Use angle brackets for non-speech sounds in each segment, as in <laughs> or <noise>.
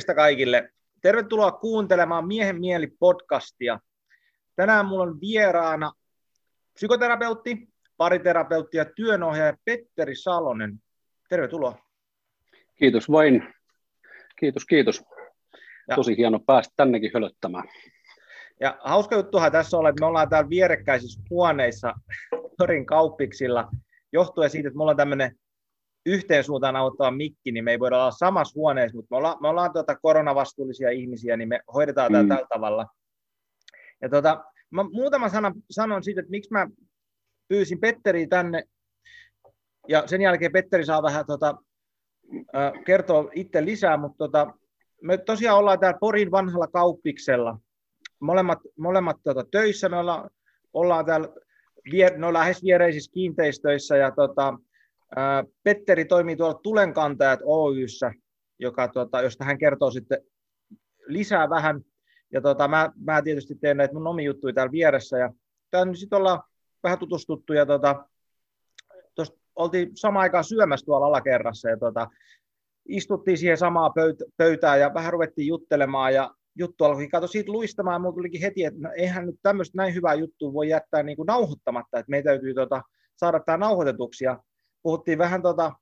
Morjesta kaikille. Tervetuloa kuuntelemaan Miehen mieli podcastia. Tänään mulla on vieraana psykoterapeutti, pariterapeutti ja työnohjaaja Petteri Salonen. Tervetuloa. Kiitos vain. Kiitos, kiitos. Ja. Tosi hieno päästä tännekin hölöttämään. Ja hauska juttuhan tässä on, että me ollaan täällä vierekkäisissä huoneissa Torin kauppiksilla, johtuen siitä, että mulla on tämmöinen yhteen suuntaan auttava mikki, niin me ei voida olla samassa huoneessa, mutta me ollaan, me ollaan tuota koronavastuullisia ihmisiä, niin me hoidetaan mm. tällä tavalla. Ja tuota, mä muutama sana sanon siitä, että miksi mä pyysin Petteri tänne, ja sen jälkeen Petteri saa vähän tuota, kertoa itse lisää, mutta tuota, me tosiaan ollaan täällä Porin vanhalla kauppiksella, molemmat, molemmat tuota, töissä, me ollaan, ollaan täällä vier, no, lähes viereisissä kiinteistöissä, ja tuota, Petteri toimii tuolla Tulenkantajat Oyssä, joka, tota, josta hän kertoo sitten lisää vähän. Ja tota, mä, mä tietysti teen näitä mun omia juttuja täällä vieressä. Ja täällä sitten ollaan vähän tutustuttu ja tota, oltiin samaan aikaan syömässä tuolla alakerrassa. Ja tota, istuttiin siihen samaa pöytää ja vähän ruvettiin juttelemaan. Ja juttu alkoi kato siitä luistamaan. Mulla tulikin heti, että no, eihän nyt tämmöistä näin hyvää juttua voi jättää niin kuin nauhoittamatta, että meidän täytyy tota, saada tämä nauhoitetuksi. Ja puhuttiin vähän tota,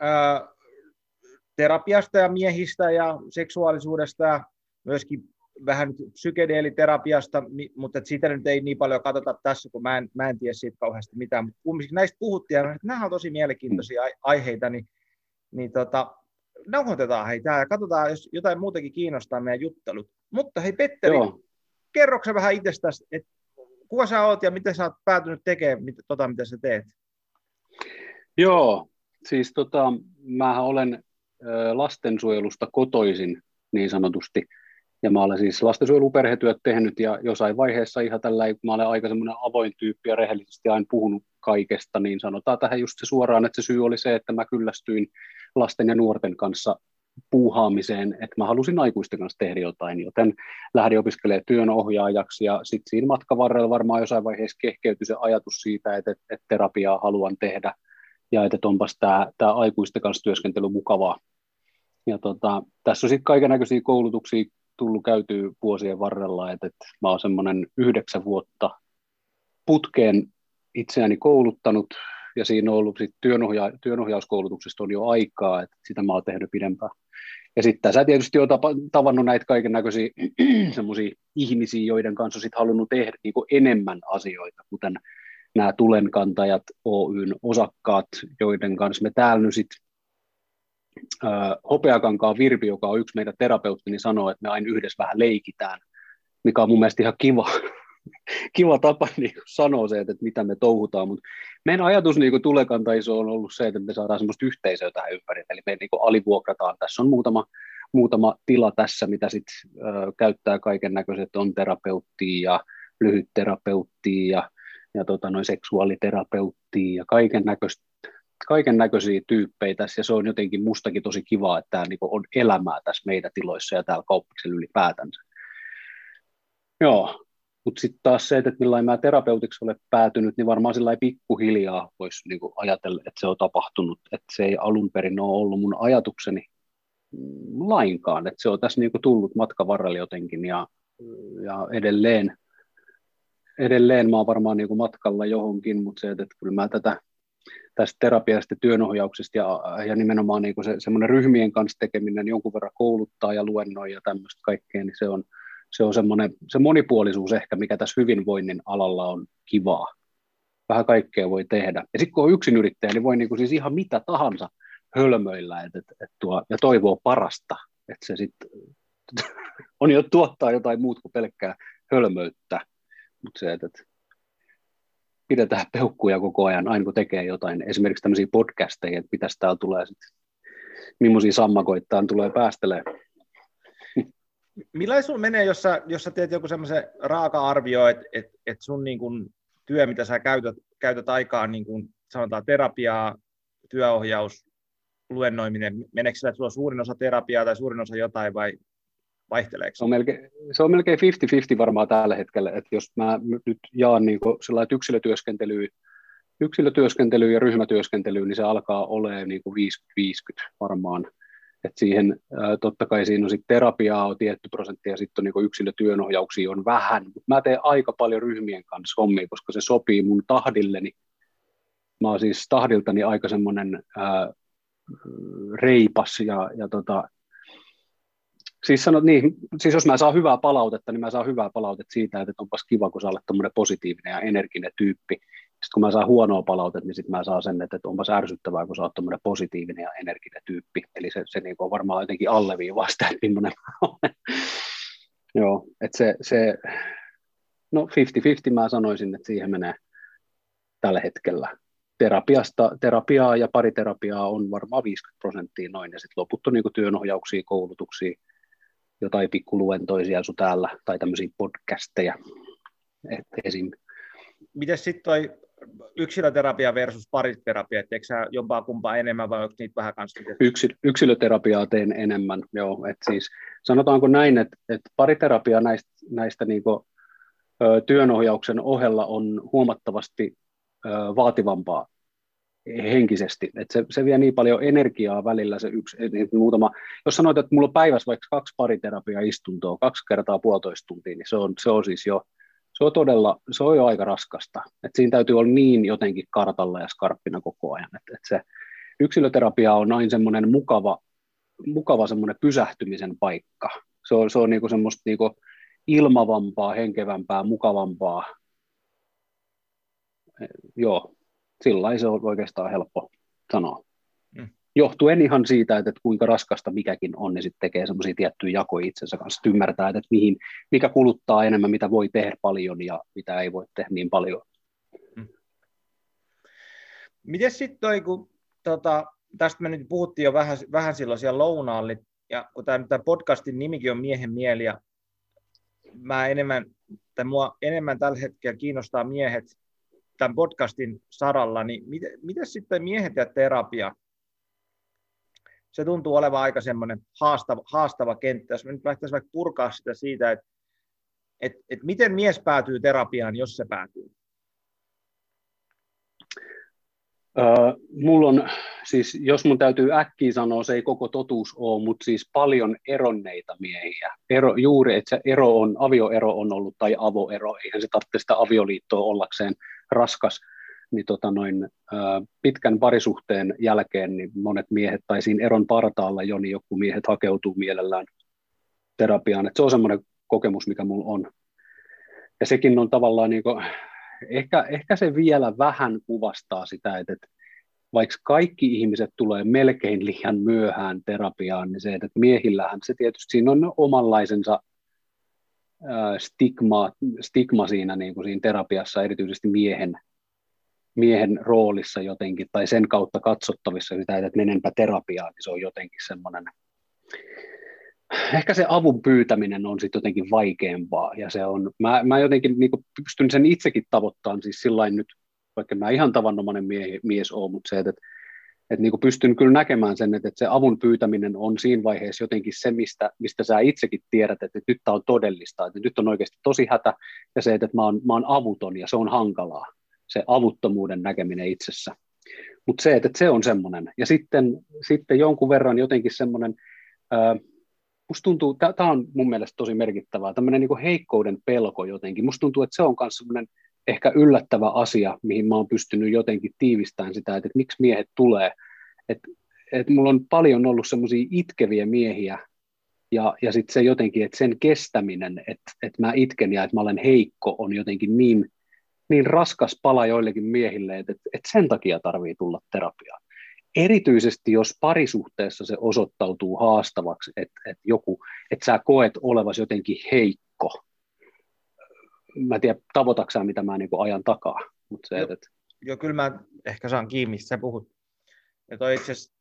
ää, terapiasta ja miehistä ja seksuaalisuudesta ja myöskin vähän psykedeeliterapiasta, mutta siitä nyt ei niin paljon katsota tässä, kun mä en, mä en tiedä siitä kauheasti mitään, mutta kumminkin näistä puhuttiin, ja nämä on tosi mielenkiintoisia aiheita, niin, niin tota, nauhoitetaan heitä ja katsotaan, jos jotain muutenkin kiinnostaa meidän juttelut. Mutta hei Petteri, kerroksä vähän itsestäsi, että kuka sä oot ja miten sä oot päätynyt tekemään tota, mitä sä teet? Joo, siis tota, mä olen lastensuojelusta kotoisin niin sanotusti, ja mä olen siis lastensuojeluperhetyöt tehnyt, ja jossain vaiheessa ihan tällä, kun mä olen aika semmoinen avoin tyyppi ja rehellisesti aina puhunut kaikesta, niin sanotaan tähän just se suoraan, että se syy oli se, että mä kyllästyin lasten ja nuorten kanssa puuhaamiseen, että mä halusin aikuisten kanssa tehdä jotain, joten lähdin opiskelemaan työnohjaajaksi ja sitten siinä matkan varrella varmaan jossain vaiheessa kehkeytyi se ajatus siitä, että, että terapiaa haluan tehdä ja että onpas tämä, tämä aikuisten kanssa työskentely mukavaa. Ja tota, tässä on sitten kaiken näköisiä koulutuksia tullut käytyä vuosien varrella, että, että mä oon semmoinen yhdeksän vuotta putkeen itseäni kouluttanut, ja siinä on ollut sit työnohja- työnohjauskoulutuksesta on jo aikaa, että sitä mä oon tehnyt pidempään. Ja sitten sä tietysti oot tavannut näitä kaiken näköisiä <clears throat> ihmisiä, joiden kanssa sit halunnut tehdä niin enemmän asioita, kuten nämä tulenkantajat Oyn osakkaat, joiden kanssa me täällä nyt sitten Hopeakankaan Virpi, joka on yksi meidän terapeutti, niin sanoo, että me aina yhdessä vähän leikitään, mikä on mun mielestä ihan kiva, <laughs> kiva tapa niin sanoa se, että, että mitä me touhutaan, mutta meidän ajatus niin tulekantajissa on ollut se, että me saadaan semmoista yhteisöä tähän ympäri, eli me niin alivuokrataan, tässä on muutama, muutama tila tässä, mitä sitten käyttää kaiken näköiset, on terapeuttia ja lyhytterapeuttia ja ja tota, noin seksuaaliterapeuttia ja kaiken näköistä kaiken näköisiä tyyppejä tässä, ja se on jotenkin mustakin tosi kiva, että tämä niin on elämää tässä meidän tiloissa ja täällä kauppiksella ylipäätänsä. Joo, mutta sitten taas se, että millainen mä terapeutiksi olen päätynyt, niin varmaan sillä pikkuhiljaa voisi niin ajatella, että se on tapahtunut, että se ei alun perin ole ollut mun ajatukseni lainkaan, että se on tässä niin tullut matkan varrella jotenkin, ja, ja edelleen edelleen mä oon varmaan niin kuin matkalla johonkin, mutta se, että, kyllä mä tätä tästä terapiasta, työnohjauksesta ja, ja nimenomaan niin se, semmoinen ryhmien kanssa tekeminen jonkun verran kouluttaa ja luennoi ja tämmöistä kaikkea, niin se on, se on semmoinen, se monipuolisuus ehkä, mikä tässä hyvinvoinnin alalla on kivaa. Vähän kaikkea voi tehdä. Ja sitten kun on yksin yrittäjä, niin voi niin kuin siis ihan mitä tahansa hölmöillä et, et, et tuo, ja toivoo parasta. Että se sitten <laughs> on jo tuottaa jotain muut kuin pelkkää hölmöyttä. Mutta se, että pidetään peukkuja koko ajan, aina kun tekee jotain, esimerkiksi tämmöisiä podcasteja, että mitäs täällä tulee sitten, millaisia sammakoittaan tulee päästelee. Millainen sun menee, jos sä, jos sä teet joku semmoisen raaka-arvio, että et, et sun niin kun, työ, mitä sä käytät, käytät aikaa, niin kun, sanotaan terapiaa, työohjaus, luennoiminen, meneekö sillä, että sulla on suurin osa terapiaa tai suurin osa jotain, vai Vaihteleeko? Se on melkein, se on melkein 50-50 varmaan tällä hetkellä, että jos mä nyt jaan niin sillä että yksilötyöskentelyä, yksilötyöskentelyä ja ryhmätyöskentelyä, niin se alkaa olemaan niin 50-50 varmaan. Et siihen totta kai siinä on sit terapiaa on tietty prosentti ja sitten niin yksilötyönohjauksia on vähän, mutta mä teen aika paljon ryhmien kanssa hommia, koska se sopii mun tahdilleni. Mä oon siis tahdiltani aika semmoinen reipas ja, ja tota, Siis, sanot, niin, siis jos mä saan hyvää palautetta, niin mä saan hyvää palautetta siitä, että onpas kiva, kun sä olet tämmöinen positiivinen ja energinen tyyppi. Sitten kun mä saan huonoa palautetta, niin sitten mä saan sen, että, onpas ärsyttävää, kun sä oot tämmöinen positiivinen ja energinen tyyppi. Eli se, se niin on varmaan jotenkin alleviivasta, että millainen mä olen. Joo, että se, se, no 50-50 mä sanoisin, että siihen menee tällä hetkellä. Terapiasta, terapiaa ja pariterapiaa on varmaan 50 prosenttia noin, ja sitten loput on niin työnohjauksia, koulutuksia, jotain pikkuluentoisia sun täällä, tai tämmöisiä podcasteja et esim. Miten sitten toi yksilöterapia versus pariterapia, etteikö sä jompaa kumpaa enemmän vai onko niitä vähän kanssa? Yksil, yksilöterapiaa teen enemmän, joo. Et siis, sanotaanko näin, että et pariterapia näistä, näistä niinku, työnohjauksen ohella on huomattavasti ö, vaativampaa henkisesti. Et se, se vie niin paljon energiaa välillä se yksi, et muutama, jos sanoit, että mulla on päivässä vaikka kaksi pariterapia-istuntoa, kaksi kertaa puolitoista tuntia, niin se on, se on siis jo, se on todella, se on jo aika raskasta. Et siinä täytyy olla niin jotenkin kartalla ja skarppina koko ajan. Et, et se yksilöterapia on aina semmoinen mukava, mukava semmoinen pysähtymisen paikka. Se on, se on niinku semmoista niinku ilmavampaa, henkevämpää, mukavampaa. Joo, sillä se on oikeastaan helppo sanoa. Mm. Johtuen ihan siitä, että, kuinka raskasta mikäkin on, niin sitten tekee semmoisia tiettyjä jakoja itsensä kanssa, että ymmärtää, että mihin, mikä kuluttaa enemmän, mitä voi tehdä paljon ja mitä ei voi tehdä niin paljon. Mm. Miten sitten toi, kun tota, tästä me nyt puhuttiin jo vähän, vähän silloin siellä lounaalle, ja kun tämä podcastin nimikin on Miehen mieli, ja mä enemmän, tai mua enemmän tällä hetkellä kiinnostaa miehet, tämän podcastin saralla, niin miten, miten sitten miehet ja terapia? Se tuntuu olevan aika semmoinen haastava, haastava kenttä. Jos me nyt lähdettäisiin vaikka purkaa sitä siitä, että et, et miten mies päätyy terapiaan, jos se päätyy? Uh, mulla on, siis jos mun täytyy äkkiä sanoa, se ei koko totuus ole, mutta siis paljon eronneita miehiä. Ero, juuri, että se ero on, avioero on ollut, tai avoero, eihän se tarvitse sitä avioliittoa ollakseen raskas, niin tota noin, pitkän parisuhteen jälkeen niin monet miehet, tai siinä eron partaalla jo, niin joku miehet hakeutuu mielellään terapiaan. Et se on semmoinen kokemus, mikä mulla on. Ja sekin on tavallaan, niin kuin, ehkä, ehkä se vielä vähän kuvastaa sitä, että, että vaikka kaikki ihmiset tulee melkein liian myöhään terapiaan, niin se, että miehillähän se tietysti siinä on omanlaisensa stigma, stigma siinä, niin kuin siinä terapiassa, erityisesti miehen, miehen roolissa jotenkin, tai sen kautta katsottavissa sitä, että menenpä terapiaan, niin se on jotenkin semmoinen, ehkä se avun pyytäminen on sitten jotenkin vaikeampaa, ja se on, mä, mä jotenkin niin pystyn sen itsekin tavoittamaan, siis sillä nyt, vaikka mä ihan tavanomainen mie- mies olen, mutta se, että että niin pystyn kyllä näkemään sen, että, että se avun pyytäminen on siinä vaiheessa jotenkin se, mistä, mistä sä itsekin tiedät, että nyt tämä on todellista, että nyt on oikeasti tosi hätä, ja se, että mä oon, mä oon avuton, ja se on hankalaa, se avuttomuuden näkeminen itsessä. Mutta se, että se on semmoinen. Ja sitten, sitten jonkun verran jotenkin semmoinen, musta tuntuu, tämä on mun mielestä tosi merkittävää, tämmöinen niin heikkouden pelko jotenkin. Musta tuntuu, että se on myös semmoinen ehkä yllättävä asia, mihin mä oon pystynyt jotenkin tiivistämään sitä, että, että miksi miehet tulee. Että, että mulla on paljon ollut semmoisia itkeviä miehiä, ja, ja sitten se jotenkin, että sen kestäminen, että, että mä itken ja että mä olen heikko, on jotenkin niin, niin raskas pala joillekin miehille, että, että sen takia tarvii tulla terapiaan. Erityisesti jos parisuhteessa se osoittautuu haastavaksi, että, että, joku, että sä koet olevasi jotenkin heikko, mä en tiedä, tavoitaksään mitä mä niin ajan takaa. Mutta se, joo, et... joo, kyllä mä ehkä saan kiinni, mistä sä puhut. Ja toi itse asiassa,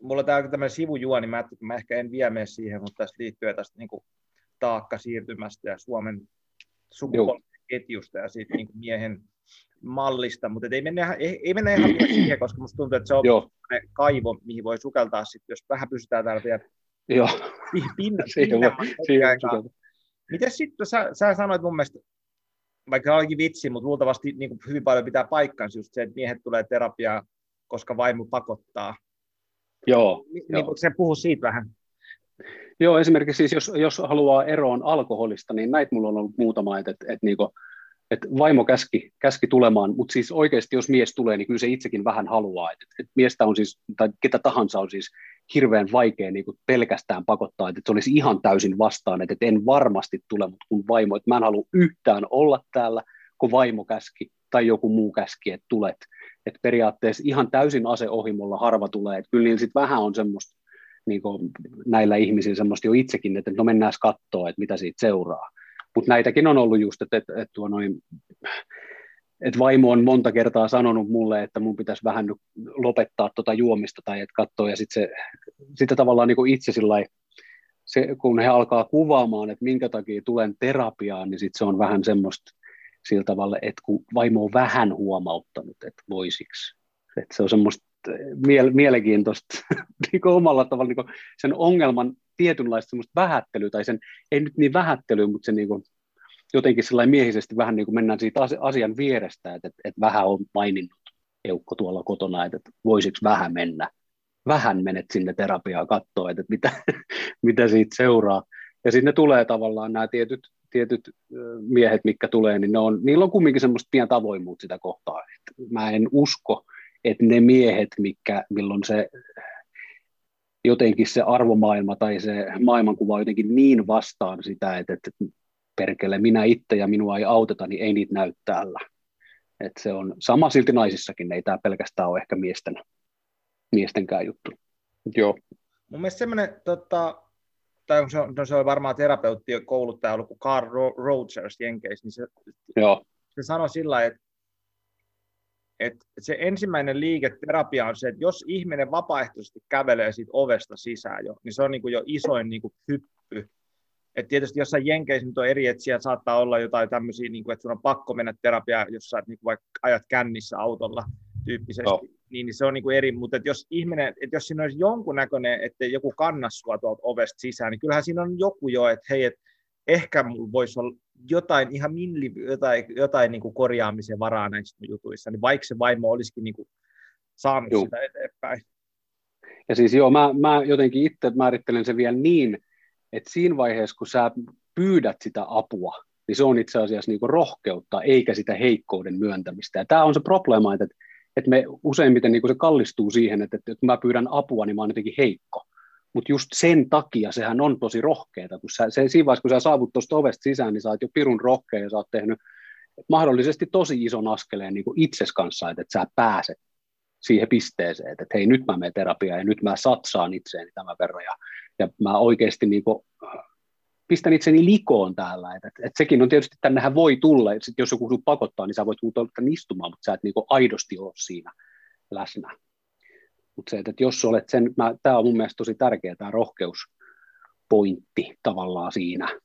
mulla on täällä tämmöinen sivujuoni, mä, mä ehkä en vie mene siihen, mutta tästä liittyy tästä niin taakka siirtymästä ja Suomen sukupolviketjusta ja siitä niin miehen mallista, mutta ei mennä, ei, ei mennä ihan siihen, koska musta tuntuu, että se on Joo. kaivo, mihin voi sukeltaa sitten, jos vähän pysytään täällä vielä Joo. pinnan. <laughs> Miten sitten, sä, sä sanoit mun mielestä vaikka olikin vitsi, mutta luultavasti niin kuin hyvin paljon pitää paikkansa just se, että miehet tulee terapiaan, koska vaimo pakottaa. Joo. Niin, joo. se puhuu siitä vähän? Joo, esimerkiksi siis jos, jos haluaa eroon alkoholista, niin näitä mulla on ollut muutama, että, että, että, niinku, että vaimo käski, käski tulemaan, mutta siis oikeasti jos mies tulee, niin kyllä se itsekin vähän haluaa, että, että miestä on siis, tai ketä tahansa on siis hirveän vaikea niin kuin pelkästään pakottaa, että se olisi ihan täysin vastaan, että, en varmasti tule, mutta kun vaimo, että mä en halua yhtään olla täällä, kun vaimo käski tai joku muu käski, että tulet, että periaatteessa ihan täysin aseohimolla harva tulee, että kyllä niin sitten vähän on semmoista niin kuin näillä ihmisillä semmoista jo itsekin, että no mennään katsoa, että mitä siitä seuraa. Mutta näitäkin on ollut just, että, että, että, tuo noin, että vaimo on monta kertaa sanonut mulle, että mun pitäisi vähän lopettaa tuota juomista tai että katsoa, ja sitten sitten tavallaan niin kuin itse sillai, se, kun he alkaa kuvaamaan, että minkä takia tulen terapiaan, niin sitten se on vähän semmoista sillä tavalla, että kun vaimo on vähän huomauttanut, että voisiksi. Että se on semmoista miele- mielenkiintoista <laughs> niin omalla tavalla niin sen ongelman tietynlaista semmoista vähättelyä, tai sen, ei nyt niin vähättelyä, mutta se niin kuin, jotenkin sellainen miehisesti vähän niin kuin mennään siitä asian vierestä, että, että, että vähän on maininnut Eukko tuolla kotona, että, että voisiko vähän mennä, vähän menet sinne terapiaan katsoa, että, että mitä, <laughs> mitä siitä seuraa. Ja sitten tulee tavallaan nämä tietyt, tietyt miehet, mitkä tulee, niin ne on, niillä on kumminkin semmoista pientä avoimuutta sitä kohtaa. Että mä en usko, että ne miehet, mikä, milloin se jotenkin se arvomaailma tai se maailmankuva on jotenkin niin vastaan sitä, että, että perkele minä itse ja minua ei auteta, niin ei niitä näy täällä. Et se on sama silti naisissakin, ei tämä pelkästään ole ehkä miesten, miestenkään juttu. Joo. Mun mielestä semmoinen, tota, tai se on, no se on varmaan terapeutti kouluttaja ollut kuin Carl Rogers Jenkeissä, niin se, Joo. se sanoi sillä että että se ensimmäinen liike terapia on se, että jos ihminen vapaaehtoisesti kävelee siitä ovesta sisään jo, niin se on niin kuin jo isoin niin kuin hyppy. Et tietysti jossain Jenkeissä nyt on eri, että siellä saattaa olla jotain tämmöisiä, niin kuin, että sun on pakko mennä terapiaan, jos sä niin kuin vaikka ajat kännissä autolla tyyppisesti, no. niin, niin se on niin kuin eri, mutta että jos ihminen, että jos siinä olisi jonkunnäköinen, että joku kannas sua tuolta ovesta sisään, niin kyllähän siinä on joku jo, että hei, että ehkä mulla voisi olla jotain ihan milli, jotain, jotain niin kuin korjaamisen varaa näissä jutuissa, niin vaikka se vaimo olisikin niin kuin saanut Juh. sitä eteenpäin. Ja siis joo, mä, mä jotenkin itse määrittelen sen vielä niin, että siinä vaiheessa, kun sä pyydät sitä apua, niin se on itse asiassa niin rohkeutta, eikä sitä heikkouden myöntämistä. Ja tämä on se probleema, että, että me useimmiten niin se kallistuu siihen, että, että kun mä pyydän apua, niin mä oon jotenkin heikko. Mutta just sen takia sehän on tosi rohkeata, kun sä, se, siinä vaiheessa, kun sä saavut tuosta ovesta sisään, niin sä oot jo pirun rohkea ja sä oot tehnyt mahdollisesti tosi ison askeleen niin itses kanssa, että, että sä pääset siihen pisteeseen, että hei nyt mä menen terapiaan ja nyt mä satsaan itseeni tämän verran ja, ja mä oikeasti niin kuin, pistän itseni likoon täällä, että, että, että sekin on tietysti, tännehän voi tulla, että jos joku pakottaa, niin sä voit tulla istumaan, mutta sä et niin kuin aidosti ole siinä läsnä. Mutta se, että jos olet sen, tämä on mun mielestä tosi tärkeä tämä rohkeuspointti tavallaan siinä.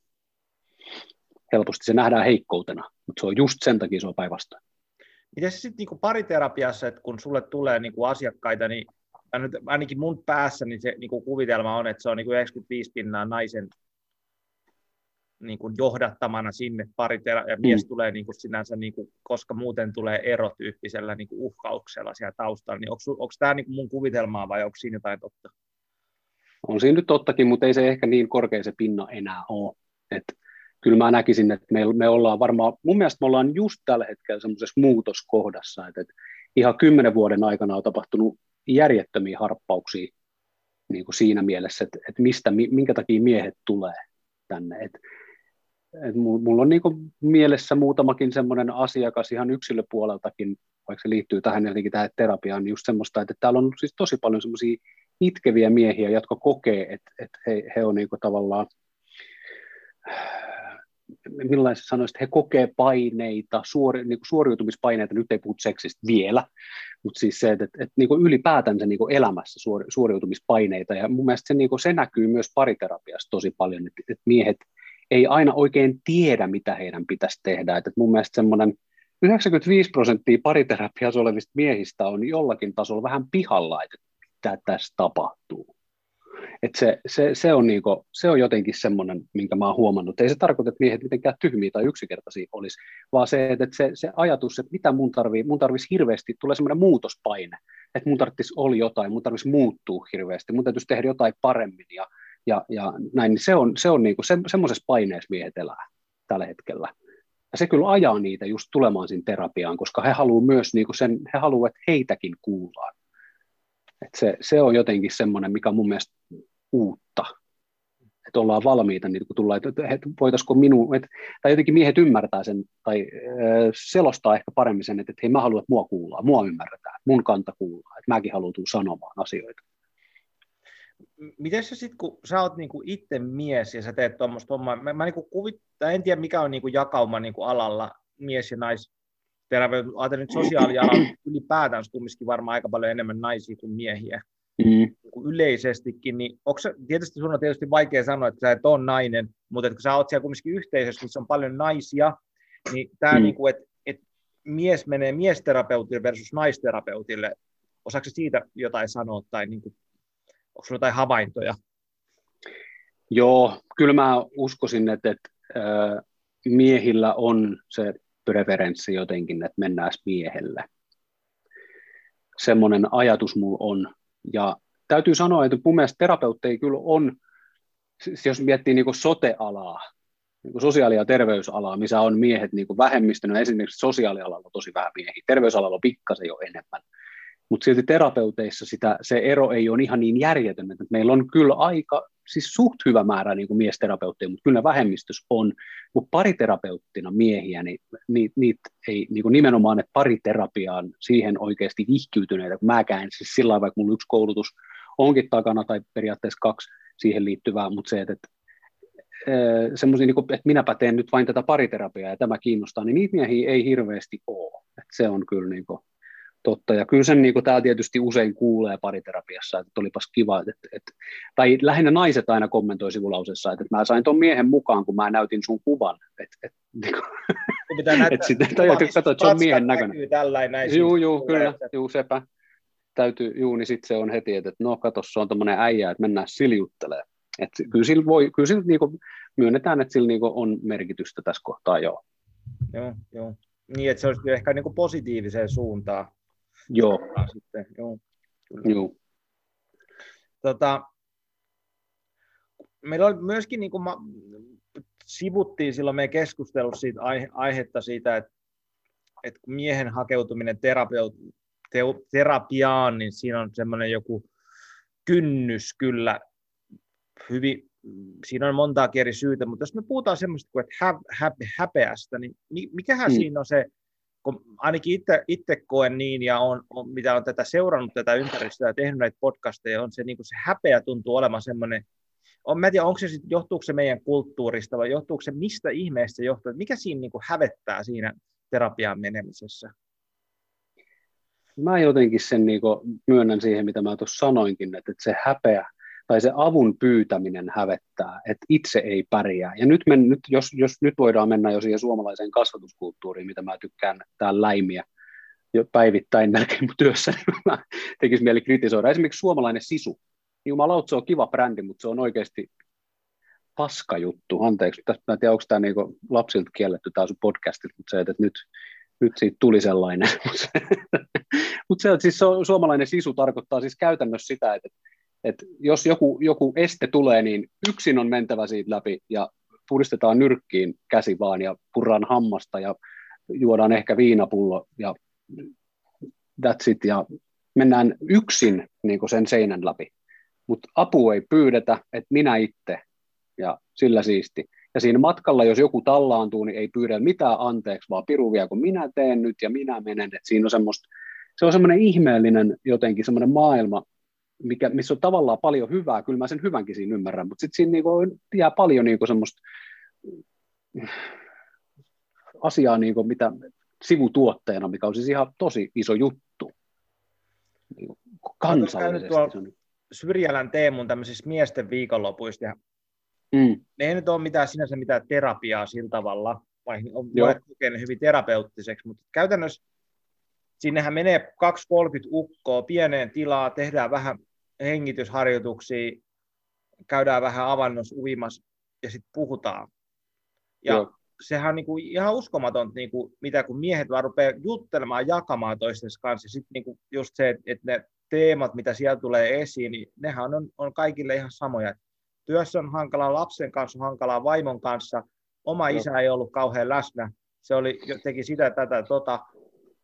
Helposti se nähdään heikkoutena, mutta se on just sen takia se on päinvastoin. Miten se sitten niinku pariterapiassa, että kun sulle tulee niinku asiakkaita, niin ainakin mun päässä niin se niinku kuvitelma on, että se on niinku 95 pinnaa naisen niin kuin johdattamana sinne pari ja mies mm. tulee niin kuin sinänsä, niin kuin, koska muuten tulee erotyyppisellä niin kuin uhkauksella siellä taustalla, niin onko, onko tämä niin kuin mun kuvitelmaa vai onko siinä jotain totta? On siinä nyt tottakin, mutta ei se ehkä niin korkea se pinna enää ole. Et kyllä mä näkisin, että me, me ollaan varmaan, mun mielestä me ollaan just tällä hetkellä semmoisessa muutoskohdassa, että, että ihan kymmenen vuoden aikana on tapahtunut järjettömiä harppauksia niin kuin siinä mielessä, että, että mistä, minkä takia miehet tulee tänne. Että et mulla on niinku mielessä muutamakin semmoinen asiakas ihan yksilöpuoleltakin, vaikka se liittyy tähän jotenkin tähän terapiaan, niin just semmoista, että täällä on siis tosi paljon semmoisia itkeviä miehiä, jotka kokee, että, että he, he on niinku tavallaan, millainen se sanoisi, että he kokee paineita, suori, niin kuin suoriutumispaineita, nyt ei puhu seksistä vielä, mutta siis se, että, että, että niin kuin ylipäätänsä niin kuin elämässä suori, suoriutumispaineita, ja mun mielestä se, niin kuin, se näkyy myös pariterapiassa tosi paljon, että, että miehet ei aina oikein tiedä, mitä heidän pitäisi tehdä. Että mun mielestä semmoinen 95 prosenttia pariterapiassa olevista miehistä on jollakin tasolla vähän pihalla, että mitä tässä tapahtuu. Et se, se, se, on niinku, se on jotenkin semmoinen, minkä mä oon huomannut. Ei se tarkoita, että miehet mitenkään tyhmiä tai yksinkertaisia olisi, vaan se, että se, se ajatus, että mitä mun tarvii, mun tarvitsisi hirveästi, tulee semmoinen muutospaine, että mun tarvitsisi olla jotain, mun tarvitsisi muuttua hirveästi, mun täytyisi tehdä jotain paremmin ja, ja, ja näin, niin se on, se on niinku, se, semmoisessa paineessa miehet elää tällä hetkellä. Ja se kyllä ajaa niitä just tulemaan sinne terapiaan, koska he haluavat myös niinku sen, he haluavat, että heitäkin kuullaan. Et se, se on jotenkin semmoinen, mikä on mun mielestä uutta, että ollaan valmiita, niin kun tullaan, että, että voitaisiko minun, että, tai jotenkin miehet ymmärtää sen, tai äh, selostaa ehkä paremmin sen, että, että hei mä haluan, että mua kuullaan, mua ymmärretään, mun kanta kuullaan, että mäkin haluan sanomaan asioita. Miten sä sitten, kun sä oot niinku itse mies ja sä teet tuommoista hommaa, mä, mä niinku kuvit, en tiedä mikä on niinku jakauma niinku alalla mies- ja nais, ajattelin nyt sosiaalialalla <clears throat> ylipäätään kumminkin varmaan aika paljon enemmän naisia kuin miehiä mm. Niin yleisestikin, niin onko se, tietysti sun on tietysti vaikea sanoa, että sä et ole nainen, mutta että kun sä oot siellä kumminkin yhteisössä, missä on paljon naisia, niin tämä, mm. niin kuin, että, että mies menee miesterapeutille versus naisterapeutille, osaako siitä jotain sanoa, tai niin kuin, onko sulla jotain havaintoja? Joo, kyllä mä uskoisin, että, että miehillä on se preferenssi jotenkin, että mennään miehelle. Semmoinen ajatus mulla on. Ja täytyy sanoa, että mun mielestä terapeutteja kyllä on, siis jos miettii niin sote-alaa, niin sosiaali- ja terveysalaa, missä on miehet niin vähemmistönä, esimerkiksi sosiaalialalla tosi vähän miehiä, terveysalalla on pikkasen jo enemmän, mutta silti terapeuteissa sitä, se ero ei ole ihan niin järjetön, että meillä on kyllä aika, siis suht hyvä määrä niin kuin miesterapeutteja, mutta kyllä vähemmistys on, mutta pariterapeuttina miehiä, niin niitä niit ei niin kuin nimenomaan, että pariterapiaan siihen oikeasti vihkiytyneitä, kun mäkään siis sillä vaikka mulla yksi koulutus onkin takana tai periaatteessa kaksi siihen liittyvää, mutta se, että, että semmoisia, niin että minäpä teen nyt vain tätä pariterapiaa ja tämä kiinnostaa, niin niitä miehiä ei hirveästi ole. Että se on kyllä niin kuin, totta. Ja kyllä sen niin kuin, tämä tietysti usein kuulee pariterapiassa, että olipas kiva, että, että, tai lähinnä naiset aina kommentoi sivulausessa, että, että mä sain tuon miehen mukaan, kun mä näytin sun kuvan. Että, että, niin kuin, pitää näyttää, <laughs> että sitten, tai että katso, että se on miehen näköinen. Tällainen, juu, juu, kyllä, että... juu, sepä. Täytyy, juu, niin sitten se on heti, että, että no kato, se on tämmöinen äijä, että mennään siljuttelee. Että kyllä sillä, voi, kyllä sillä niin kuin, myönnetään, että sillä niin kuin, on merkitystä tässä kohtaa, joo. Joo, joo. Niin, että se olisi ehkä niin kuin positiiviseen suuntaan. Joo. Sitten, joo, kyllä. joo. Tota, meillä oli myöskin, niin kuin mä, sivuttiin silloin meidän keskustelussa siitä aihe, aihetta siitä, että, että miehen hakeutuminen terapeut, te, terapiaan, niin siinä on semmoinen joku kynnys kyllä hyvin, siinä on monta eri syytä, mutta jos me puhutaan semmoista kuin että hä, hä, häpeästä, niin mikähän mm. siinä on se kun ainakin itse, itse koen niin, ja on, on, mitä on tätä seurannut tätä ympäristöä ja tehnyt näitä podcasteja, on se, niin kuin se häpeä tuntuu olemaan semmoinen, on, mä en tiedä, onko se sit, johtuuko se meidän kulttuurista vai johtuuko se mistä ihmeestä se johtuu, mikä siinä niin kuin hävettää siinä terapiaan menemisessä? Mä jotenkin sen niin kuin myönnän siihen, mitä mä tuossa sanoinkin, että, että se häpeä, tai se avun pyytäminen hävettää, että itse ei pärjää. Ja nyt, men, nyt jos, jos nyt voidaan mennä jo siihen suomalaiseen kasvatuskulttuuriin, mitä mä tykkään täällä läimiä jo päivittäin melkein työssä, niin mä tekisi mieli kritisoida. Esimerkiksi suomalainen sisu. Jumalaut, se on kiva brändi, mutta se on oikeasti paska juttu. Anteeksi, mä en tiedä, onko tämä niinku lapsilta kielletty tämä sun podcastit, mutta se, että nyt, nyt siitä tuli sellainen. <laughs> mutta se, että siis suomalainen sisu tarkoittaa siis käytännössä sitä, että että jos joku, joku este tulee, niin yksin on mentävä siitä läpi ja puristetaan nyrkkiin käsi vaan ja purran hammasta ja juodaan ehkä viinapullo ja that's it ja mennään yksin niin sen seinän läpi. Mutta apu ei pyydetä, että minä itse ja sillä siisti. Ja siinä matkalla, jos joku tallaantuu, niin ei pyydä mitään anteeksi, vaan piruvia, kun minä teen nyt ja minä menen. Et siinä on semmoista, se on semmoinen ihmeellinen jotenkin semmoinen maailma, mikä, missä on tavallaan paljon hyvää, kyllä mä sen hyvänkin siinä ymmärrän, mutta sitten siinä niinku jää paljon niinku semmoista asiaa, niinku, mitä sivutuotteena, mikä on siis ihan tosi iso juttu. Niinku kansallisesti. Syrjälän Teemun tämmöisissä miesten viikonlopuista, ja mm. ne ei nyt ole mitään sinänsä mitään terapiaa sillä tavalla, vai on kokenut hyvin terapeuttiseksi, mutta käytännössä sinnehän menee 2-30 ukkoa pieneen tilaa, tehdään vähän hengitysharjoituksia, käydään vähän avannossa uimassa ja sitten puhutaan. Ja Joo. sehän on niinku ihan uskomaton, niinku, mitä kun miehet vaan rupeaa juttelemaan, jakamaan toistensa kanssa. Sitten niinku just se, että et ne teemat, mitä siellä tulee esiin, niin nehän on, on kaikille ihan samoja. Työssä on hankalaa, lapsen kanssa on hankalaa, vaimon kanssa. Oma Joo. isä ei ollut kauhean läsnä. Se oli, teki sitä, tätä, tota.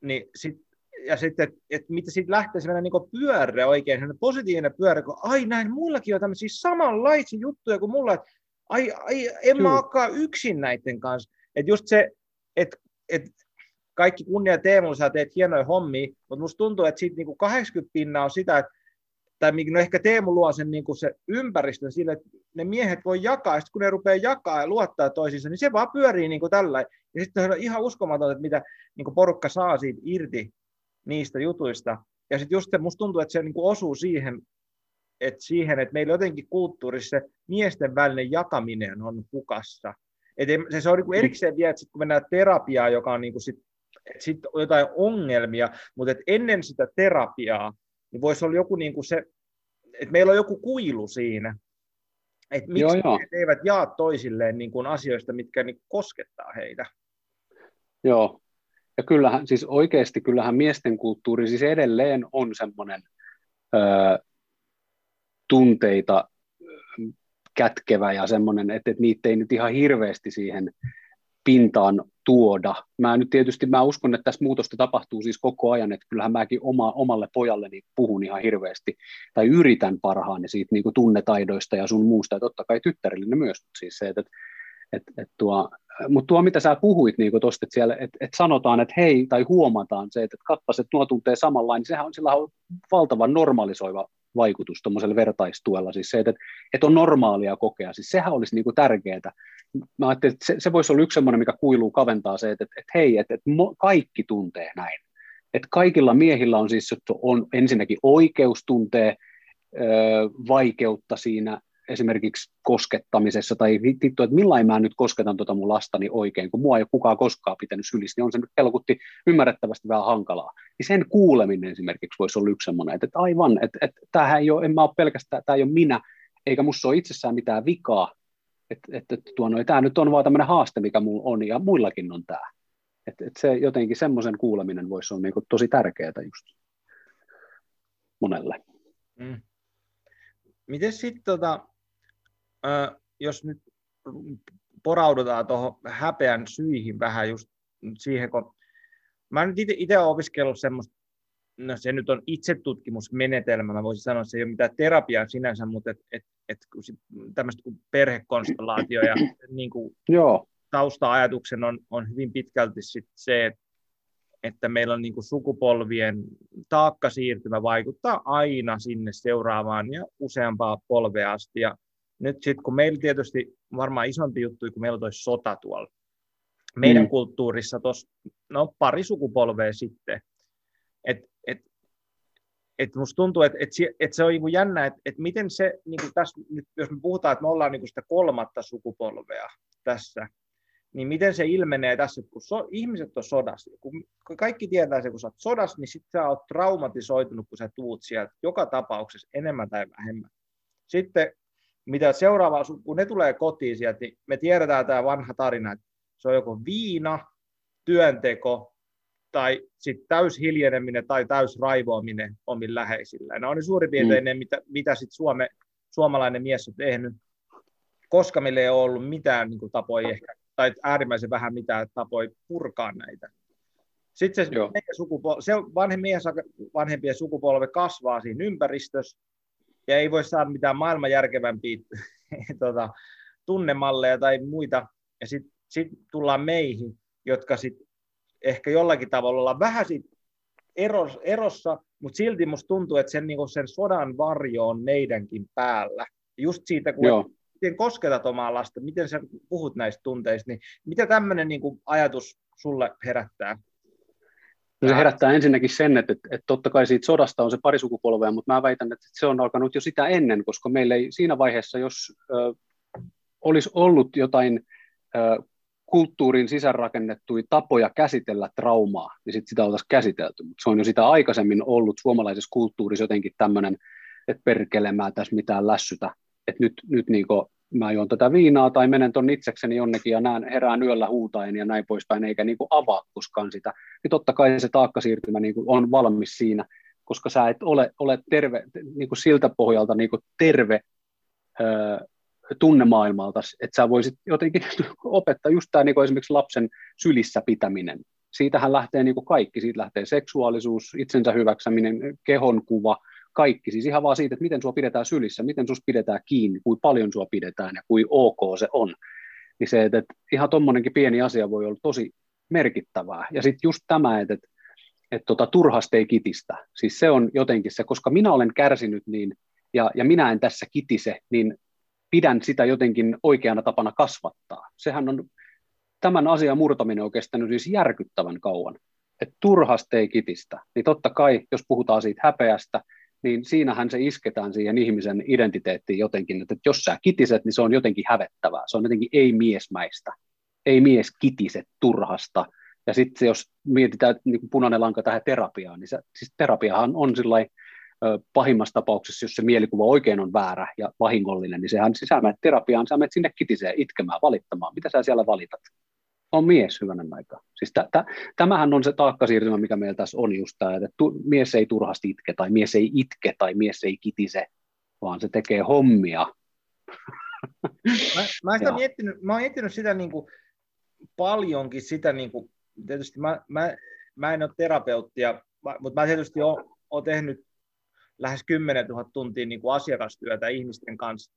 Niin sit, ja sitten, että et mitä siitä lähtee sellainen niin pyörre oikein, sellainen positiivinen pyörre, kun ai näin, muillakin on tämmöisiä samanlaisia juttuja kuin mulla, että ai, ai en mä olekaan yksin näiden kanssa. Että just se, että et, kaikki kunnia Teemulle, sä teet hienoja hommia, mutta musta tuntuu, että siitä niinku 80 pinnaa on sitä, että tai no ehkä Teemu luo sen niin kuin se ympäristö sille, että ne miehet voi jakaa, ja sitten kun ne rupeaa jakaa ja luottaa toisiinsa, niin se vaan pyörii niin kuin tällä. Ja sitten on ihan uskomatonta, että mitä niin kuin porukka saa siitä irti niistä jutuista. Ja sitten just se, musta tuntuu, että se niin kuin osuu siihen, että siihen, että meillä jotenkin kulttuurissa miesten välinen jakaminen on hukassa. Et se, se on niin erikseen vielä, että sit kun mennään terapiaan, joka on niin kuin sit, sit jotain ongelmia, mutta et ennen sitä terapiaa, niin voisi olla joku niin kuin se, että meillä on joku kuilu siinä, että miksi joo, joo. eivät jaa toisilleen niin kuin asioista, mitkä niin koskettaa heitä. Joo, ja kyllähän, siis oikeasti kyllähän miesten kulttuuri siis edelleen on semmoinen öö, tunteita kätkevä ja semmoinen, että, että niitä ei nyt ihan hirveästi siihen pintaan tuoda. Mä nyt tietysti mä uskon, että tässä muutosta tapahtuu siis koko ajan, että kyllähän mäkin oma, omalle pojalleni puhun ihan hirveästi, tai yritän parhaani siitä niin kuin tunnetaidoista ja sun muusta, ja totta kai tyttärille myös, mutta siis se, että, että, että, että tuo, mutta tuo, mitä sä puhuit niin tuosta, että, siellä, että, että sanotaan, että hei, tai huomataan se, että, kappas, että nuo tuntee samanlainen, niin sehän on, sillä on valtavan normalisoiva vaikutus tuommoisella vertaistuella, siis se, että, että on normaalia kokea, siis sehän olisi niin kuin tärkeää. Mä ajattelin, että se, se voisi olla yksi semmoinen, mikä kuiluu kaventaa se, että, että, että hei, että, että kaikki tuntee näin. Että kaikilla miehillä on siis että on ensinnäkin oikeus tuntee vaikeutta siinä esimerkiksi koskettamisessa, tai vittu, että millain mä nyt kosketan tuota mun lastani oikein, kun mua ei ole kukaan koskaan pitänyt sylissä, niin on se nyt helkutti ymmärrettävästi vähän hankalaa. Niin sen kuuleminen esimerkiksi voisi olla yksi semmoinen, että, että aivan, että, että tämähän ei ole, en mä ole pelkästään, tämä ei ole minä, eikä musta ole itsessään mitään vikaa, että, että tuo, no, tämä nyt on vaan tämmöinen haaste, mikä mulla on, ja muillakin on tämä. Että, että se jotenkin semmoisen kuuleminen voisi olla niin kuin tosi tärkeää just monelle. Mm. Miten sitten tota, jos nyt poraudutaan tuohon häpeän syihin vähän just siihen, kun mä nyt itse olen opiskellut semmoista, no se nyt on itsetutkimusmenetelmä, mä voisin sanoa, että se ei ole mitään terapiaa sinänsä, mutta et, et, et, tämmöistä kuin perhekonstellaatio ja niin kuin Joo. tausta-ajatuksen on, on hyvin pitkälti sit se, että että meillä on niin kuin sukupolvien taakkasiirtymä vaikuttaa aina sinne seuraavaan ja useampaa polvea asti. Ja nyt sitten kun meillä tietysti varmaan isompi juttu, kun meillä on toi sota tuolla meidän mm. kulttuurissa tuossa no, pari sukupolvea sitten, että et, et musta tuntuu, että et et se on niinku jännä, että et miten se, niinku tässä, nyt, jos me puhutaan, että me ollaan niinku sitä kolmatta sukupolvea tässä, niin miten se ilmenee tässä, kun so, ihmiset on sodassa, kun kaikki tietää se, kun sä oot sodassa, niin sitten sä oot traumatisoitunut, kun sä tuut sieltä joka tapauksessa enemmän tai vähemmän. Sitten mitä seuraavaa, kun ne tulee kotiin sieltä, niin me tiedetään tämä vanha tarina, että se on joko viina, työnteko tai sitten täys hiljeneminen tai täys raivoaminen omin läheisillä. Ne on ne suurin piirtein mm. ne, mitä, mitä sit Suome, suomalainen mies on tehnyt, koska meillä ei ole ollut mitään niin kuin, tapoja ehkä, tai äärimmäisen vähän mitään tapoja purkaa näitä. Sitten se, sukupol- se vanhempien, vanhempien sukupolve kasvaa siinä ympäristössä, ja ei voi saada mitään maailman järkevämpiä <laughs> tota, tunnemalleja tai muita, ja sitten sit tullaan meihin, jotka sitten ehkä jollakin tavalla ollaan vähän sit eros, erossa, mutta silti musta tuntuu, että sen, niinku sen sodan varjo on meidänkin päällä. Just siitä, kun Joo. miten kosketat omaa lasta, miten sä puhut näistä tunteista, niin mitä tämmöinen niinku ajatus sulle herättää? No se herättää ensinnäkin sen, että, että, että totta kai siitä sodasta on se pari sukupolvea, mutta mä väitän, että se on alkanut jo sitä ennen, koska meillä ei siinä vaiheessa, jos ö, olisi ollut jotain ö, kulttuurin sisäänrakennettuja tapoja käsitellä traumaa, niin sit sitä oltaisiin käsitelty. Mutta se on jo sitä aikaisemmin ollut suomalaisessa kulttuurissa jotenkin tämmöinen, että perkelemään tässä mitään lässytä että nyt, nyt niin kuin mä juon tätä viinaa tai menen tuon itsekseni jonnekin ja näen, herään yöllä huutaen ja näin poispäin, eikä niin kuin avaa koskaan sitä, niin totta kai se taakkasiirtymä niin kuin on valmis siinä, koska sä et ole, ole terve, niin kuin siltä pohjalta niin kuin terve öö, tunnemaailmalta, että sä voisit jotenkin <laughs> opettaa just tämä niin esimerkiksi lapsen sylissä pitäminen. Siitähän lähtee niin kuin kaikki, siitä lähtee seksuaalisuus, itsensä hyväksäminen, kehonkuva, kaikki, siis ihan vaan siitä, että miten sua pidetään sylissä, miten sus pidetään kiinni, kuinka paljon sua pidetään ja kuin ok se on. Niin se, että, että ihan tuommoinenkin pieni asia voi olla tosi merkittävää. Ja sitten just tämä, että, että, että tota, turhasta ei kitistä. Siis se on jotenkin se, koska minä olen kärsinyt niin, ja, ja minä en tässä kitise, niin pidän sitä jotenkin oikeana tapana kasvattaa. Sehän on, tämän asian murtaminen on kestänyt siis järkyttävän kauan. Että turhasta ei kitistä. Niin totta kai, jos puhutaan siitä häpeästä, niin siinähän se isketään siihen ihmisen identiteettiin jotenkin, että jos sä kitiset, niin se on jotenkin hävettävää, se on jotenkin ei-miesmäistä, ei mies kitiset turhasta, ja sitten jos mietitään niin kuin punainen lanka tähän terapiaan, niin se, siis terapiahan on sillai, pahimmassa tapauksessa, jos se mielikuva oikein on väärä ja vahingollinen, niin sehän sisään terapiaan, sä menet sinne kitiseen itkemään, valittamaan. Mitä sä siellä valitat? On mies hyvänen aika. Siis t- t- tämähän on se taakkasiirtymä, mikä meillä tässä on just tämä, että tu- mies ei turhasti itke, tai mies ei itke, tai mies ei kitise, vaan se tekee hommia. Mä, mä, sitä <laughs> miettinyt, mä oon miettinyt sitä niin kuin, paljonkin sitä, niin kuin, tietysti mä, mä, mä en ole terapeuttia, mutta mä tietysti oon, oon tehnyt lähes 10 000 tuntia niin kuin asiakastyötä ihmisten kanssa,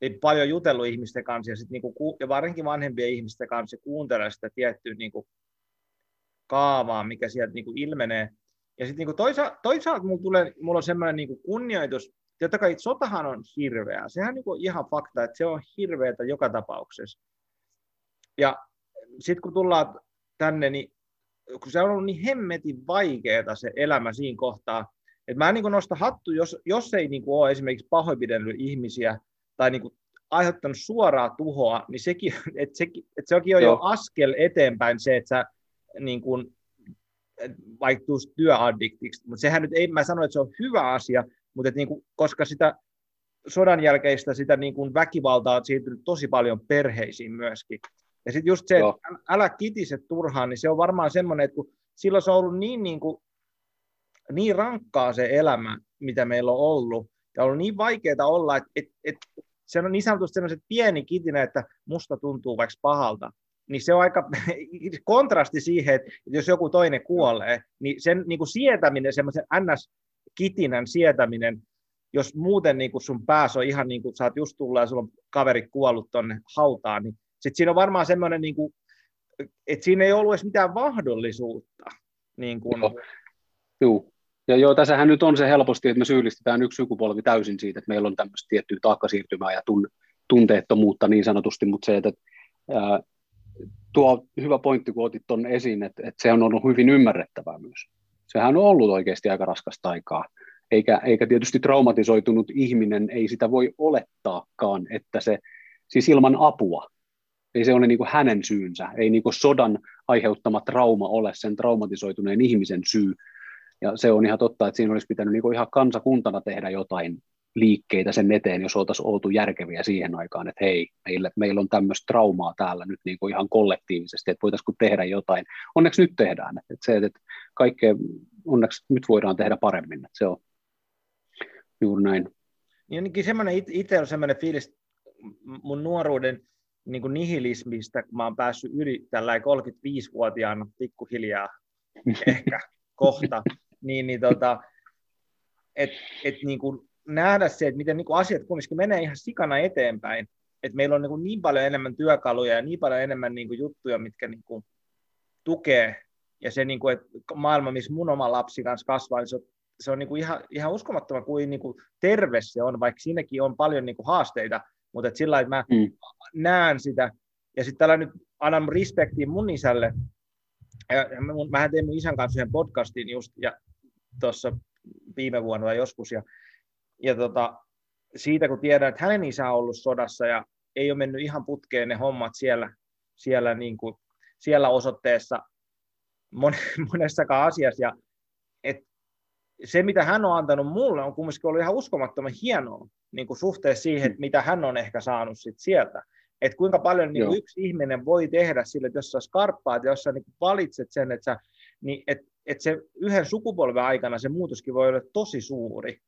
niin paljon jutellut ihmisten kanssa ja, sit niinku, ja varsinkin vanhempien ihmisten kanssa kuuntelee sitä tiettyä niinku kaavaa, mikä sieltä niinku ilmenee. Ja sitten niinku toisa, toisaalta mulla, tulee, mulla on semmoinen niinku kunnioitus, totta kai sotahan on hirveä, sehän on niinku ihan fakta, että se on hirveätä joka tapauksessa. Ja sitten kun tullaan tänne, niin kun se on ollut niin hemmetin vaikeaa se elämä siinä kohtaa, että mä en niin nosta hattu, jos, jos ei niin ole esimerkiksi pahoinpidellyt ihmisiä, tai niin kuin aiheuttanut suoraa tuhoa, niin sekin, <laughs> että sekin, että se onkin jo, jo askel eteenpäin se, että sä niin kuin, vaikka työaddiktiksi, mutta sehän nyt ei, mä sano, että se on hyvä asia, mutta niin kuin, koska sitä sodan jälkeistä sitä niin kuin väkivaltaa on siirtynyt tosi paljon perheisiin myöskin. Ja sitten just se, Joo. että älä kitiset turhaan, niin se on varmaan semmoinen, että kun silloin se on ollut niin, niin, kuin, niin rankkaa se elämä, mitä meillä on ollut, ja on niin vaikeaa olla, että, että, että se on niin sanotusti sellaiset pieni kitinä, että musta tuntuu vaikka pahalta, niin se on aika <laughs> kontrasti siihen, että jos joku toinen kuolee, niin sen niin kuin sietäminen, semmoisen ns-kitinän sietäminen, jos muuten niin kuin sun päässä on ihan niin kuin sä oot just tullut ja sulla on kaveri kuollut tonne hautaan, niin sit siinä on varmaan semmoinen, niin kuin, että siinä ei ollut edes mitään mahdollisuutta. Niin kuin... Joo. Joo. Ja joo, tässähän nyt on se helposti, että me syyllistetään yksi sukupolvi täysin siitä, että meillä on tämmöistä tiettyä taakkasiirtymää ja tun, tunteettomuutta niin sanotusti, mutta se, että ää, tuo hyvä pointti, kun otit tuonne esiin, että, että se on ollut hyvin ymmärrettävää myös. Sehän on ollut oikeasti aika raskasta aikaa, eikä, eikä tietysti traumatisoitunut ihminen, ei sitä voi olettaakaan, että se, siis ilman apua, ei se ole niin kuin hänen syynsä, ei niin kuin sodan aiheuttama trauma ole sen traumatisoituneen ihmisen syy, ja se on ihan totta, että siinä olisi pitänyt niin ihan kansakuntana tehdä jotain liikkeitä sen eteen, jos oltaisiin oltu järkeviä siihen aikaan, että hei, meillä, meillä on tämmöistä traumaa täällä nyt niin kuin ihan kollektiivisesti, että voitaisiinko tehdä jotain. Onneksi nyt tehdään, että se, että kaikkea, onneksi nyt voidaan tehdä paremmin, että se on juuri näin. Niin ainakin semmoinen, itse on semmoinen fiilis mun nuoruuden niin kuin nihilismistä, kun mä oon päässyt yli tällä 35-vuotiaana pikkuhiljaa <laughs> ehkä kohta, niin, niin tota, et, et niin kuin nähdä se, että miten niin kuin asiat kumminkin menee ihan sikana eteenpäin. Et meillä on niin, kuin niin paljon enemmän työkaluja ja niin paljon enemmän niin kuin juttuja, mitkä niin kuin tukee. Ja se, niin kuin, että maailma, missä mun oma lapsi kanssa kasvaa, niin se on, se on niin kuin ihan, ihan uskomattoman kuin, niin kuin terve se on, vaikka siinäkin on paljon niin kuin haasteita, mutta että sillä että mä mm. näen sitä. Ja sitten tällä nyt annan respektiin mun isälle, ja mähän tein mun isän kanssa yhden podcastin just ja tuossa viime vuonna tai joskus, ja, ja tota, siitä kun tiedän, että hänen isä on ollut sodassa ja ei ole mennyt ihan putkeen ne hommat siellä, siellä, niin kuin, siellä osoitteessa mon, <laughs> monessakaan asiassa, ja et, se, mitä hän on antanut mulle, on kumminkin ollut ihan uskomattoman hienoa niin kuin suhteessa siihen, että mitä hän on ehkä saanut sit sieltä. Että kuinka paljon niin kuin yksi ihminen voi tehdä sille, että jos sä skarppaat ja jos sä niin valitset sen, että, sä, niin, että, että se yhden sukupolven aikana se muutoskin voi olla tosi suuri.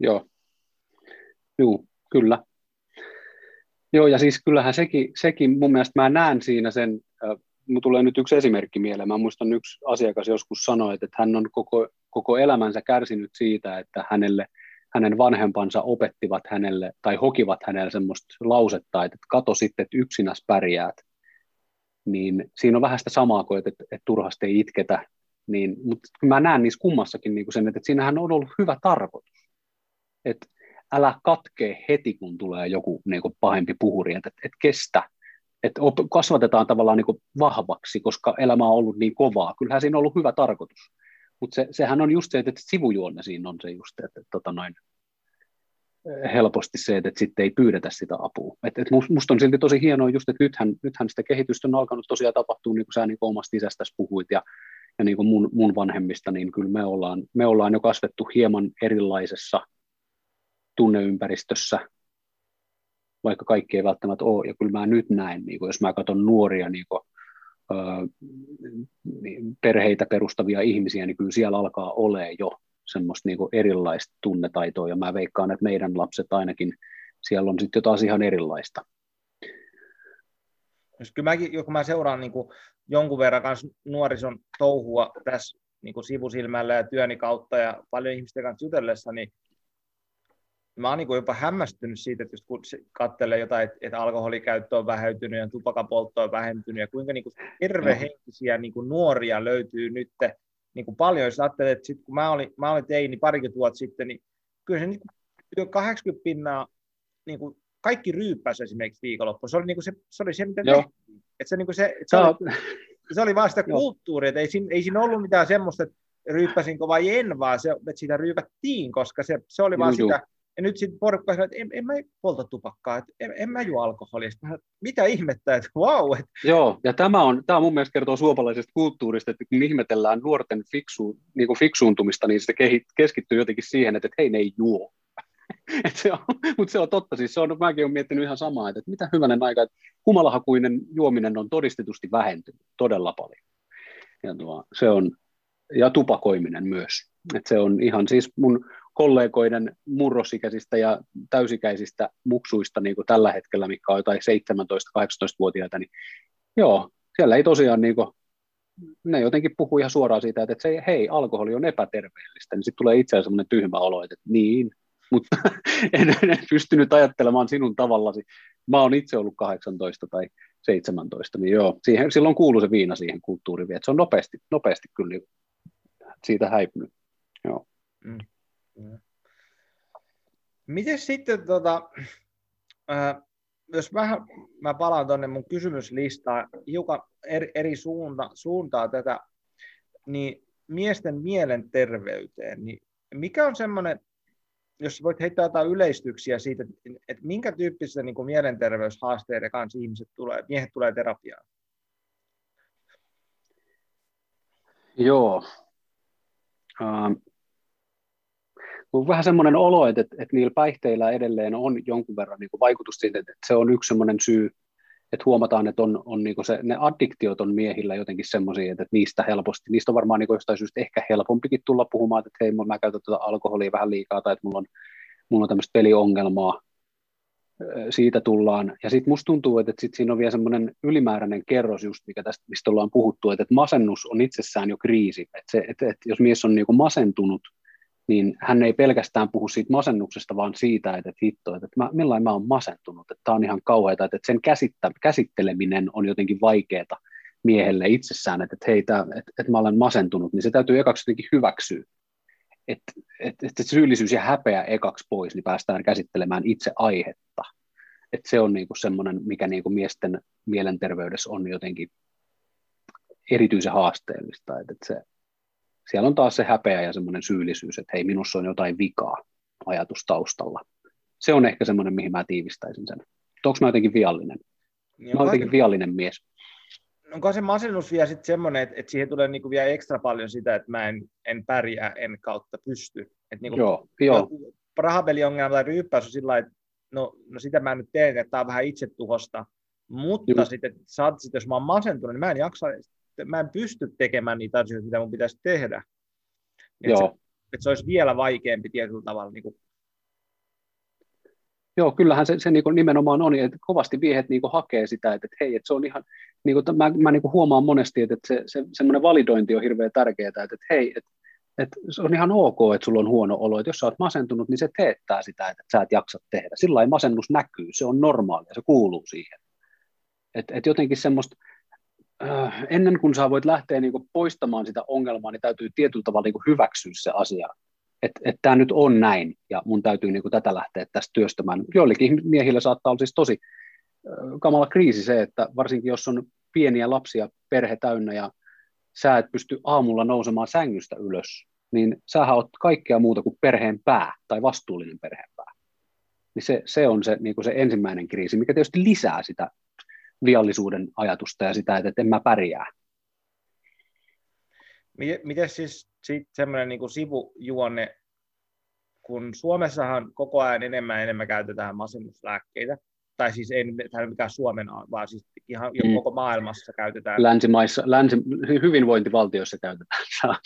Joo, Joo kyllä. Joo, ja siis kyllähän sekin, sekin mun mielestä mä näen siinä sen, äh, mun tulee nyt yksi esimerkki mieleen. Mä muistan yksi asiakas joskus sanoi, että hän on koko, koko elämänsä kärsinyt siitä, että hänelle, hänen vanhempansa opettivat hänelle tai hokivat hänelle semmoista lausetta, että kato sitten, että yksinäs pärjäät. Niin siinä on vähän sitä samaa kuin, että, että, turhasti ei itketä. Niin, mutta mä näen niissä kummassakin niin kuin sen, että, että siinähän on ollut hyvä tarkoitus. Että älä katkee heti, kun tulee joku niin kuin pahempi puhuri, että, että kestä, että kasvatetaan tavallaan niin vahvaksi, koska elämä on ollut niin kovaa. Kyllähän siinä on ollut hyvä tarkoitus, mutta se, sehän on just se, että sivujuonne siinä on se just, että, että tota noin, helposti se, että, että sitten ei pyydetä sitä apua. Et, et musta on silti tosi hienoa just, että nythän, nythän sitä kehitystä on alkanut tosiaan tapahtua, niin kuin sä niin omasta isästäsi puhuit ja, ja niin kuin mun, mun vanhemmista, niin kyllä me ollaan, me ollaan jo kasvettu hieman erilaisessa tunneympäristössä, vaikka kaikki ei välttämättä ole. Ja kyllä mä nyt näen, niin kuin jos mä katson nuoria niin kuin, ö, niin perheitä perustavia ihmisiä, niin kyllä siellä alkaa olemaan jo semmoista niin erilaista tunnetaitoa, ja mä veikkaan, että meidän lapset ainakin, siellä on sitten jotain ihan erilaista. Jos kyllä mäkin, kun mä seuraan niin kuin jonkun verran kanssa nuorison touhua tässä niin kuin sivusilmällä ja työni kautta ja paljon ihmisten kanssa jutellessa, niin mä oon niin jopa hämmästynyt siitä, että just kun katselee jotain, että, että alkoholikäyttö on vähentynyt ja tupakapoltto on vähentynyt ja kuinka niin kuin tervehenkisiä niin kuin nuoria löytyy nyt niin kuin paljon. Jos ajattelee, että sit, kun mä olin, mä olin teini parikymmentä vuotta sitten, niin kyllä se niin kuin 80 pinnaa niin kuin kaikki ryyppäsi esimerkiksi viikonloppu. Se oli, niin kuin se, se, oli se, mitä tehtiin. Että se, niin kuin se, että se, oli, se oli vaan sitä kulttuuria, että ei siinä, ei siinä ollut mitään semmoista, että ryyppäsinkö vai en, vaan se, että sitä ryypättiin, koska se, se oli vaan Juu, sitä, ja nyt sitten porukka sanoo, että en, en mä polta tupakkaa, että en, en mä juo alkoholia. Sitten mitä ihmettä, että vau. Wow, että... Joo, ja tämä, on, tämä mun mielestä kertoo suomalaisesta kulttuurista, että kun ihmetellään nuorten fiksu, niin kuin fiksuuntumista, niin se keskittyy jotenkin siihen, että hei, ne ei juo. <laughs> se on, mutta se on totta, siis se on, mäkin olen miettinyt ihan samaa, että, että mitä hyvänen aika, että humalahakuinen juominen on todistetusti vähentynyt todella paljon. Ja, tuo, se on, ja tupakoiminen myös. että se on ihan siis mun kollegoiden murrosikäisistä ja täysikäisistä muksuista niin kuin tällä hetkellä, mikä on jotain 17-18-vuotiaita, niin joo, siellä ei tosiaan niin kuin, ne jotenkin puhuu ihan suoraan siitä, että se, hei, alkoholi on epäterveellistä, niin sitten tulee itse asiassa sellainen tyhmä olo, että niin, mutta <laughs> en, en pystynyt ajattelemaan sinun tavallasi. Mä oon itse ollut 18 tai 17, niin joo, siihen, silloin kuuluu se viina siihen kulttuuriin, että se on nopeasti, nopeasti kyllä niin siitä häipynyt. Joo. Mm. Miten sitten, tota, äh, jos vähän mä palaan tuonne mun kysymyslistaan, hiukan eri, eri suunta, suuntaa tätä, niin miesten mielenterveyteen, niin mikä on semmoinen, jos voit heittää jotain yleistyksiä siitä, että minkä tyyppistä niin kuin mielenterveyshaasteiden kanssa ihmiset tulee, miehet tulee terapiaan? Joo. Uh, on vähän semmoinen olo, että, että, niillä päihteillä edelleen on jonkun verran niin vaikutus siitä, että se on yksi semmoinen syy, että huomataan, että on, on niin se, ne addiktiot on miehillä jotenkin semmoisia, että, niistä helposti, niistä on varmaan niin jostain syystä ehkä helpompikin tulla puhumaan, että hei, mä käytän tuota alkoholia vähän liikaa, tai että mulla on, mulla on tämmöistä peliongelmaa, siitä tullaan. Ja sitten musta tuntuu, että sit siinä on vielä semmoinen ylimääräinen kerros just, mikä tästä, mistä ollaan puhuttu, että, masennus on itsessään jo kriisi. Että, että, että jos mies on niin masentunut, niin hän ei pelkästään puhu siitä masennuksesta, vaan siitä, että, hitto, että mä, millainen mä oon masentunut, että tämä on ihan kauheata, että sen käsittä, käsitteleminen on jotenkin vaikeaa miehelle itsessään, että, että hei, tää, että, että mä olen masentunut, niin se täytyy ekaksi jotenkin hyväksyä. Että, että, että syyllisyys ja häpeä ekaksi pois, niin päästään käsittelemään itse aihetta. Että se on niinku semmoinen, mikä niinku miesten mielenterveydessä on jotenkin erityisen haasteellista, että, että se, siellä on taas se häpeä ja semmoinen syyllisyys, että hei, minussa on jotain vikaa ajatus taustalla. Se on ehkä semmoinen, mihin mä tiivistäisin sen. Onko mä jotenkin viallinen? Niin mä oon jotenkin viallinen mies. onko se masennus vielä sitten semmoinen, että, että siihen tulee niinku vielä ekstra paljon sitä, että mä en, en pärjää, en kautta pysty. Et niinku, joo, joo. Rahapeliongelma tai ryyppäys on sillä että no, no sitä mä nyt teen, että tämä on vähän itsetuhosta, mutta sitten, saat, sitten jos mä oon masentunut, niin mä en jaksa, mä en pysty tekemään niitä asioita, mitä mun pitäisi tehdä. Että se, että se olisi vielä vaikeampi tietyllä tavalla niin kuin Joo, kyllähän se, se niin nimenomaan on, että kovasti miehet niin hakee sitä, että, että hei, että se on ihan, niin kuin, mä, mä niin huomaan monesti, että, että se, se, semmoinen validointi on hirveän tärkeää, että, että hei, että, että se on ihan ok, että sulla on huono olo, että jos sä oot masentunut, niin se teettää sitä, että sä et jaksa tehdä. Sillä masennus näkyy, se on normaalia, se kuuluu siihen. Että et jotenkin semmoista, ennen kuin sä voit lähteä niin poistamaan sitä ongelmaa, niin täytyy tietyllä tavalla niin hyväksyä se asia että et tämä nyt on näin ja mun täytyy niin kuin tätä lähteä tästä työstämään. Joillekin miehillä saattaa olla siis tosi kamala kriisi se, että varsinkin jos on pieniä lapsia, perhe täynnä ja sä et pysty aamulla nousemaan sängystä ylös, niin sä oot kaikkea muuta kuin perheen pää tai vastuullinen perheen pää. Niin se, se on se, niin kuin se ensimmäinen kriisi, mikä tietysti lisää sitä viallisuuden ajatusta ja sitä, että en mä pärjää. Miten siis sitten semmoinen niin sivujuonne, kun Suomessahan koko ajan enemmän ja enemmän käytetään masennuslääkkeitä, tai siis ei tämä mikään Suomen, vaan siis ihan mm. koko maailmassa käytetään. Länsimaissa, länsi, hyvinvointivaltioissa käytetään. <laughs>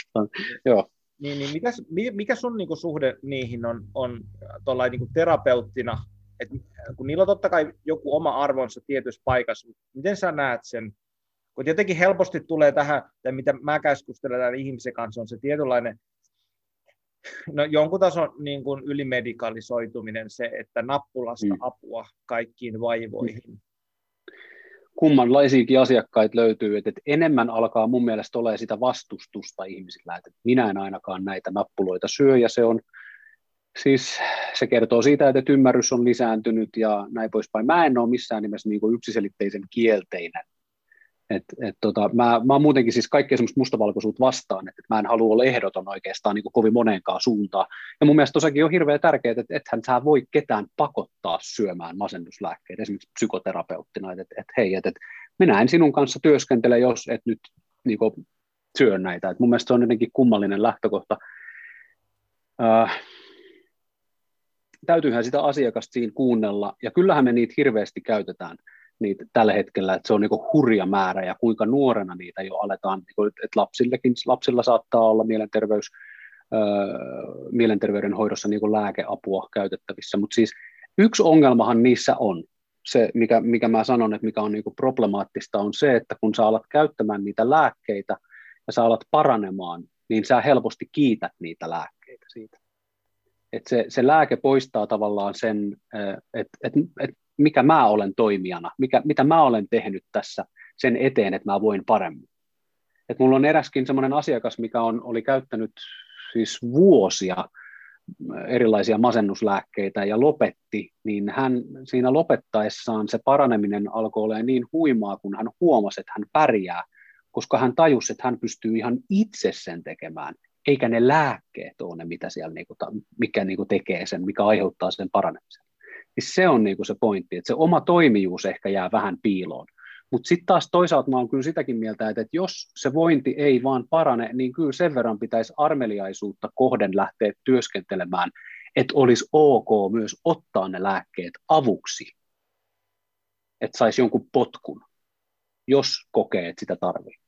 Joo. Niin, niin mikä, mikä sun niinku suhde niihin on, on niinku terapeuttina, Et, kun niillä on totta kai joku oma arvonsa tietyssä paikassa, miten sä näet sen mutta jotenkin helposti tulee tähän, tai mitä mä keskustelen tämän ihmisen kanssa, on se tietynlainen no, jonkun tason niin kuin ylimedikalisoituminen, se, että nappulasta mm. apua kaikkiin vaivoihin. Kummanlaisiakin asiakkaita löytyy, että, enemmän alkaa mun mielestä ole sitä vastustusta ihmisillä, että minä en ainakaan näitä nappuloita syö, ja se on Siis se kertoo siitä, että ymmärrys on lisääntynyt ja näin poispäin. Mä en ole missään nimessä niin kuin yksiselitteisen kielteinen et, et tota, mä, mä oon muutenkin siis kaikkea semmoista mustavalkoisuutta vastaan, että mä en halua olla ehdoton oikeastaan niin kovin moneenkaan suuntaan. Ja mun mielestä tosiaankin on hirveän tärkeää, että ethän sä voi ketään pakottaa syömään masennuslääkkeitä, esimerkiksi psykoterapeuttina, että, että, että hei, että, että minä en sinun kanssa työskentele, jos et nyt niin kuin, syö näitä. Et mun mielestä se on jotenkin kummallinen lähtökohta. Äh, täytyyhän sitä asiakasta siinä kuunnella, ja kyllähän me niitä hirveästi käytetään niitä tällä hetkellä, että se on niin hurja määrä ja kuinka nuorena niitä jo aletaan, niin että lapsillekin, lapsilla saattaa olla mielenterveys, öö, mielenterveyden hoidossa niin lääkeapua käytettävissä, mutta siis yksi ongelmahan niissä on, se mikä, mikä mä sanon, että mikä on niin problemaattista on se, että kun sä alat käyttämään niitä lääkkeitä ja sä alat paranemaan, niin sä helposti kiität niitä lääkkeitä siitä. Et se, se lääke poistaa tavallaan sen, että et, et mikä mä olen toimijana, mikä, mitä mä olen tehnyt tässä sen eteen, että mä voin paremmin. Et mulla on eräskin semmoinen asiakas, mikä on, oli käyttänyt siis vuosia erilaisia masennuslääkkeitä ja lopetti, niin hän siinä lopettaessaan se paraneminen alkoi olla niin huimaa, kun hän huomasi, että hän pärjää, koska hän tajusi, että hän pystyy ihan itse sen tekemään, eikä ne lääkkeet ole ne, mitä siellä niinku, mikä niinku tekee sen, mikä aiheuttaa sen paranemisen niin se on niin kuin se pointti, että se oma toimijuus ehkä jää vähän piiloon. Mutta sitten taas toisaalta mä oon kyllä sitäkin mieltä, että, että jos se vointi ei vaan parane, niin kyllä sen verran pitäisi armeliaisuutta kohden lähteä työskentelemään, että olisi ok myös ottaa ne lääkkeet avuksi, että saisi jonkun potkun, jos kokee, että sitä tarvii.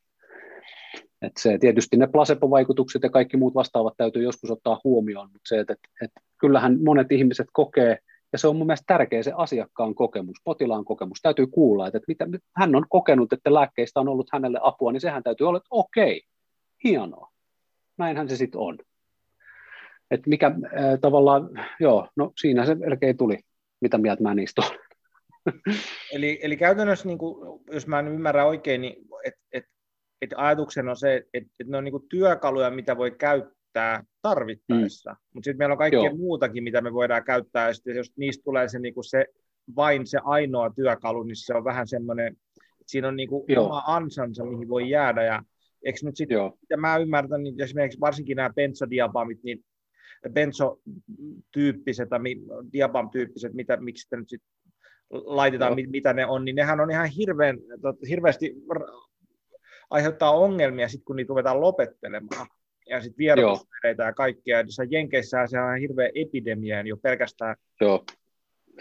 Et se, tietysti ne placebo-vaikutukset ja kaikki muut vastaavat täytyy joskus ottaa huomioon, mutta se, että, että, että kyllähän monet ihmiset kokee – ja se on mun mielestä tärkeä se asiakkaan kokemus, potilaan kokemus. Täytyy kuulla, että mitä, hän on kokenut, että lääkkeistä on ollut hänelle apua, niin sehän täytyy olla, että okei, hienoa. Näinhän se sitten on. Että mikä äh, tavallaan, joo, no siinä se melkein tuli, mitä mieltä mä niistä olen. Eli, eli käytännössä, niin kuin, jos mä en ymmärrä oikein, niin että et, et ajatuksena on se, että et ne on niin työkaluja, mitä voi käyttää tarvittaessa. Mm. Mutta sitten meillä on kaikkea Joo. muutakin, mitä me voidaan käyttää, ja sitten jos niistä tulee se, niin se vain se ainoa työkalu, niin se on vähän semmoinen, että siinä on niin oma ansansa, mihin voi jäädä, ja eikö nyt sitten, mitä mä ymmärrän, niin esimerkiksi varsinkin nämä benzodiabamit, niin benzotyyppiset tai diabam-tyyppiset, mitä, miksi sitä nyt sitten laitetaan, mit, mitä ne on, niin nehän on ihan hirveän, hirveästi aiheuttaa ongelmia sitten, kun niitä ruvetaan lopettelemaan. Ja sitten vierotusoireita ja kaikkea. Jossa Jenkeissä se on hirveä epidemia jo pelkästään. Joo.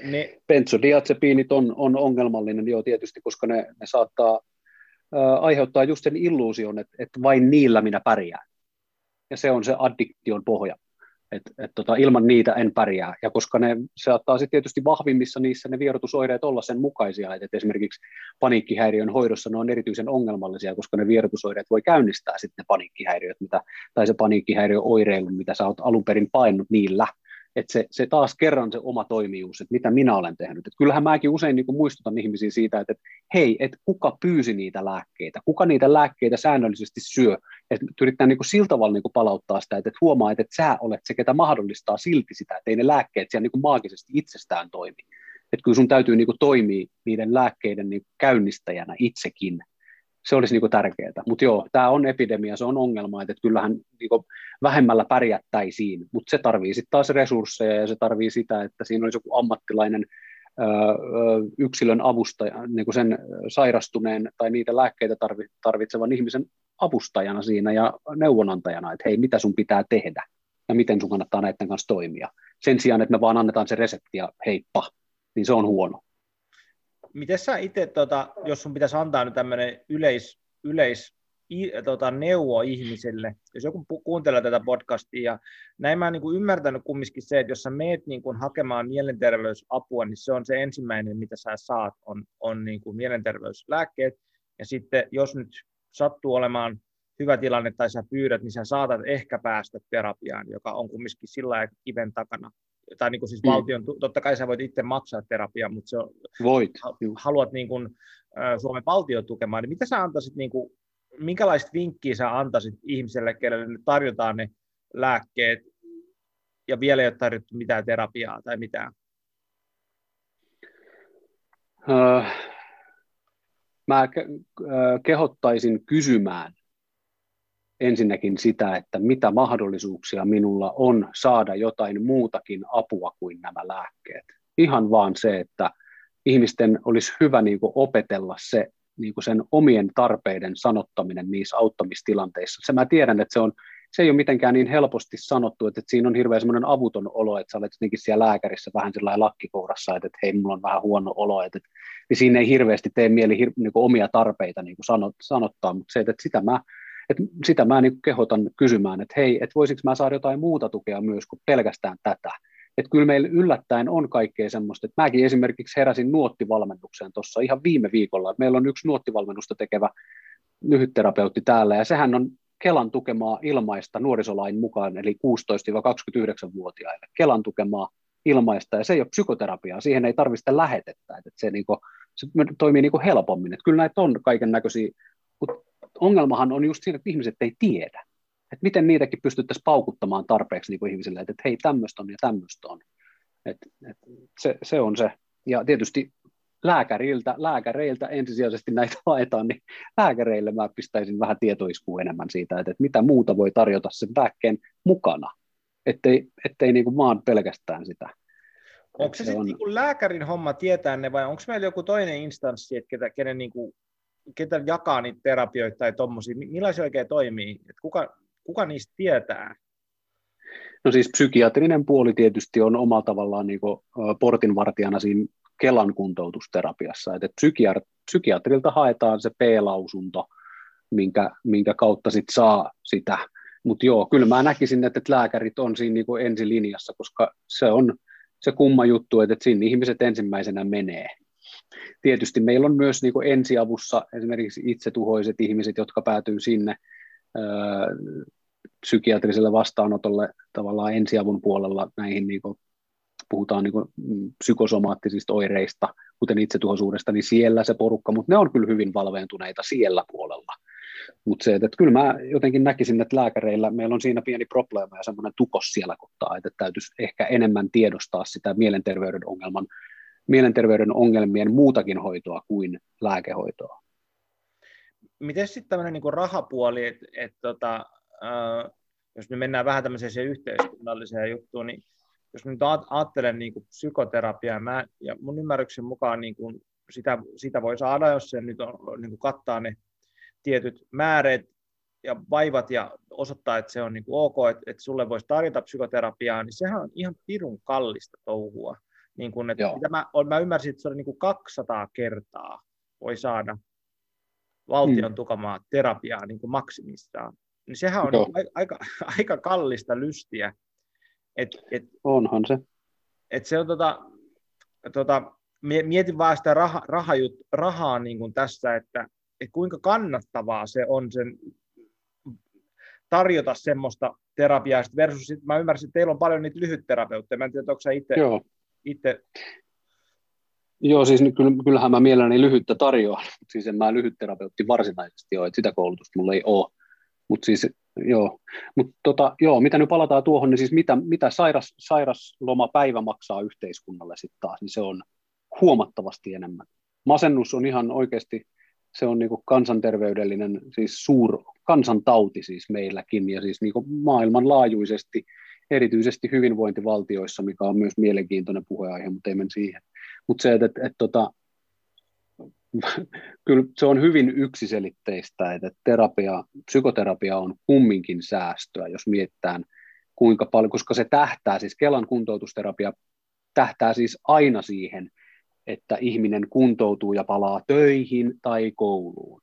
Ne... Benzodiazepiinit on, on ongelmallinen jo tietysti, koska ne, ne saattaa äh, aiheuttaa just sen illuusion, että, että vain niillä minä pärjään. Ja se on se addiktion pohja. Et, et tota, ilman niitä en pärjää. Ja koska ne saattaa sitten tietysti vahvimmissa niissä ne vierotusoireet olla sen mukaisia, että et esimerkiksi paniikkihäiriön hoidossa ne on erityisen ongelmallisia, koska ne vierotusoireet voi käynnistää sitten ne paniikkihäiriöt, mitä, tai se paniikkihäiriöoireilu, mitä sä oot alun perin painut niillä että se, se taas kerran se oma toimijuus, että mitä minä olen tehnyt. Et kyllähän mäkin usein niin muistutan ihmisiä siitä, että, että hei, että kuka pyysi niitä lääkkeitä, kuka niitä lääkkeitä säännöllisesti syö, että yritetään niin sillä tavalla niin palauttaa sitä, että, että huomaa, että, että sä olet se, ketä mahdollistaa silti sitä, että ei ne lääkkeet siellä niin maagisesti itsestään toimi. Että kyllä sun täytyy niin toimia niiden lääkkeiden niin käynnistäjänä itsekin, se olisi niin tärkeää. Mutta joo, tämä on epidemia, se on ongelma, että kyllähän niin vähemmällä pärjättäisiin, mutta se tarvii sitten taas resursseja ja se tarvii sitä, että siinä olisi joku ammattilainen yksilön avustaja, niin kuin sen sairastuneen tai niitä lääkkeitä tarvitsevan ihmisen avustajana siinä ja neuvonantajana, että hei, mitä sun pitää tehdä ja miten sun kannattaa näiden kanssa toimia. Sen sijaan, että me vaan annetaan se resepti ja heippa, niin se on huono miten sä itse, tota, jos sun pitäisi antaa nyt tämmöinen yleis, yleis i, tota, neuvo ihmiselle, jos joku pu- kuuntelee tätä podcastia, ja näin mä oon niin ymmärtänyt kumminkin se, että jos sä meet niin kuin hakemaan mielenterveysapua, niin se on se ensimmäinen, mitä sä saat, on, on niin kuin mielenterveyslääkkeet, ja sitten jos nyt sattuu olemaan hyvä tilanne tai sä pyydät, niin sä saatat ehkä päästä terapiaan, joka on kumminkin sillä kiven takana tai niin kuin siis mm. valtion, totta kai sä voit itse maksaa terapiaa, mutta se on, voit. haluat niin kuin, Suomen valtio tukemaan, niin mitä sä antaisit, niin kuin, minkälaista vinkkiä sä antaisit ihmiselle, kenelle ne tarjotaan ne lääkkeet, ja vielä ei ole tarjottu mitään terapiaa tai mitään? Uh, mä ke- kehottaisin kysymään ensinnäkin sitä, että mitä mahdollisuuksia minulla on saada jotain muutakin apua kuin nämä lääkkeet. Ihan vaan se, että ihmisten olisi hyvä niin kuin opetella se niin kuin sen omien tarpeiden sanottaminen niissä auttamistilanteissa. Se mä tiedän, että se, on, se ei ole mitenkään niin helposti sanottu, että, että siinä on hirveän semmoinen avuton olo, että sä olet jotenkin siellä lääkärissä vähän sellainen lakkikourassa, että, että hei, mulla on vähän huono olo, että, että niin siinä ei hirveästi tee mieli hir, niin omia tarpeita niin kuin sanot, sanottaa, mutta se, että, että sitä mä et sitä mä niin kehotan kysymään, että hei, että voisinko mä saada jotain muuta tukea myös kuin pelkästään tätä. Että kyllä meillä yllättäen on kaikkea semmoista, että mäkin esimerkiksi heräsin nuottivalmennukseen tuossa ihan viime viikolla. Meillä on yksi nuottivalmennusta tekevä lyhytterapeutti täällä, ja sehän on Kelan tukemaa ilmaista nuorisolain mukaan, eli 16-29-vuotiaille. Kelan tukemaa ilmaista, ja se ei ole psykoterapiaa, siihen ei tarvitse lähetettä, että se, niinku, se toimii niinku helpommin. Että kyllä näitä on kaiken näköisiä, mutta ongelmahan on just siinä, että ihmiset ei tiedä. Että miten niitäkin pystyttäisiin paukuttamaan tarpeeksi niin kuin ihmisille, että, että hei, tämmöistä on ja tämmöistä on. Et, et se, se on se. Ja tietysti lääkäriltä, lääkäreiltä ensisijaisesti näitä <laughs> haetaan, niin lääkäreille mä pistäisin vähän tietoiskua enemmän siitä, että, että mitä muuta voi tarjota sen lääkkeen mukana, ettei, ettei niin kuin maan pelkästään sitä. Onko se, se sitten on... niin lääkärin homma tietää ne vai onko meillä joku toinen instanssi, että ketä, kenen niin kuin ketä jakaa niitä terapioita tai tuommoisia, millaisia oikein toimii, että kuka, kuka niistä tietää? No siis psykiatrinen puoli tietysti on omalla tavallaan niin portinvartijana siinä Kelan kuntoutusterapiassa, että psykiat- psykiatrilta haetaan se P-lausunto, minkä, minkä kautta sit saa sitä. Mutta joo, kyllä mä näkisin, että, että lääkärit on siinä niin ensilinjassa, koska se on se kumma juttu, että, että siinä ihmiset ensimmäisenä menee tietysti meillä on myös niin kuin ensiavussa esimerkiksi itsetuhoiset ihmiset, jotka päätyy sinne ö, psykiatriselle vastaanotolle tavallaan ensiavun puolella näihin niin kuin, puhutaan niin kuin, mm, psykosomaattisista oireista, kuten itsetuhoisuudesta, niin siellä se porukka, mutta ne on kyllä hyvin valveentuneita siellä puolella. Mutta se, että, että kyllä mä jotenkin näkisin, että lääkäreillä meillä on siinä pieni probleema ja semmoinen tukos siellä kohtaa, että täytyisi ehkä enemmän tiedostaa sitä mielenterveyden ongelman mielenterveyden ongelmien muutakin hoitoa kuin lääkehoitoa. Miten sitten tämmöinen niin rahapuoli, että et, tota, äh, jos me mennään vähän tämmöiseen yhteiskunnalliseen juttuun, niin jos nyt ajattelen niin kuin psykoterapiaa, mä, ja mun ymmärryksen mukaan niin kuin sitä, sitä voi saada, jos se nyt on, niin kuin kattaa ne tietyt määreet ja vaivat ja osoittaa, että se on niin kuin ok, että, että sulle voisi tarjota psykoterapiaa, niin sehän on ihan pirun kallista touhua. Niin kuin, että mitä mä, mä ymmärsin, että se oli niin kuin 200 kertaa voi saada valtion mm. tukamaa terapiaa niin kuin maksimissaan. Niin sehän on niin aika, <laughs> aika kallista lystiä. Et, et, Onhan se. Et se on tota, tota, mietin vaan sitä raha, rahajut, rahaa niin kuin tässä, että, että kuinka kannattavaa se on sen tarjota semmoista terapiaa versus, sit mä ymmärsin, että teillä on paljon niitä lyhytterapeutteja, mä en tiedä, onko sä itse, Joo. Itse Joo, siis kyllähän mä mielelläni lyhyttä tarjoan, mutta siis en mä lyhytterapeutti varsinaisesti ole, että sitä koulutusta mulla ei ole. Mutta siis, joo. Mut tota, joo, mitä nyt palataan tuohon, niin siis mitä, mitä sairas, sairaslomapäivä maksaa yhteiskunnalle sitten taas, niin se on huomattavasti enemmän. Masennus on ihan oikeasti, se on niinku kansanterveydellinen, siis suur kansantauti siis meilläkin, ja siis niinku maailmanlaajuisesti, erityisesti hyvinvointivaltioissa, mikä on myös mielenkiintoinen puheenaihe, mutta ei mene siihen. Mutta se, että et, et, tota, <laughs> kyllä se on hyvin yksiselitteistä, että terapia, psykoterapia on kumminkin säästöä, jos mietitään kuinka paljon, koska se tähtää, siis Kelan kuntoutusterapia tähtää siis aina siihen, että ihminen kuntoutuu ja palaa töihin tai kouluun.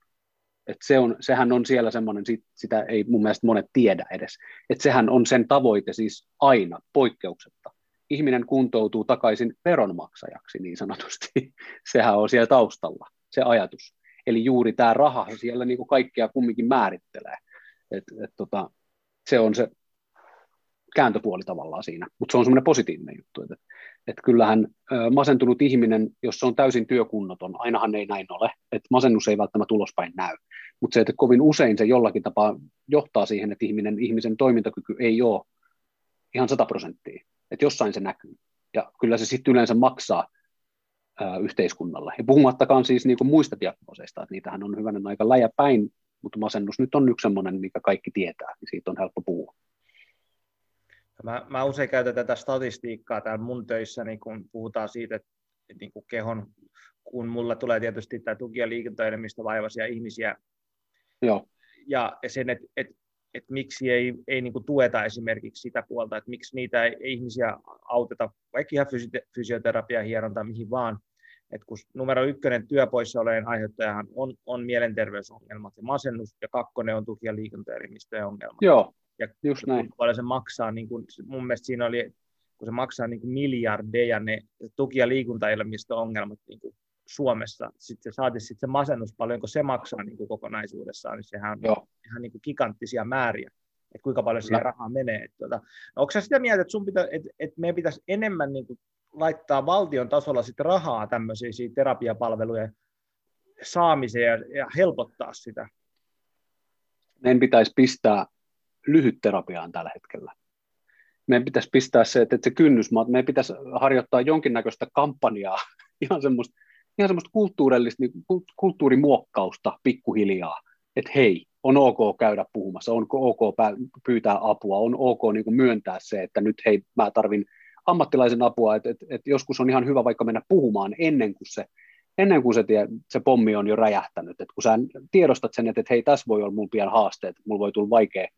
Et se on, sehän on siellä semmoinen, sitä ei mun mielestä monet tiedä edes, että sehän on sen tavoite siis aina poikkeuksetta ihminen kuntoutuu takaisin veronmaksajaksi niin sanotusti. <laughs> Sehän on siellä taustalla, se ajatus. Eli juuri tämä raha siellä niin kuin kaikkea kumminkin määrittelee. Et, et tota, se on se kääntöpuoli tavallaan siinä, mutta se on semmoinen positiivinen juttu, että, että kyllähän masentunut ihminen, jos se on täysin työkunnoton, ainahan ei näin ole, että masennus ei välttämättä ulospäin näy, mutta se, että kovin usein se jollakin tapaa johtaa siihen, että ihminen, ihmisen toimintakyky ei ole ihan 100 prosenttia, että jossain se näkyy. Ja kyllä se sitten yleensä maksaa ää, yhteiskunnalle. Ja puhumattakaan siis niinku muista diagnooseista, että niitähän on hyvänen aika läjäpäin, mutta masennus nyt on yksi sellainen, mikä kaikki tietää, niin siitä on helppo puhua. Mä, mä usein käytän tätä statistiikkaa täällä mun töissä, niin kun puhutaan siitä, että, niin kehon, kun mulla tulee tietysti tämä tuki- ja liikuntaelimistä vaivaisia ihmisiä, Joo. ja sen, että, että että miksi ei, ei niin kuin tueta esimerkiksi sitä puolta, että miksi niitä ei, ihmisiä auteta, vaikka ihan fysioterapia, hieronta, mihin vaan. että kun numero ykkönen työpoissaolojen aiheuttajahan on, on mielenterveysongelmat ja masennus, ja kakkonen on tuki- ja liikuntaelimistöjen ongelmat. Joo, ja just näin. paljon se maksaa, niin kuin, mun mielestä siinä oli, kun se maksaa niin kuin miljardeja ne tuki- ja liikuntaelimistö-ongelmat niin kuin Suomessa, sitten saati sitten se masennus, paljonko se maksaa niin kuin kokonaisuudessaan, niin sehän on Joo. ihan niin kuin giganttisia määriä, että kuinka paljon siihen rahaa menee. Että, tuota, no, onko sä sitä mieltä, että, sun pitä, että, että meidän pitäisi enemmän niin kuin laittaa valtion tasolla sitten rahaa tämmöisiä terapiapalvelujen saamiseen ja, ja helpottaa sitä? Meidän pitäisi pistää lyhytterapiaan tällä hetkellä. Meidän pitäisi pistää se, että se kynnys, meidän pitäisi harjoittaa jonkinnäköistä kampanjaa, <laughs> ihan semmoista ihan semmoista kulttuurillista, niin kulttuurimuokkausta pikkuhiljaa, että hei, on ok käydä puhumassa, on ok pyytää apua, on ok niin kuin myöntää se, että nyt hei, mä tarvin ammattilaisen apua, että, että, että joskus on ihan hyvä vaikka mennä puhumaan ennen kuin se, ennen kuin se, tie, se pommi on jo räjähtänyt, että kun sä tiedostat sen, että, että hei, tässä voi olla mun pian haasteet, mulla voi tulla vaikea,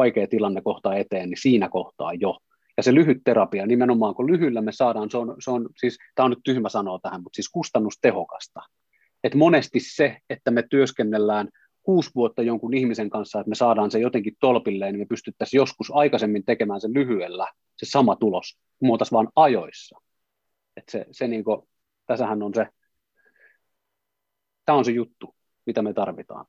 vaikea tilanne kohta eteen, niin siinä kohtaa jo ja se lyhyt terapia, nimenomaan kun lyhyllä me saadaan, se on, se on siis, tämä on nyt tyhmä sanoa tähän, mutta siis kustannustehokasta. Et monesti se, että me työskennellään kuusi vuotta jonkun ihmisen kanssa, että me saadaan se jotenkin tolpilleen, niin me pystyttäisiin joskus aikaisemmin tekemään sen lyhyellä se sama tulos, muotas vaan ajoissa. Et se, se niin kuin, tässähän on se, tämä on se juttu, mitä me tarvitaan.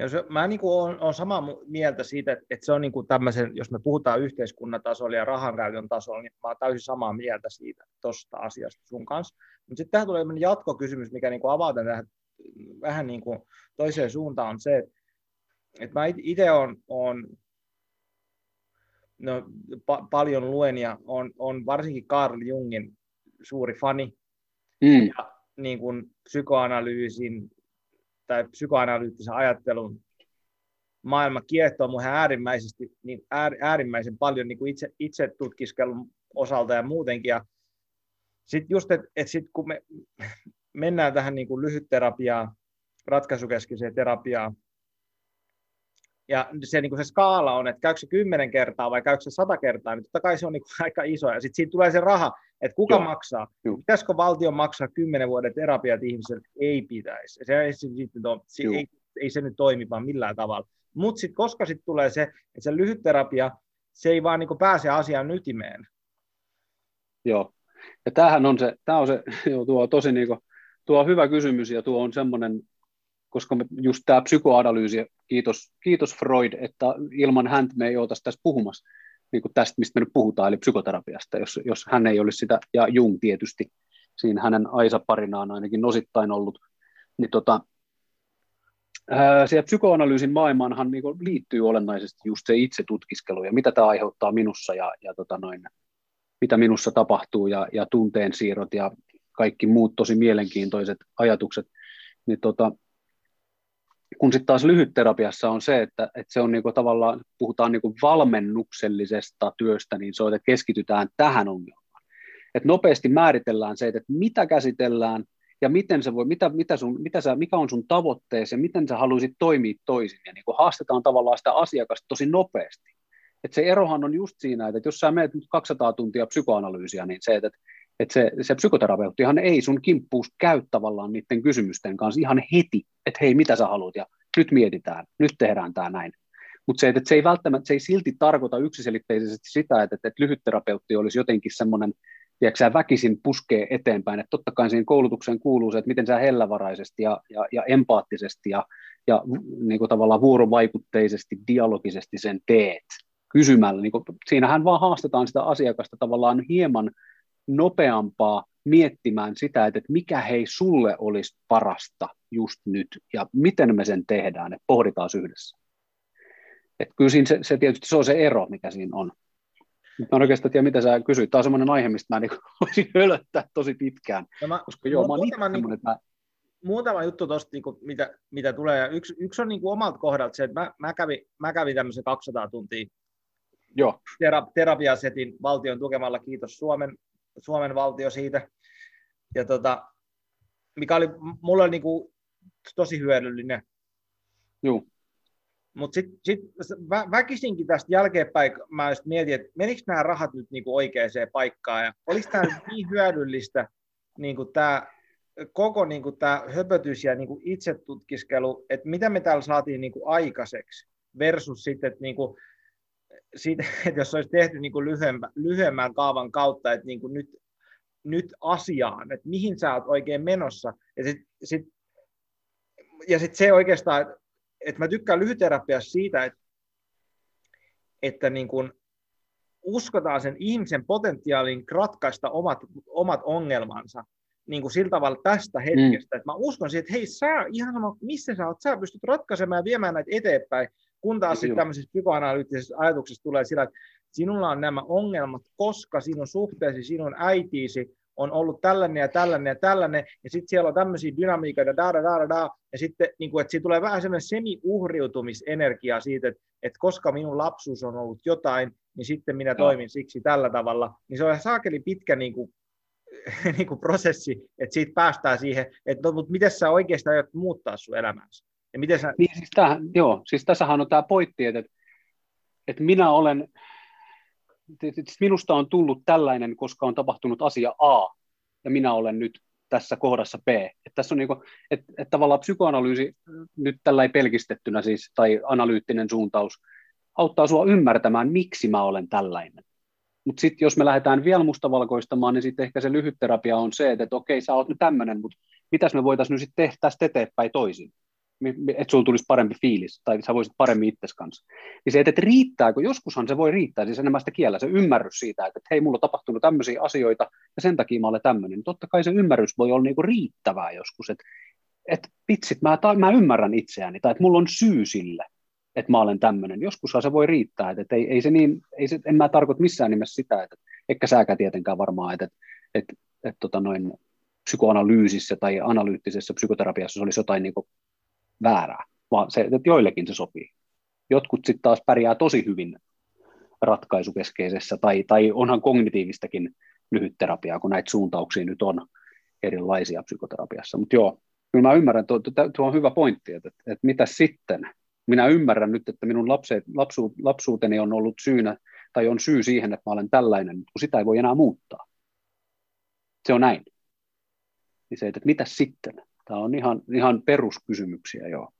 Ja se, mä niin kuin olen, olen samaa mieltä siitä, että, että se on niin kuin tämmöisen, jos me puhutaan yhteiskunnan tasolla ja rahankäytön tasolla, niin mä olen täysin samaa mieltä siitä tuosta asiasta sun kanssa. Mutta sitten tähän tulee jatkokysymys, mikä niin kuin avaa tähän vähän niin kuin toiseen suuntaan, on se, että mä itse olen, olen no, pa- paljon luen ja on, on varsinkin Carl Jungin suuri fani. Mm. Ja niin kuin psykoanalyysin tai psykoanalyyttisen ajattelun maailma kiehtoo mun äärimmäisesti, niin äärimmäisen paljon niin kuin itse, itse tutkiskelun osalta ja muutenkin. Ja sitten just, että et sit kun me mennään tähän niin kuin lyhytterapiaan, ratkaisukeskeiseen terapiaan, ja se, niin kuin se skaala on, että käykö se kymmenen kertaa vai käykö se sata kertaa, niin totta kai se on niin kuin aika iso. Ja sitten siitä tulee se raha, että kuka Joo. maksaa. Joo. Pitäisikö valtio maksaa kymmenen vuoden terapiat ihmiselle? Ei pitäisi. Se, ei, se, se, ei, ei se nyt toimi vaan millään tavalla. Mutta sitten koska sitten tulee se, että se lyhyt terapia, se ei vaan niin pääse asian ytimeen. Joo, ja tämähän on se, tämä on se, <laughs> joo, tuo on tosi niin kuin, tuo on hyvä kysymys ja tuo on semmoinen, koska me, just tämä psykoanalyysi, kiitos, kiitos Freud, että ilman häntä me ei oltaisi tässä puhumassa niin kuin tästä, mistä me nyt puhutaan, eli psykoterapiasta, jos, jos hän ei olisi sitä, ja Jung tietysti, siinä hänen Aisa-parinaan ainakin osittain ollut, niin tota, siihen psykoanalyysin maailmaanhan niin liittyy olennaisesti just se itse tutkiskelu ja mitä tämä aiheuttaa minussa ja, ja tota noin, mitä minussa tapahtuu ja, ja tunteen siirrot ja kaikki muut tosi mielenkiintoiset ajatukset, niin tota, kun sitten taas lyhytterapiassa on se, että, että se on niinku tavallaan, puhutaan niinku valmennuksellisesta työstä, niin se on, että keskitytään tähän ongelmaan. Että nopeasti määritellään se, että mitä käsitellään ja miten se voi, mitä, mitä sun, mitä sä, mikä on sun tavoitteesi ja miten sä haluaisit toimia toisin. Ja niinku haastetaan tavallaan sitä asiakasta tosi nopeasti. Et se erohan on just siinä, että jos sä menet nyt 200 tuntia psykoanalyysiä, niin se, että, että se, se psykoterapeuttihan ei sun kimppuus käy tavallaan niiden kysymysten kanssa ihan heti, että hei, mitä sä haluat, ja nyt mietitään, nyt tehdään tämä näin. Mutta se, että se ei välttämättä, se ei silti tarkoita yksiselitteisesti sitä, että, että lyhytterapeutti olisi jotenkin semmoinen, tiedätkö, väkisin puskee eteenpäin, että totta kai siihen koulutukseen kuuluu se, että miten sä hellävaraisesti ja, ja, ja empaattisesti ja, ja niin kuin tavallaan vuorovaikutteisesti, dialogisesti sen teet kysymällä. Niin kuin, siinähän vaan haastetaan sitä asiakasta tavallaan hieman nopeampaa miettimään sitä, että mikä hei sulle olisi parasta just nyt ja miten me sen tehdään, että pohditaan yhdessä. Että kyllä siinä se, se tietysti se on se ero, mikä siinä on. Mä en oikeastaan tiedä, mitä sä kysyit. Tämä on semmoinen aihe, mistä mä niin <laughs> voisin hölöttää tosi pitkään. No mä, koska joo, mä muutama, niin, että mä... muutama juttu tuosta, niin mitä, mitä tulee. Yksi, yksi on niin kuin omalta kohdalta se, että mä, mä, kävin, mä kävin tämmöisen 200 tuntia Joo. Tera, terapiasetin valtion tukemalla, kiitos Suomen, Suomen valtio siitä. Ja tota, mikä oli mulle niin kuin tosi hyödyllinen. Joo. Mutta sitten sit, vä, väkisinkin tästä jälkeenpäin mä mietin, että menikö nämä rahat nyt niin kuin oikeaan paikkaan ja oliko tämä niin hyödyllistä niin kuin tämä koko niin kuin tämä höpötys ja niin kuin itsetutkiskelu, että mitä me täällä saatiin niin kuin aikaiseksi versus sitten, että niin kuin, siitä, <laughs> että jos olisi tehty niin kuin lyhyemmän, lyhyemmän kaavan kautta, että niin kuin nyt, nyt asiaan, että mihin sä oot oikein menossa. Ja sitten sit, ja sit se oikeastaan, että, että mä tykkään lyhyterapiassa siitä, että, että niin kuin uskotaan sen ihmisen potentiaalin ratkaista omat, omat ongelmansa niin kuin sillä tavalla tästä mm. hetkestä, mm. että mä uskon siihen, että hei, sä ihan sama, missä sä oot, sä pystyt ratkaisemaan ja viemään näitä eteenpäin, kun taas sitten tämmöisessä psykoanalyyttisessä ajatuksessa tulee sillä, että sinulla on nämä ongelmat, koska sinun suhteesi, sinun äitiisi on ollut tällainen ja tällainen ja tällainen, ja sitten siellä on tämmöisiä dynamiikoita, da, da, da, da, ja sitten niin kuin, että siitä tulee vähän semmoinen semi-uhriutumisenergia siitä, että, että koska minun lapsuus on ollut jotain, niin sitten minä toimin no. siksi tällä tavalla, niin se on saakeli pitkä niin kuin, <laughs> niin kuin prosessi, että siitä päästään siihen, että no, mutta miten sä oikeastaan aiot muuttaa sun elämänsä? Ja miten sä... niin, siis tämähän, joo, siis tässähän on tämä pointti, että, että minä olen, minusta on tullut tällainen, koska on tapahtunut asia A, ja minä olen nyt tässä kohdassa B. Että tässä on niin kuin, että, että tavallaan psykoanalyysi nyt tällä pelkistettynä siis, tai analyyttinen suuntaus, auttaa sinua ymmärtämään, miksi mä olen tällainen. Mutta sitten jos me lähdetään vielä mustavalkoistamaan, niin sitten ehkä se lyhyt terapia on se, että, että okei, sä oot nyt tämmöinen, mutta mitäs me voitaisiin nyt sitten tehdä tästä eteenpäin toisin että sulla tulisi parempi fiilis, tai sä voisit paremmin itses kanssa. Niin se, että, että riittääkö, joskushan se voi riittää, siis enemmän sitä kielellä, se ymmärrys siitä, että, että hei, mulla on tapahtunut tämmöisiä asioita, ja sen takia mä olen tämmöinen. Niin totta kai se ymmärrys voi olla niinku riittävää joskus, että että vitsit, mä, ta, mä ymmärrän itseäni, tai että mulla on syy sille, että mä olen tämmöinen. Joskushan se voi riittää, että, että ei, ei se niin, ei se, en mä tarkoita missään nimessä sitä, että eikä sääkä tietenkään varmaan, että, että, että, että tota noin, psykoanalyysissä tai analyyttisessä psykoterapiassa se olisi jotain niin väärää, vaan se, että joillekin se sopii. Jotkut sitten taas pärjää tosi hyvin ratkaisukeskeisessä, tai, tai onhan kognitiivistakin lyhytterapiaa, kun näitä suuntauksia nyt on erilaisia psykoterapiassa. Mutta joo, kyllä mä ymmärrän, tuo, tuo on hyvä pointti, että, että, että mitä sitten, Minä ymmärrän nyt, että minun lapse, lapsu, lapsuuteni on ollut syynä tai on syy siihen, että mä olen tällainen, kun sitä ei voi enää muuttaa. Se on näin. Niin se, että mitä sitten? Tämä on ihan, ihan peruskysymyksiä, joo.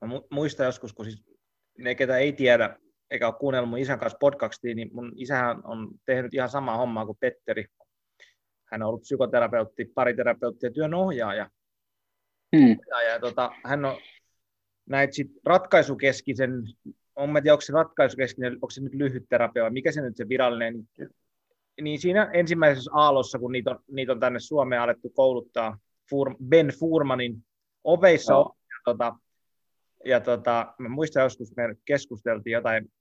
Mä muistan joskus, kun siis ne, ketä ei tiedä, eikä ole kuunnellut mun isän kanssa podcastia, niin mun isähän on tehnyt ihan samaa hommaa kuin Petteri. Hän on ollut psykoterapeutti, pariterapeutti ja työnohjaaja. Hmm. Ja, tota, hän on näitä sit ratkaisukeskisen, on mä tiedä, onko se ratkaisukeskinen, onko se nyt lyhyt terapia vai mikä se nyt se virallinen, niin, niin siinä ensimmäisessä aallossa, kun niitä on, niitä on tänne Suomeen alettu kouluttaa, Fur, Ben Furmanin oveissa no. ja, tota, ja tota, mä muistan joskus, me keskusteltiin jotain,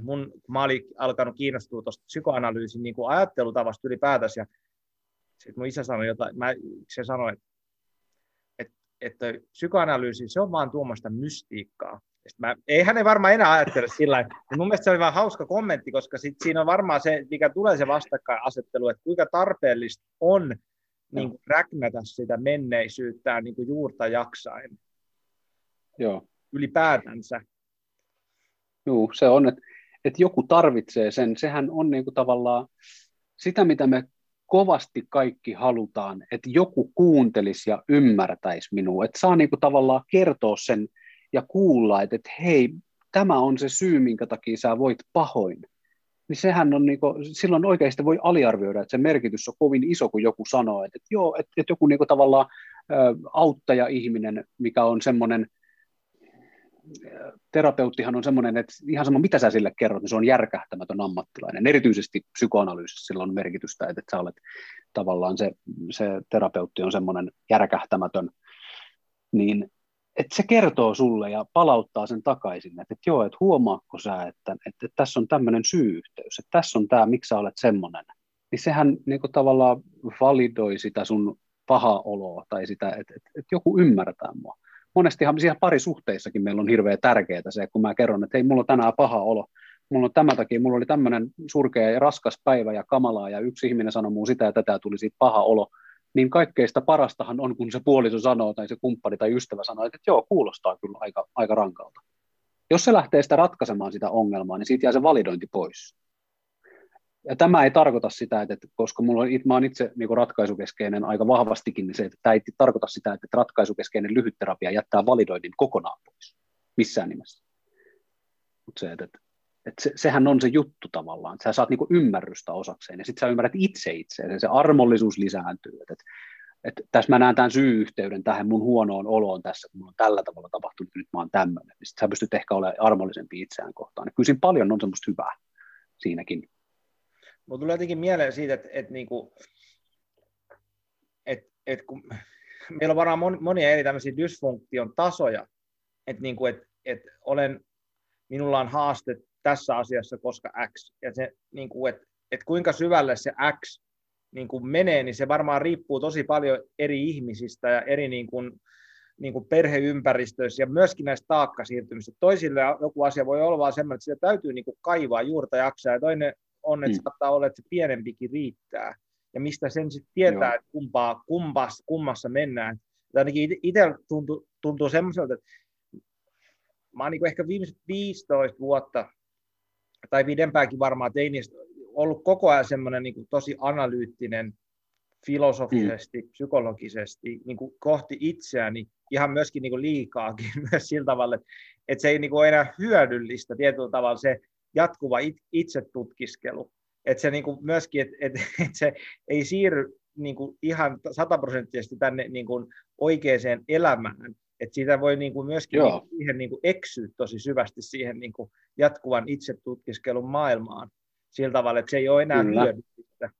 mun, mä olin alkanut kiinnostua tuosta psykoanalyysin niin kuin ajattelutavasta ylipäätänsä, ja sitten mun isä sanoi jotain, mä, se sanoi, että, että, että psykoanalyysi, se on vaan tuommoista mystiikkaa. Mä, ei hän ei varmaan enää ajattele sillä tavalla. Mun mielestä se oli vaan hauska kommentti, koska sit siinä on varmaan se, mikä tulee se vastakkainasettelu, että kuinka tarpeellista on niin kuin räknätä sitä menneisyyttään niin kuin juurta jaksain. Joo. Ylipäätänsä. Joo, se on, että, että joku tarvitsee sen. Sehän on niin kuin tavallaan sitä, mitä me kovasti kaikki halutaan, että joku kuuntelisi ja ymmärtäisi minua, että saa niin kuin tavallaan kertoa sen ja kuulla, että, että hei, tämä on se syy, minkä takia sä voit pahoin niin sehän on, niin kuin, silloin oikeasti voi aliarvioida, että se merkitys on kovin iso, kun joku sanoo, että, että joo, että, että joku niin kuin, tavallaan auttaja-ihminen, mikä on semmoinen, terapeuttihan on semmoinen, että ihan sama mitä sä sille kerrot, niin se on järkähtämätön ammattilainen. Erityisesti psykoanalyysissä sillä on merkitystä, että, että sä olet tavallaan se, se terapeutti on semmoinen järkähtämätön, niin että se kertoo sulle ja palauttaa sen takaisin, että, että joo, että huomaatko sä, että, että, että tässä on tämmöinen syy-yhteys, että tässä on tämä, miksi sä olet semmoinen, niin sehän niin kuin tavallaan validoi sitä sun pahaa oloa tai sitä, että, että, että joku ymmärtää mua. Monestihan siellä parisuhteissakin meillä on hirveän tärkeää se, kun mä kerron, että hei, mulla on tänään paha olo, mulla on tämän takia, mulla oli tämmöinen surkea ja raskas päivä ja kamalaa, ja yksi ihminen sanoi muun sitä ja tätä tuli siitä paha olo, niin kaikkeista parastahan on, kun se puoliso sanoo tai se kumppani tai ystävä sanoo, että joo, kuulostaa kyllä aika, aika rankalta. Jos se lähtee sitä ratkaisemaan sitä ongelmaa, niin siitä jää se validointi pois. Ja tämä ei tarkoita sitä, että koska mulla on, mä olen itse niin ratkaisukeskeinen aika vahvastikin, niin se, että tämä ei tarkoita sitä, että ratkaisukeskeinen lyhytterapia jättää validoinnin kokonaan pois. Missään nimessä. Mutta se, että et se, sehän on se juttu tavallaan, että sä saat niinku ymmärrystä osakseen ja sitten sä ymmärrät itse itseäsi ja se armollisuus lisääntyy. Et, et, et tässä mä näen tämän syy-yhteyden tähän mun huonoon oloon tässä, kun mulla on tällä tavalla tapahtunut, nyt mä oon tämmöinen. Niin sitten sä pystyt ehkä olemaan armollisempi itseään kohtaan. Et kyllä siinä paljon on semmoista hyvää siinäkin. Mulla tulee jotenkin mieleen siitä, että, että, niinku, että, että kun meillä on varmaan monia eri tämmöisiä dysfunktion tasoja, että, niinku, että, että olen, minulla on haaste tässä asiassa, koska X. Ja se, niin kuin, että, että kuinka syvälle se X niin kuin menee, niin se varmaan riippuu tosi paljon eri ihmisistä ja eri niin kuin, niin kuin perheympäristöissä ja myöskin näistä taakkasiirtymistä. Toisille joku asia voi olla vaan semmoinen, että sitä täytyy niin kuin kaivaa juurta jaksaa, ja toinen on, että mm. saattaa olla, että se pienempikin riittää. Ja mistä sen sitten tietää, Joo. että kumpaa, kumpas, kummassa mennään. Ja ainakin itse tuntuu, tuntuu semmoiselta, että mä oon niin ehkä viimeiset 15 vuotta tai pidempäänkin varmaan teinistä ollut koko ajan semmoinen niin tosi analyyttinen filosofisesti, mm. psykologisesti niin kuin kohti itseäni ihan myöskin niin kuin liikaakin <laughs> myös sillä tavalla, että, että se ei niin kuin enää hyödyllistä tietyllä tavalla se jatkuva it, itsetutkiskelu. Että se niin kuin myöskin, että, että, <laughs> että se ei siirry niin kuin ihan sataprosenttisesti tänne niin kuin oikeaan elämään, että siitä voi niin kuin myöskin Joo. Niin siihen niin kuin eksyä tosi syvästi siihen niin kuin jatkuvan itsetutkiskelun maailmaan sillä tavalla, että se ei ole enää hyödyllistä.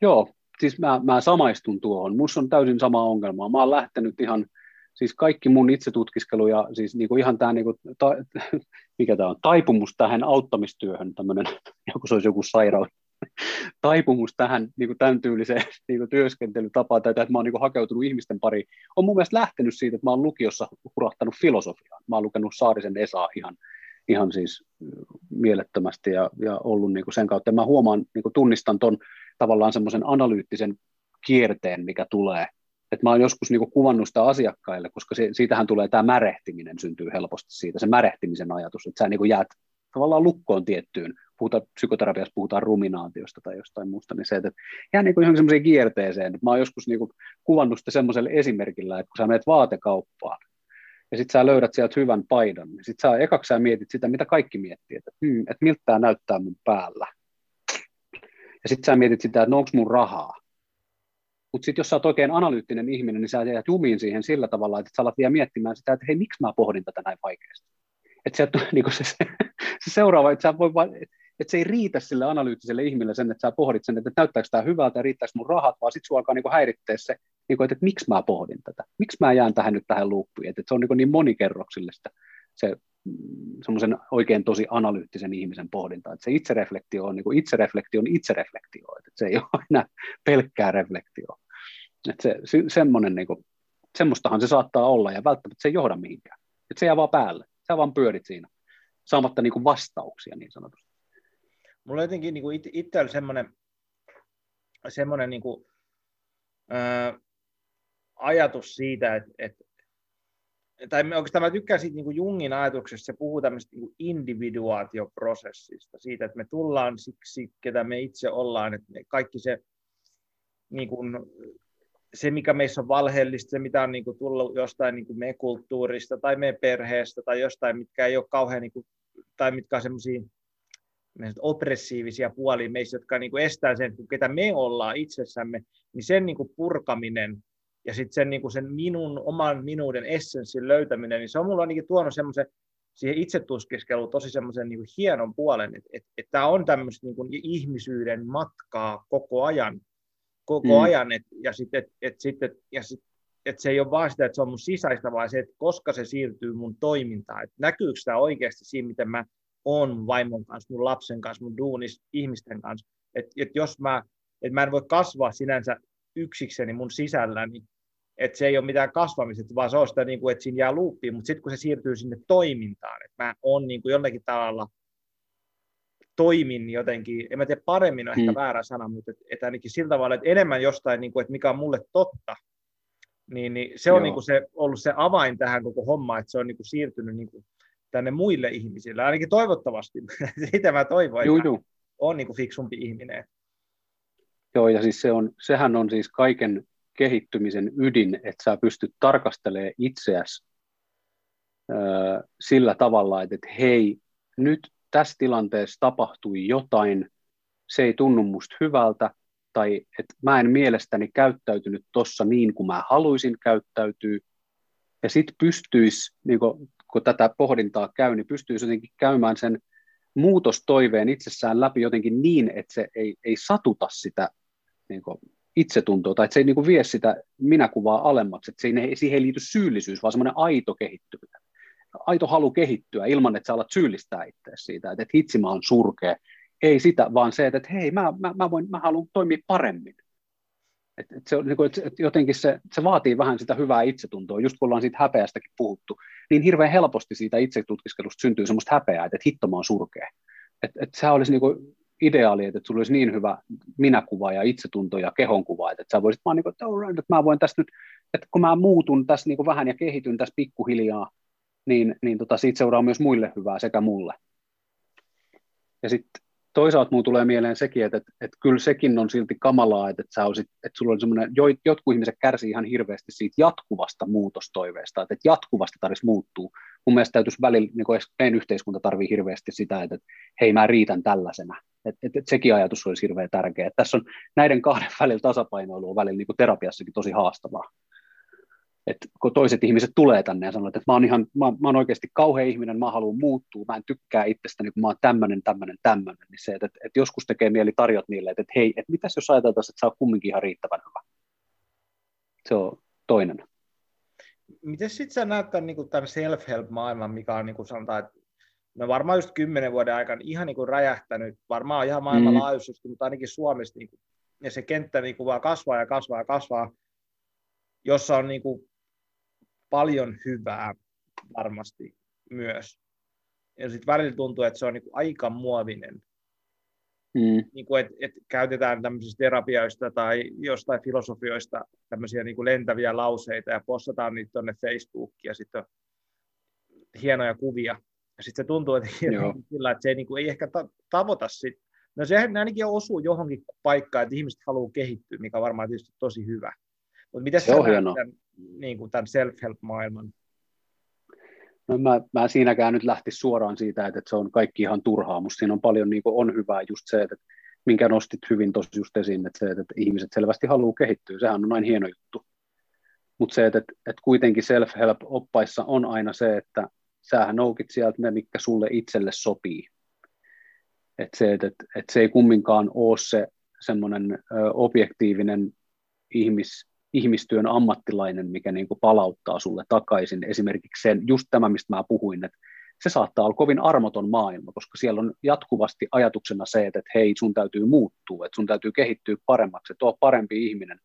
Joo, siis mä, mä samaistun tuohon. Minussa on täysin sama ongelma. Mä oon lähtenyt ihan, siis kaikki mun itsetutkiskelu ja siis niinku ihan tämä, niinku, ta, <laughs> mikä tämä on, taipumus tähän auttamistyöhön, tämmöinen, <laughs> joku se olisi joku sairaus, <laughs> taipumus tähän niin kuin tämän tyyliseen <laughs> niin kuin työskentelytapaan, tai että mä oon niin kuin hakeutunut ihmisten pariin, on mun mielestä lähtenyt siitä, että mä oon lukiossa hurahtanut filosofiaan. Mä oon lukenut Saarisen Esaa ihan, ihan siis mielettömästi ja, ja ollut niin kuin sen kautta. Ja mä huomaan, niin kuin tunnistan ton tavallaan semmoisen analyyttisen kierteen, mikä tulee että mä oon joskus niin kuin kuvannut sitä asiakkaille, koska se, siitähän tulee tämä märehtiminen, syntyy helposti siitä, se märehtimisen ajatus, että sä niin kuin jäät tavallaan lukkoon tiettyyn, puhutaan, psykoterapiassa puhutaan ruminaatiosta tai jostain muusta, niin se, että jää niin kuin ihan semmoiseen kierteeseen. Mä oon joskus niin kuin kuvannut sitä semmoiselle esimerkillä, että kun sä menet vaatekauppaan, ja sitten sä löydät sieltä hyvän paidan, niin sitten sä ekaksi sä mietit sitä, mitä kaikki miettii, että, hmm, että miltä tämä näyttää mun päällä. Ja sitten sä mietit sitä, että no onko mun rahaa. Mutta sitten jos sä oot oikein analyyttinen ihminen, niin sä jäät jumiin siihen sillä tavalla, että sä alat vielä miettimään sitä, että hei, miksi mä pohdin tätä näin vaikeasti. Että se, niin se, se, se seuraava, että, voi vaan, että se ei riitä sille analyyttiselle ihmiselle sen, että sä pohdit sen, että näyttääkö tämä hyvältä ja riittäisi mun rahat, vaan sitten sulla alkaa niin häirittää se, niin kuin, että, että miksi mä pohdin tätä, miksi mä jään tähän nyt tähän luuppiin, että, että se on niin, niin monikerroksillista se mm, semmoisen oikein tosi analyyttisen ihmisen pohdinta, että se itsereflektio on niin kuin itsereflektio on itsereflektio, että se ei ole <laughs> enää pelkkää reflektio. Että se, se, semmoinen, niin kuin, semmoistahan se saattaa olla ja välttämättä se ei johda mihinkään. Että se jää vaan päälle, sä vaan pyörit siinä, saamatta niin kuin vastauksia niin sanotusti. Mulla on jotenkin niin kuin itsellä semmoinen, semmoinen niin kuin, ää, ajatus siitä, että, että tai oikeastaan mä tykkään siitä niin kuin Jungin ajatuksesta, se puhuu tämmöistä niin individuaatioprosessista, siitä, että me tullaan siksi, ketä me itse ollaan, että kaikki se, niin kuin, se, mikä meissä on valheellista, se, mitä on niin kuin, tullut jostain niin kuin me kulttuurista tai me perheestä tai jostain, mitkä ei ole kauhean, niin kuin, tai mitkä on semmoisia oppressiivisia puolia meissä, jotka niin kuin estää sen, ketä me ollaan itsessämme, niin sen niin kuin purkaminen ja sitten sen, niin kuin sen minun, oman minuuden essenssin löytäminen, niin se on mulla ainakin tuonut semmoisen siihen itsetuskiskeluun tosi semmoisen niin hienon puolen, että et, et tämä on tämmöistä niin kuin ihmisyyden matkaa koko ajan, koko mm. ajan, et, ja sitten et, et, sit, et, ja sit, et se ei ole vaan sitä, että se on mun sisäistä, vaan se, että koska se siirtyy mun toimintaan, että näkyykö tämä oikeasti siinä, miten mä oon mun vaimon kanssa, mun lapsen kanssa, mun duunis, ihmisten kanssa, että et jos mä, et mä en voi kasvaa sinänsä yksikseni mun sisälläni, että se ei ole mitään kasvamista, vaan se on sitä, niin kuin, että siinä jää luuppiin, mutta sitten kun se siirtyy sinne toimintaan, että mä oon niin kuin jollakin tavalla toimin jotenkin, en mä tiedä paremmin on ehkä hmm. väärä sana, mutta että, että ainakin sillä tavalla, että enemmän jostain, niin kuin, että mikä on mulle totta, niin, niin se on niin kuin se, ollut se avain tähän koko hommaan, että se on niin kuin siirtynyt niin kuin tänne muille ihmisille, ainakin toivottavasti, <laughs> sitä mä toivon, että on niin kuin fiksumpi ihminen. Joo, ja siis se on, sehän on siis kaiken kehittymisen ydin, että sä pystyt tarkastelemaan itseäsi sillä tavalla, että, että hei, nyt tässä tilanteessa tapahtui jotain, se ei tunnu musta hyvältä, tai että mä en mielestäni käyttäytynyt tuossa niin kuin mä haluaisin käyttäytyä, ja sitten pystyisi, niin kun, kun tätä pohdintaa käy, niin pystyisi jotenkin käymään sen muutostoiveen itsessään läpi jotenkin niin, että se ei, ei satuta sitä niin kuin, itsetuntoa, tai että se ei niin kuin vie sitä minäkuvaa alemmaksi, että se ei, siihen ei liity syyllisyys, vaan semmoinen aito kehittyminen. Aito halu kehittyä ilman, että sä alat syyllistää itseäsi siitä, että, että hitsi mä oon surkea. Ei sitä, vaan se, että, että hei, mä, mä, mä, voin, mä haluan toimia paremmin. Et, et se, niin kuin, et, et jotenkin se, se vaatii vähän sitä hyvää itsetuntoa, just kun ollaan siitä häpeästäkin puhuttu, niin hirveän helposti siitä itsetutkiskelusta syntyy semmoista häpeää, että, että hitto mä oon surkea. Että et se olisi niin kuin, ideaali, että sulla olisi niin hyvä minäkuva ja itsetunto ja kehonkuva, että sä voisit vaan niin kuin, että, right, että mä voin tässä nyt, että kun mä muutun tässä niin kuin vähän ja kehityn tässä pikkuhiljaa, niin, niin tota, siitä seuraa myös muille hyvää sekä mulle. Ja sitten toisaalta mulla tulee mieleen sekin, että, että, että kyllä sekin on silti kamalaa, että, että, sä olisit, että sulla oli semmoinen, jo, jotkut ihmiset kärsii ihan hirveästi siitä jatkuvasta muutostoiveesta, että, että jatkuvasti tarvitsisi muuttuu. Mun mielestä täytyisi välillä, niin kuin yhteiskunta tarvii hirveästi sitä, että, että hei mä riitän tällaisena. Että, että, että sekin ajatus olisi hirveän tärkeä. Että tässä on näiden kahden välillä tasapainoilu on välillä niin kuin terapiassakin tosi haastavaa että kun toiset ihmiset tulee tänne ja sanoo, että mä oon, ihan, mä, mä oon oikeasti kauhea ihminen, mä haluan muuttua, mä en tykkää itsestäni, kun mä oon tämmöinen, tämmöinen, tämmöinen, niin se, että, että, että joskus tekee mieli tarjot niille, että, että hei, että mitäs jos ajateltaisiin, että sä oot kumminkin ihan riittävän hyvä. Se on toinen. Miten sitten sä näet tämän, niin tämän self-help-maailman, mikä on niin kuin sanotaan, että no varmaan just kymmenen vuoden aikana ihan niin kuin räjähtänyt, varmaan ihan maailmanlaajuisesti, mm. mutta ainakin Suomessa, niin kuin, ja se kenttä niin kuin vaan kasvaa ja kasvaa ja kasvaa, jossa on niin kuin paljon hyvää varmasti myös. Ja sitten välillä tuntuu, että se on niin kuin aika muovinen. mm. niin kuin, että, että käytetään tämmöisistä terapioista tai jostain filosofioista tämmöisiä niin kuin lentäviä lauseita ja postataan niitä tuonne Facebookiin ja sitten hienoja kuvia. Ja sitten se tuntuu, että, <laughs> sillä, että se ei, niin kuin, ei ehkä ta- tavoita sit. No se ainakin osuu johonkin paikkaan, että ihmiset haluaa kehittyä, mikä on varmaan tietysti tosi hyvä. Mutta miten se on tämän, niin kuin tämän self-help-maailman? No mä, mä siinäkään nyt lähti suoraan siitä, että, että se on kaikki ihan turhaa. Musta siinä on paljon niin on hyvää just se, että minkä nostit hyvin tosi just esiin, että, se, että ihmiset selvästi haluaa kehittyä. Sehän on näin hieno juttu. Mutta se, että, että kuitenkin self-help-oppaissa on aina se, että sähän noukit sieltä ne, mitkä sulle itselle sopii. Että se, että, että, että se ei kumminkaan ole se semmoinen objektiivinen ihmis, ihmistyön ammattilainen, mikä niin kuin palauttaa sulle takaisin esimerkiksi sen, just tämä, mistä mä puhuin, että se saattaa olla kovin armoton maailma, koska siellä on jatkuvasti ajatuksena se, että hei, sun täytyy muuttua, että sun täytyy kehittyä paremmaksi, että ole parempi ihminen.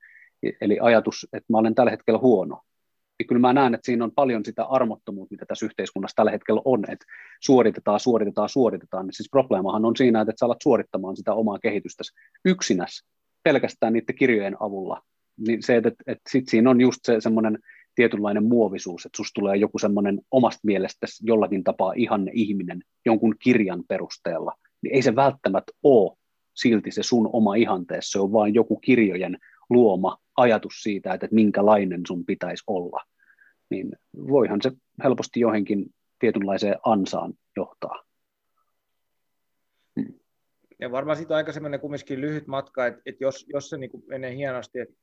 Eli ajatus, että mä olen tällä hetkellä huono. Ja kyllä mä näen, että siinä on paljon sitä armottomuutta, mitä tässä yhteiskunnassa tällä hetkellä on, että suoritetaan, suoritetaan, suoritetaan. Siis probleemahan on siinä, että sä alat suorittamaan sitä omaa kehitystä yksinäs pelkästään niiden kirjojen avulla, niin se, että, että, sit siinä on just se semmoinen tietynlainen muovisuus, että susta tulee joku semmoinen omasta mielestäsi jollakin tapaa ihanne ihminen jonkun kirjan perusteella, niin ei se välttämättä ole silti se sun oma ihanteessa, se on vain joku kirjojen luoma ajatus siitä, että, että minkälainen sun pitäisi olla. Niin voihan se helposti johonkin tietynlaiseen ansaan johtaa. Ja varmaan siitä on aika semmoinen kumminkin lyhyt matka, että, että jos, jos se niin menee hienosti, että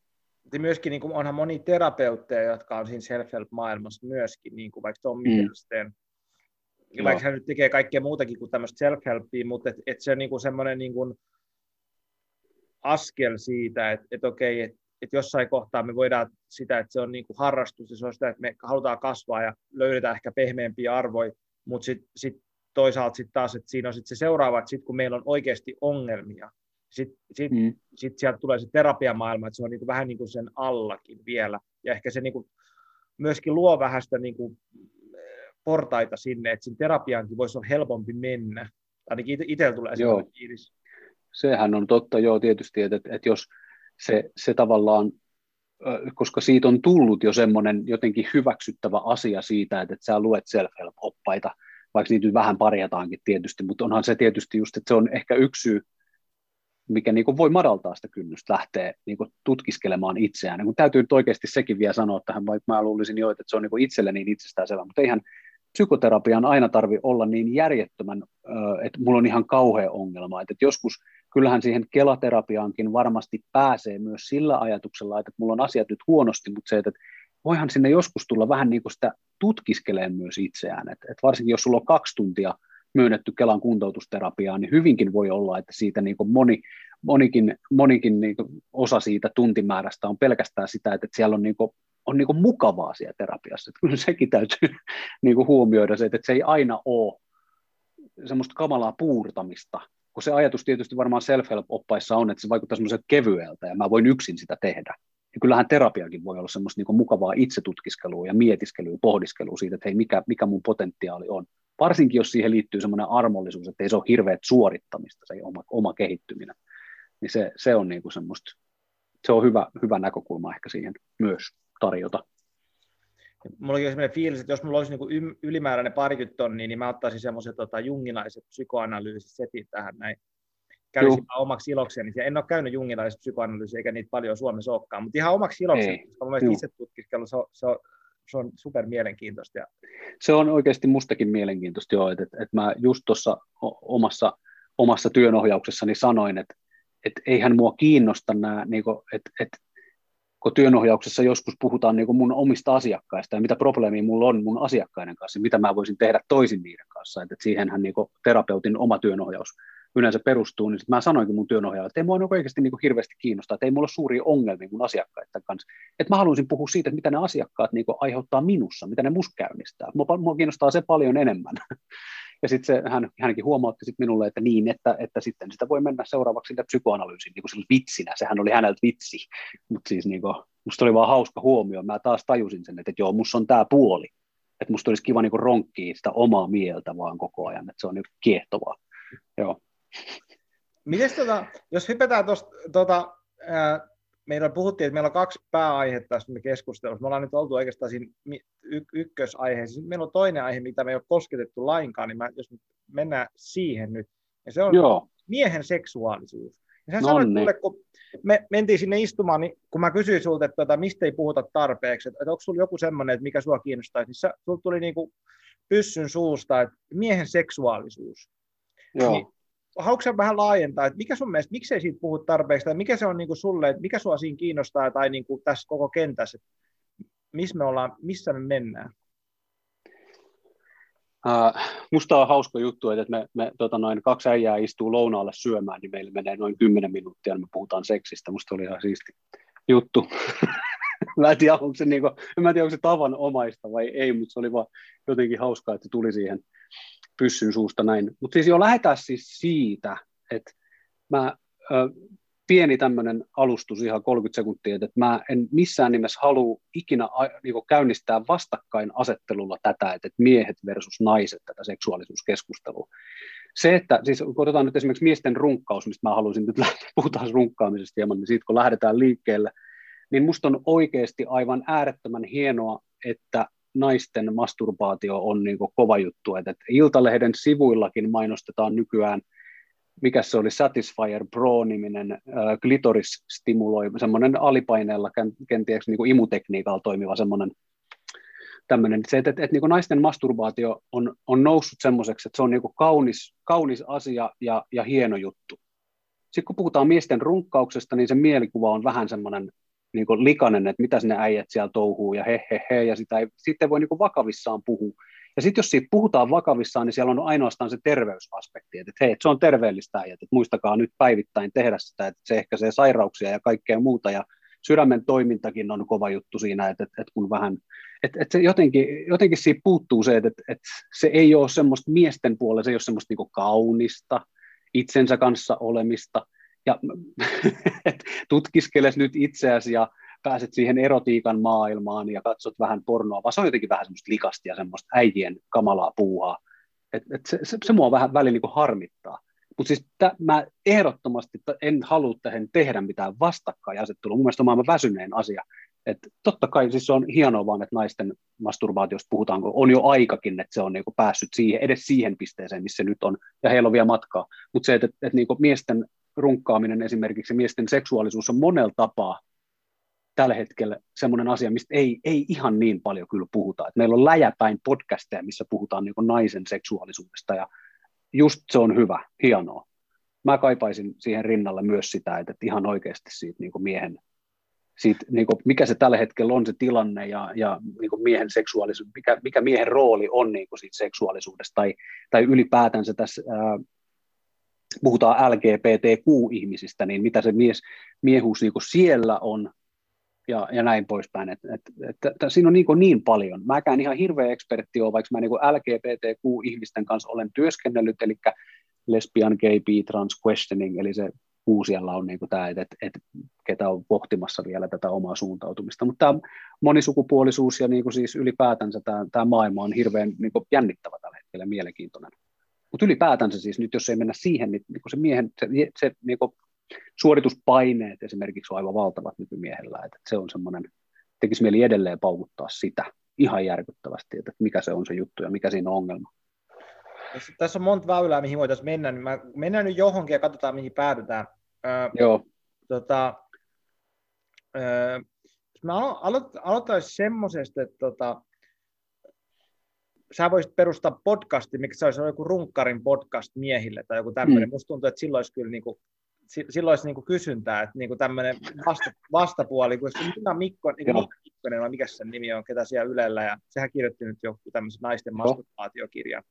myöskin niin kuin onhan moni terapeutteja, jotka on siinä self-help-maailmassa myöskin, niin kuin vaikka Tommi mm. Vaikka hän nyt tekee kaikkea muutakin kuin tämmöistä self-helpia, mutta et, et se on niin kuin semmoinen niin kuin askel siitä, että et okei, että et jossain kohtaa me voidaan sitä, että se on niin kuin harrastus ja se on sitä, että me halutaan kasvaa ja löydetään ehkä pehmeämpiä arvoja, mutta sitten sit toisaalta sitten taas, että siinä on sit se seuraava, että sitten kun meillä on oikeasti ongelmia, sitten sit, mm. sit sieltä tulee se terapiamaailma, että se on niin kuin vähän niin kuin sen allakin vielä. Ja ehkä se niin kuin myöskin luo vähän sitä niin kuin eh, portaita sinne, että sinne terapiaankin voisi olla helpompi mennä. Ainakin itsellä tulee sellainen fiilis. Sehän on totta, joo, tietysti, että, että jos se, se tavallaan, koska siitä on tullut jo semmoinen jotenkin hyväksyttävä asia siitä, että, että sä luet self-help-oppaita, vaikka niitä nyt vähän parjataankin tietysti, mutta onhan se tietysti just, että se on ehkä yksi syy, mikä niin kuin voi madaltaa sitä kynnystä lähteä niin kuin tutkiskelemaan itseään. Niin täytyy nyt oikeasti sekin vielä sanoa tähän, vaikka mä luulisin jo, että se on niin kuin itselle niin itsestäänselvä, mutta eihän psykoterapian aina tarvi olla niin järjettömän, että mulla on ihan kauhea ongelma. Että joskus kyllähän siihen kelaterapiaankin varmasti pääsee myös sillä ajatuksella, että mulla on asiat nyt huonosti, mutta se, että voihan sinne joskus tulla vähän niin kuin sitä tutkiskelemaan myös itseään. Että varsinkin jos sulla on kaksi tuntia myönnetty Kelan kuntoutusterapiaa, niin hyvinkin voi olla, että siitä niin kuin moni, monikin, monikin niin kuin osa siitä tuntimäärästä on pelkästään sitä, että siellä on, niin kuin, on niin kuin mukavaa siellä terapiassa. Että kyllä sekin täytyy <laughs> niin kuin huomioida se, että se ei aina ole semmoista kamalaa puurtamista, kun se ajatus tietysti varmaan self-help-oppaissa on, että se vaikuttaa semmoiselta kevyeltä ja mä voin yksin sitä tehdä. Ja kyllähän terapiakin voi olla semmoista niin mukavaa itsetutkiskelua ja mietiskelyä, pohdiskelua siitä, että hei, mikä, mikä mun potentiaali on varsinkin jos siihen liittyy semmoinen armollisuus, että ei se ole hirveät suorittamista, se oma, oma kehittyminen, niin se, se on niin kuin semmoista, se on hyvä, hyvä näkökulma ehkä siihen myös tarjota. Mulla on sellainen fiilis, että jos mulla olisi niin ylimääräinen parikymmentä tonnia, niin mä ottaisin semmoiset tota, junginaiset psykoanalyysisetit tähän näin. Kävisin omaksi ilokseni. En ole käynyt junginaiset psykoanalyysiä, eikä niitä paljon Suomessa olekaan, mutta ihan omaksi ilokseni, koska mun mielestä itse tutkiskelu, se on, se on se on super mielenkiintoista. Se on oikeasti mustakin mielenkiintoista, joo, että, että mä just tuossa omassa, omassa työnohjauksessani sanoin, että, että eihän mua kiinnosta nämä, niin kuin, että, että kun työnohjauksessa joskus puhutaan niin mun omista asiakkaista ja mitä probleemia mulla on mun asiakkaiden kanssa, mitä mä voisin tehdä toisin niiden kanssa, että siihenhän niin terapeutin oma työnohjaus yleensä perustuu, niin mä sanoinkin mun työnohjaajalle, että ei mua oikeasti niin kuin hirveästi kiinnostaa, että ei mulla ole suuria ongelmia mun asiakkaiden kanssa. Että mä haluaisin puhua siitä, että mitä ne asiakkaat niin kuin aiheuttaa minussa, mitä ne musta käynnistää. Mua, mua kiinnostaa se paljon enemmän. <laughs> Ja sitten hän, hänkin huomautti sit minulle, että niin, että, että sitten sitä voi mennä seuraavaksi sitä psykoanalyysiin niin kuin vitsinä. Sehän oli häneltä vitsi. Mutta siis niin kuin, musta oli vaan hauska huomio. Mä taas tajusin sen, että, että joo, musta on tämä puoli. Että musta olisi kiva niin ronkkia sitä omaa mieltä vaan koko ajan. Että se on niin kiehtovaa. Joo Mites tota, jos hypätään tuosta, tota, meillä puhuttiin, että meillä on kaksi pääaihetta tässä keskustelussa. Me ollaan nyt oltu oikeastaan siinä y- ykkösaiheessa. Sitten meillä on toinen aihe, mitä me ei ole kosketettu lainkaan, niin mä, jos mennään siihen nyt. Ja se on Joo. miehen seksuaalisuus. Ja sä sanoit mulle, kun me mentiin sinne istumaan, niin kun mä kysyin sulta, että tota, mistä ei puhuta tarpeeksi, että, että onko sulla joku semmoinen, että mikä sua kiinnostaa, niin sulla tuli niin kuin pyssyn suusta, että miehen seksuaalisuus. Joo. Niin, haluatko sä vähän laajentaa, että mikä sun mielestä, miksei siitä puhu tarpeeksi, tai mikä se on niin kuin sulle, että mikä sua siinä kiinnostaa, tai niin kuin tässä koko kentässä, että missä me ollaan, missä me mennään? Uh, musta on hauska juttu, että me, me tota noin, kaksi äijää istuu lounaalle syömään, niin meillä menee noin 10 minuuttia, niin me puhutaan seksistä. Musta oli ihan siisti juttu. <laughs> mä en tiedä, onko se, niinku, en mä tiedä, onko se tavanomaista vai ei, mutta se oli vaan jotenkin hauskaa, että se tuli siihen pyssyn suusta näin. Mutta siis jo lähdetään siis siitä, että mä pieni tämmöinen alustus, ihan 30 sekuntia, että mä en missään nimessä halua ikinä niin käynnistää vastakkainasettelulla tätä, että miehet versus naiset tätä seksuaalisuuskeskustelua. Se, että siis kun otetaan nyt esimerkiksi miesten runkkaus, mistä mä haluaisin nyt lähteä, <laughs> puhutaan runkkaamisesta hieman, niin siitä kun lähdetään liikkeelle, niin musta on oikeasti aivan äärettömän hienoa, että naisten masturbaatio on niin kova juttu. Että Iltalehden sivuillakin mainostetaan nykyään – mikä se oli, Satisfyer Pro-niminen äh, klitoris stimuloi, semmoinen alipaineella kenties niin kuin imutekniikalla toimiva semmoinen tämmöinen, se, että, että, että niin kuin naisten masturbaatio on, on noussut semmoiseksi, että se on niin kuin kaunis, kaunis asia ja, ja hieno juttu. Sitten kun puhutaan miesten runkkauksesta, niin se mielikuva on vähän semmoinen niin kuin likainen, että mitä sinne äijät siellä touhuu ja he, he, he ja sitä ei, siitä ei voi niin kuin vakavissaan puhua. Ja sitten jos siitä puhutaan vakavissaan, niin siellä on ainoastaan se terveysaspekti, että hei, että se on terveellistä että muistakaa nyt päivittäin tehdä sitä, että se ehkäisee sairauksia ja kaikkea muuta, ja sydämen toimintakin on kova juttu siinä, että, että, että kun vähän, että, että se jotenkin, jotenkin siitä puuttuu se, että, että se ei ole semmoista miesten puolella, se ei ole semmoista niin kaunista, itsensä kanssa olemista, ja <laughs> tutkiskeles nyt itseäsi ja pääset siihen erotiikan maailmaan ja katsot vähän pornoa, vaan se on jotenkin vähän semmoista likasta ja semmoista äijien kamalaa puuhaa. Et, et se, se, se mua vähän välillä niin harmittaa. Mutta siis tä, mä ehdottomasti en halua tähän tehdä mitään vastakkainasettelua. Mun mielestä on maailman väsyneen asia. Et totta kai siis on hienoa vaan, että naisten masturbaatiosta puhutaan, kun on jo aikakin, että se on niinku päässyt siihen, edes siihen pisteeseen, missä nyt on, ja heillä on vielä matkaa. Mutta se, että, että, että niinku miesten runkkaaminen esimerkiksi, miesten seksuaalisuus on monella tapaa tällä hetkellä semmoinen asia, mistä ei, ei ihan niin paljon kyllä puhuta. Et meillä on läjäpäin podcasteja, missä puhutaan niin naisen seksuaalisuudesta ja just se on hyvä, hienoa. Mä kaipaisin siihen rinnalle myös sitä, että ihan oikeasti siitä niin miehen, siitä, niin mikä se tällä hetkellä on se tilanne ja, ja niin miehen seksuaalisuus, mikä, mikä miehen rooli on niin siitä seksuaalisuudesta tai, tai ylipäätänsä tässä ää, puhutaan LGBTQ-ihmisistä, niin mitä se mies, miehuus niin siellä on ja, ja näin poispäin. Et, et, et, et, siinä on niin, niin paljon. Mäkään ihan hirveä ekspertti ole, vaikka mä niin LGBTQ-ihmisten kanssa olen työskennellyt, eli lesbian, gay, bi, trans questioning, eli se kuu siellä on niin tämä, että et, et, ketä on pohtimassa vielä tätä omaa suuntautumista. Mutta tämä monisukupuolisuus ja niin kuin siis ylipäätänsä tämä, tämä maailma on hirveän niin kuin jännittävä tällä hetkellä, mielenkiintoinen. Mutta ylipäätänsä siis nyt, jos ei mennä siihen, niin, niin se miehen, se, se niin suorituspaineet esimerkiksi on aivan valtavat nykymiehellä, että se on semmoinen, tekisi mieli edelleen paukuttaa sitä ihan järkyttävästi, että mikä se on se juttu ja mikä siinä on ongelma. Tässä on monta väylää, mihin voitaisiin mennä, niin mä mennään nyt johonkin ja katsotaan, mihin päädytään. Öö, Joo. Tota, öö, mä aloit, aloittaisin semmoisesta, että tota, sä voisit perustaa podcasti, mikä se olisi joku runkkarin podcast miehille tai joku tämmöinen. Mm. Musta tuntuu, että silloin olisi kyllä niin kuin silloin olisi niin kuin kysyntää, että niin kuin tämmöinen vasta, vastapuoli, kun se Minna Mikko, Mikko Mikkonen, vai mikä sen nimi on, ketä siellä Ylellä, ja sehän kirjoitti nyt joku tämmöisen naisten masturbaatiokirjan,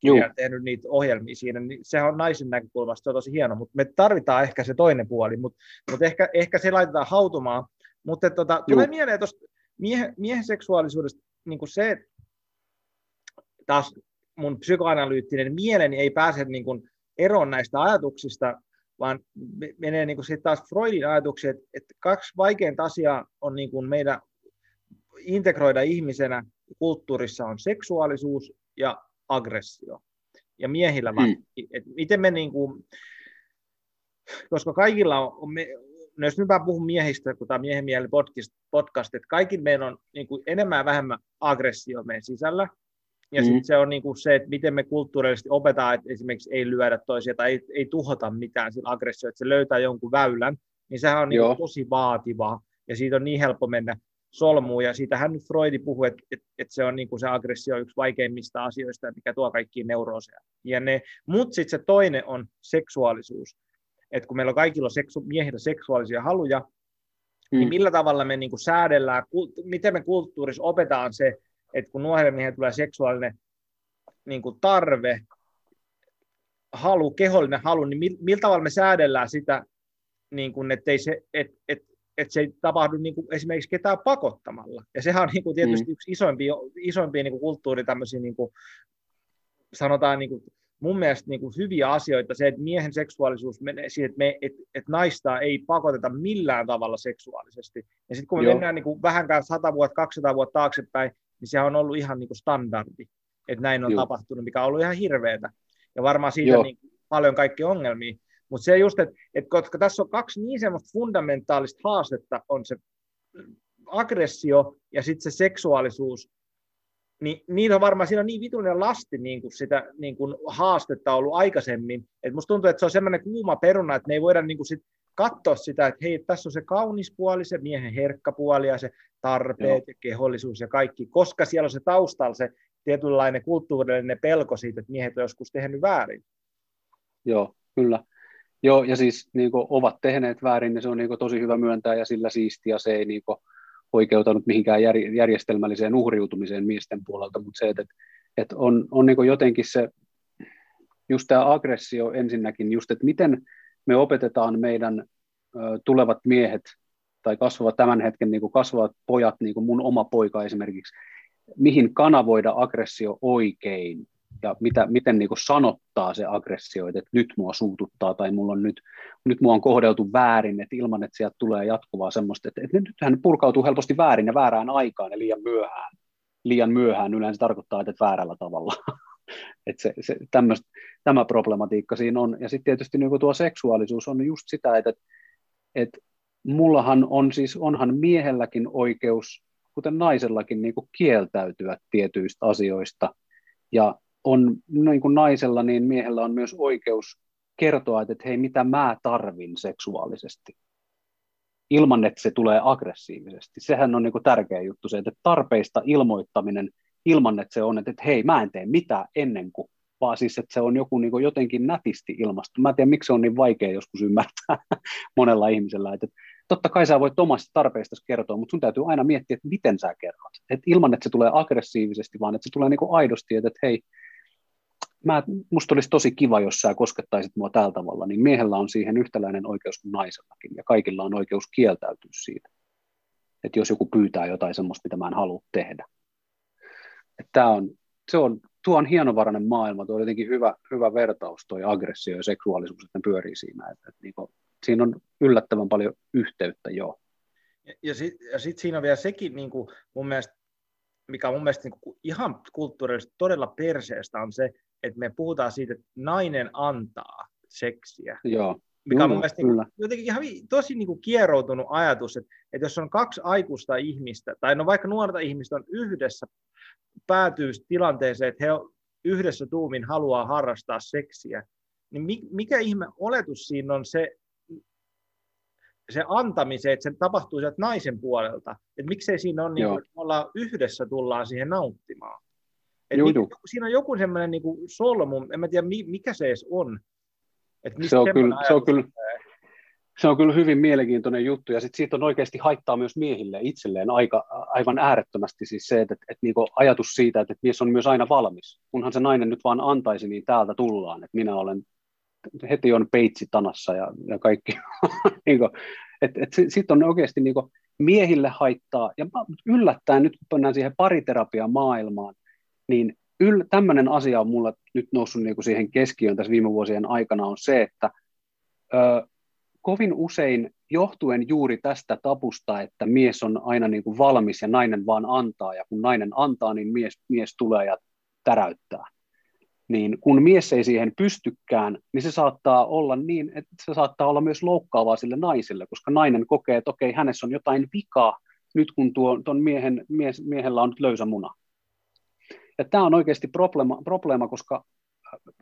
kirja, tehnyt niitä ohjelmia siinä, niin sehän on naisen näkökulmasta, se on tosi hieno, mutta me tarvitaan ehkä se toinen puoli, mutta, mutta ehkä, ehkä se laitetaan hautumaan, mutta tota, tulee mieleen tuosta miehen, miehen seksuaalisuudesta niin kuin se, taas mun psykoanalyyttinen mieleni ei pääse niin kuin eroon näistä ajatuksista, vaan menee niin sitten taas Freudin ajatuksia, että, että kaksi vaikeinta asiaa on niin kuin meidän integroida ihmisenä kulttuurissa on seksuaalisuus ja aggressio. Ja miehillä hmm. että miten me niin kuin, koska kaikilla on, on me, no jos nyt mä puhun miehistä, kun tämä miehen mieli podcast, podcast, että kaikilla meillä on niin kuin enemmän ja vähemmän aggressio meidän sisällä, ja mm. sitten se on niin kuin se, että miten me kulttuurisesti opetaan, että esimerkiksi ei lyödä toisia tai ei, ei tuhota mitään sillä aggressio, että se löytää jonkun väylän, niin sehän on niin kuin tosi vaativaa, ja siitä on niin helppo mennä solmuun, ja siitähän nyt Freudi puhui, että, että, että se on niin kuin se aggressio yksi vaikeimmista asioista, mikä tuo kaikkiin neurooseja. Ja ne, mutta sitten se toinen on seksuaalisuus, että kun meillä on kaikilla seksu, miehillä seksuaalisia haluja, niin mm. niin millä tavalla me niin kuin säädellään, miten me kulttuurissa opetaan se, että kun nuorille miehille tulee seksuaalinen niin kuin tarve, halu, kehollinen halu, niin millä tavalla me säädellään sitä, niin kuin, ettei se, et, et, et se ei tapahdu niin kuin esimerkiksi ketään pakottamalla. Ja sehän on niin kuin tietysti mm. yksi isoimpia, isoimpia niin kuin kulttuuri tämmöisiä, niin kuin, sanotaan niin kuin, mun mielestä niin kuin hyviä asioita, se, että miehen seksuaalisuus menee siihen, että, me, että, että naista ei pakoteta millään tavalla seksuaalisesti. Ja sitten kun me Joo. mennään niin kuin vähänkään 100 vuotta, 200 vuotta taaksepäin, niin se on ollut ihan niin kuin standardi, että näin on Joo. tapahtunut, mikä on ollut ihan hirveätä. Ja varmaan siitä niin paljon kaikki ongelmia. Mutta se just, että, että koska tässä on kaksi niin semmoista fundamentaalista haastetta, on se aggressio ja sitten se seksuaalisuus, niin niitä on varmaan, siinä on niin vitullinen lasti niin kuin sitä niin kuin haastetta ollut aikaisemmin, että musta tuntuu, että se on semmoinen kuuma peruna, että me ei voida niin kuin sit katsoa sitä, että hei, tässä on se kaunis puoli, se miehen herkkä puoli ja se tarpeet Joo. ja kehollisuus ja kaikki, koska siellä on se taustalla se tietynlainen kulttuurillinen pelko siitä, että miehet on joskus tehnyt väärin. Joo, kyllä. Joo, ja siis niin kuin, ovat tehneet väärin, niin se on niin kuin, tosi hyvä myöntää ja sillä siistiä se ei niin kuin, oikeutanut mihinkään jär, järjestelmälliseen uhriutumiseen miesten puolelta, mutta se, että, että on, on niin jotenkin se, just tämä aggressio ensinnäkin, just, että miten me opetetaan meidän tulevat miehet tai kasvavat tämän hetken niin kuin kasvavat pojat, niin kuin mun oma poika esimerkiksi, mihin kanavoida aggressio oikein ja mitä, miten niin kuin sanottaa se aggressio, että nyt mua suututtaa tai mulla on nyt, nyt mua on kohdeltu väärin, että ilman, että sieltä tulee jatkuvaa semmoista, että, että nythän purkautuu helposti väärin ja väärään aikaan ja liian myöhään. Liian myöhään yleensä tarkoittaa, että väärällä tavalla. <laughs> että se, se, tämmöst, tämä problematiikka siinä on. Ja sitten tietysti niin tuo seksuaalisuus on just sitä, että, että mullahan on siis, onhan miehelläkin oikeus, kuten naisellakin, niin kuin kieltäytyä tietyistä asioista. Ja on niin kuin naisella, niin miehellä on myös oikeus kertoa, että, että hei, mitä mä tarvin seksuaalisesti, ilman että se tulee aggressiivisesti. Sehän on niin kuin tärkeä juttu se, että tarpeista ilmoittaminen ilman, että se on, että, että hei, mä en tee mitään ennen kuin, vaan siis, että se on joku niin kuin jotenkin nätisti ilmastu. Mä en tiedä, miksi se on niin vaikea joskus ymmärtää <laughs> monella ihmisellä, että, totta kai sä voit omasta tarpeista kertoa, mutta sun täytyy aina miettiä, että miten sä kerrot. Et ilman, että se tulee aggressiivisesti, vaan että se tulee niin kuin aidosti, että, että hei, mä, musta olisi tosi kiva, jos sä koskettaisit mua tällä tavalla, niin miehellä on siihen yhtäläinen oikeus kuin naisellakin, ja kaikilla on oikeus kieltäytyä siitä, että jos joku pyytää jotain semmoista, mitä mä en halua tehdä. Että on, se on, tuo on hienovarainen maailma, tuo on jotenkin hyvä, hyvä vertaus, tuo aggressio ja seksuaalisuus, että ne pyörii siinä, että, että niin kuin, siinä on yllättävän paljon yhteyttä jo. Ja, ja sitten sit siinä on vielä sekin niin kuin mun mielestä, mikä on mun mielestä niin kuin ihan kulttuurisesti todella perseestä, on se, että me puhutaan siitä, että nainen antaa seksiä. Joo. Mikä on mun mielestä niin, jotenkin ihan tosi niin kuin kieroutunut ajatus, että, että jos on kaksi aikuista ihmistä, tai no vaikka nuorta ihmistä on yhdessä, päätyy tilanteeseen, että he yhdessä tuumin haluaa harrastaa seksiä, niin mikä ihme oletus siinä on se, se antamiseen, että se tapahtuu sieltä naisen puolelta, että miksei siinä on, niin kuin, ollaan yhdessä tullaan siihen nauttimaan. Et juu, juu. Siinä on joku semmoinen niin kuin solmu, en mä tiedä mikä se edes on. Et se, on kyllä, se, on kyllä, se on kyllä hyvin mielenkiintoinen juttu, ja sit siitä on oikeasti haittaa myös miehille itselleen aika, aivan äärettömästi siis se, että, että, että niin ajatus siitä, että, että mies on myös aina valmis. Kunhan se nainen nyt vaan antaisi, niin täältä tullaan, että minä olen, heti on peitsi tanassa ja, ja kaikki. <laughs> niin sitten on oikeasti niin kuin, miehille haittaa, ja yllättäen nyt mennään siihen pariterapian maailmaan, niin yl, tämmöinen asia on mulla nyt noussut niin kuin siihen keskiöön tässä viime vuosien aikana on se, että ö, kovin usein johtuen juuri tästä tapusta, että mies on aina niin kuin valmis ja nainen vaan antaa, ja kun nainen antaa, niin mies, mies tulee ja täräyttää. Niin kun mies ei siihen pystykään, niin se saattaa olla niin, että se saattaa olla myös loukkaavaa sille naiselle, koska nainen kokee, että okei, hänessä on jotain vikaa, nyt kun tuo, miehen, mies, miehellä on nyt löysä muna. Ja tämä on oikeasti probleema, probleema, koska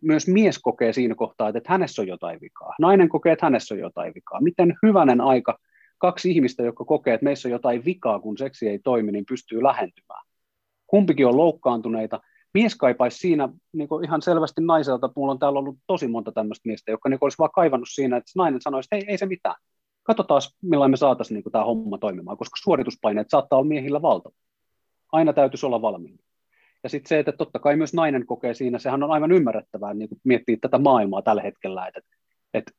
myös mies kokee siinä kohtaa, että hänessä on jotain vikaa. Nainen kokee, että hänessä on jotain vikaa. Miten hyvänen aika kaksi ihmistä, jotka kokee, että meissä on jotain vikaa, kun seksi ei toimi, niin pystyy lähentymään. Kumpikin on loukkaantuneita. Mies kaipaisi siinä niin ihan selvästi naiselta, mulla on täällä ollut tosi monta tämmöistä miestä, jotka niin olisi vaan kaivannut siinä, että nainen sanoisi, että ei, ei se mitään. Katsotaan, millainen me saataisiin niin tämä homma toimimaan, koska suorituspaineet saattaa olla miehillä valtava. Aina täytyisi olla valmiina. Ja sitten se, että totta kai myös nainen kokee siinä, sehän on aivan ymmärrettävää niin kuin miettiä tätä maailmaa tällä hetkellä, että, että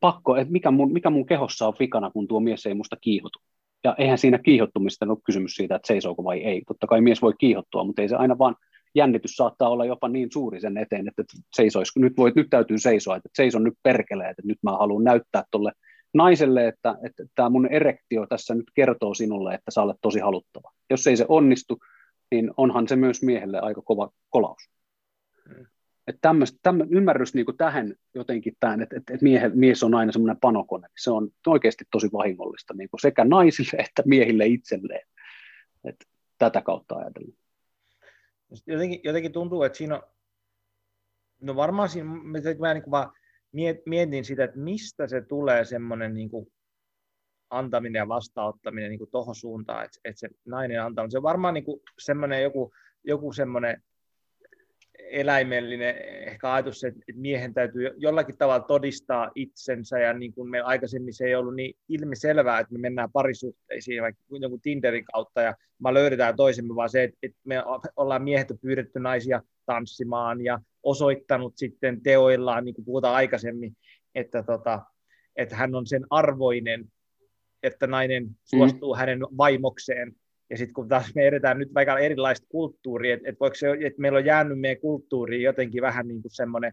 pakko, että mikä mun, mikä mun kehossa on vikana, kun tuo mies ei musta kiihotu. Ja eihän siinä kiihottumista ole kysymys siitä, että seisooko vai ei. Totta kai mies voi kiihottua, mutta ei se aina vaan jännitys saattaa olla jopa niin suuri sen eteen, että seisois, nyt, voi, nyt täytyy seisoa, että seison nyt perkelee, että nyt mä haluan näyttää tuolle naiselle, että, että tämä mun erektio tässä nyt kertoo sinulle, että sä olet tosi haluttava. Jos ei se onnistu, niin onhan se myös miehelle aika kova kolaus. Mm. Että tämmöistä, tämmöistä ymmärrys niin kuin tähän jotenkin tämän, että, että miehe, mies on aina semmoinen panokone, niin se on oikeasti tosi vahingollista niin kuin sekä naisille että miehille itselleen. Että tätä kautta ajatellen. Jotenkin, jotenkin tuntuu, että siinä on, no varmaan siinä, mä niin vaan mietin sitä, että mistä se tulee semmoinen niin antaminen ja vastaanottaminen niin tuohon suuntaan, että, että se nainen antaa. Se on varmaan niin semmoinen joku, joku semmoinen eläimellinen ehkä ajatus, että miehen täytyy jollakin tavalla todistaa itsensä, ja niin kuin me aikaisemmin se ei ollut niin ilmiselvää, että me mennään parisuhteisiin vaikka jonkun Tinderin kautta, ja me löydetään toisemme, vaan se, että me ollaan miehet pyydetty naisia tanssimaan, ja osoittanut sitten teoillaan, niin kuin puhutaan aikaisemmin, että, tota, että hän on sen arvoinen, että nainen suostuu mm. hänen vaimokseen. Ja sitten kun taas me edetään nyt vaikka erilaista kulttuuria, että et voiko se, että meillä on jäänyt meidän kulttuuriin jotenkin vähän niin kuin semmoinen...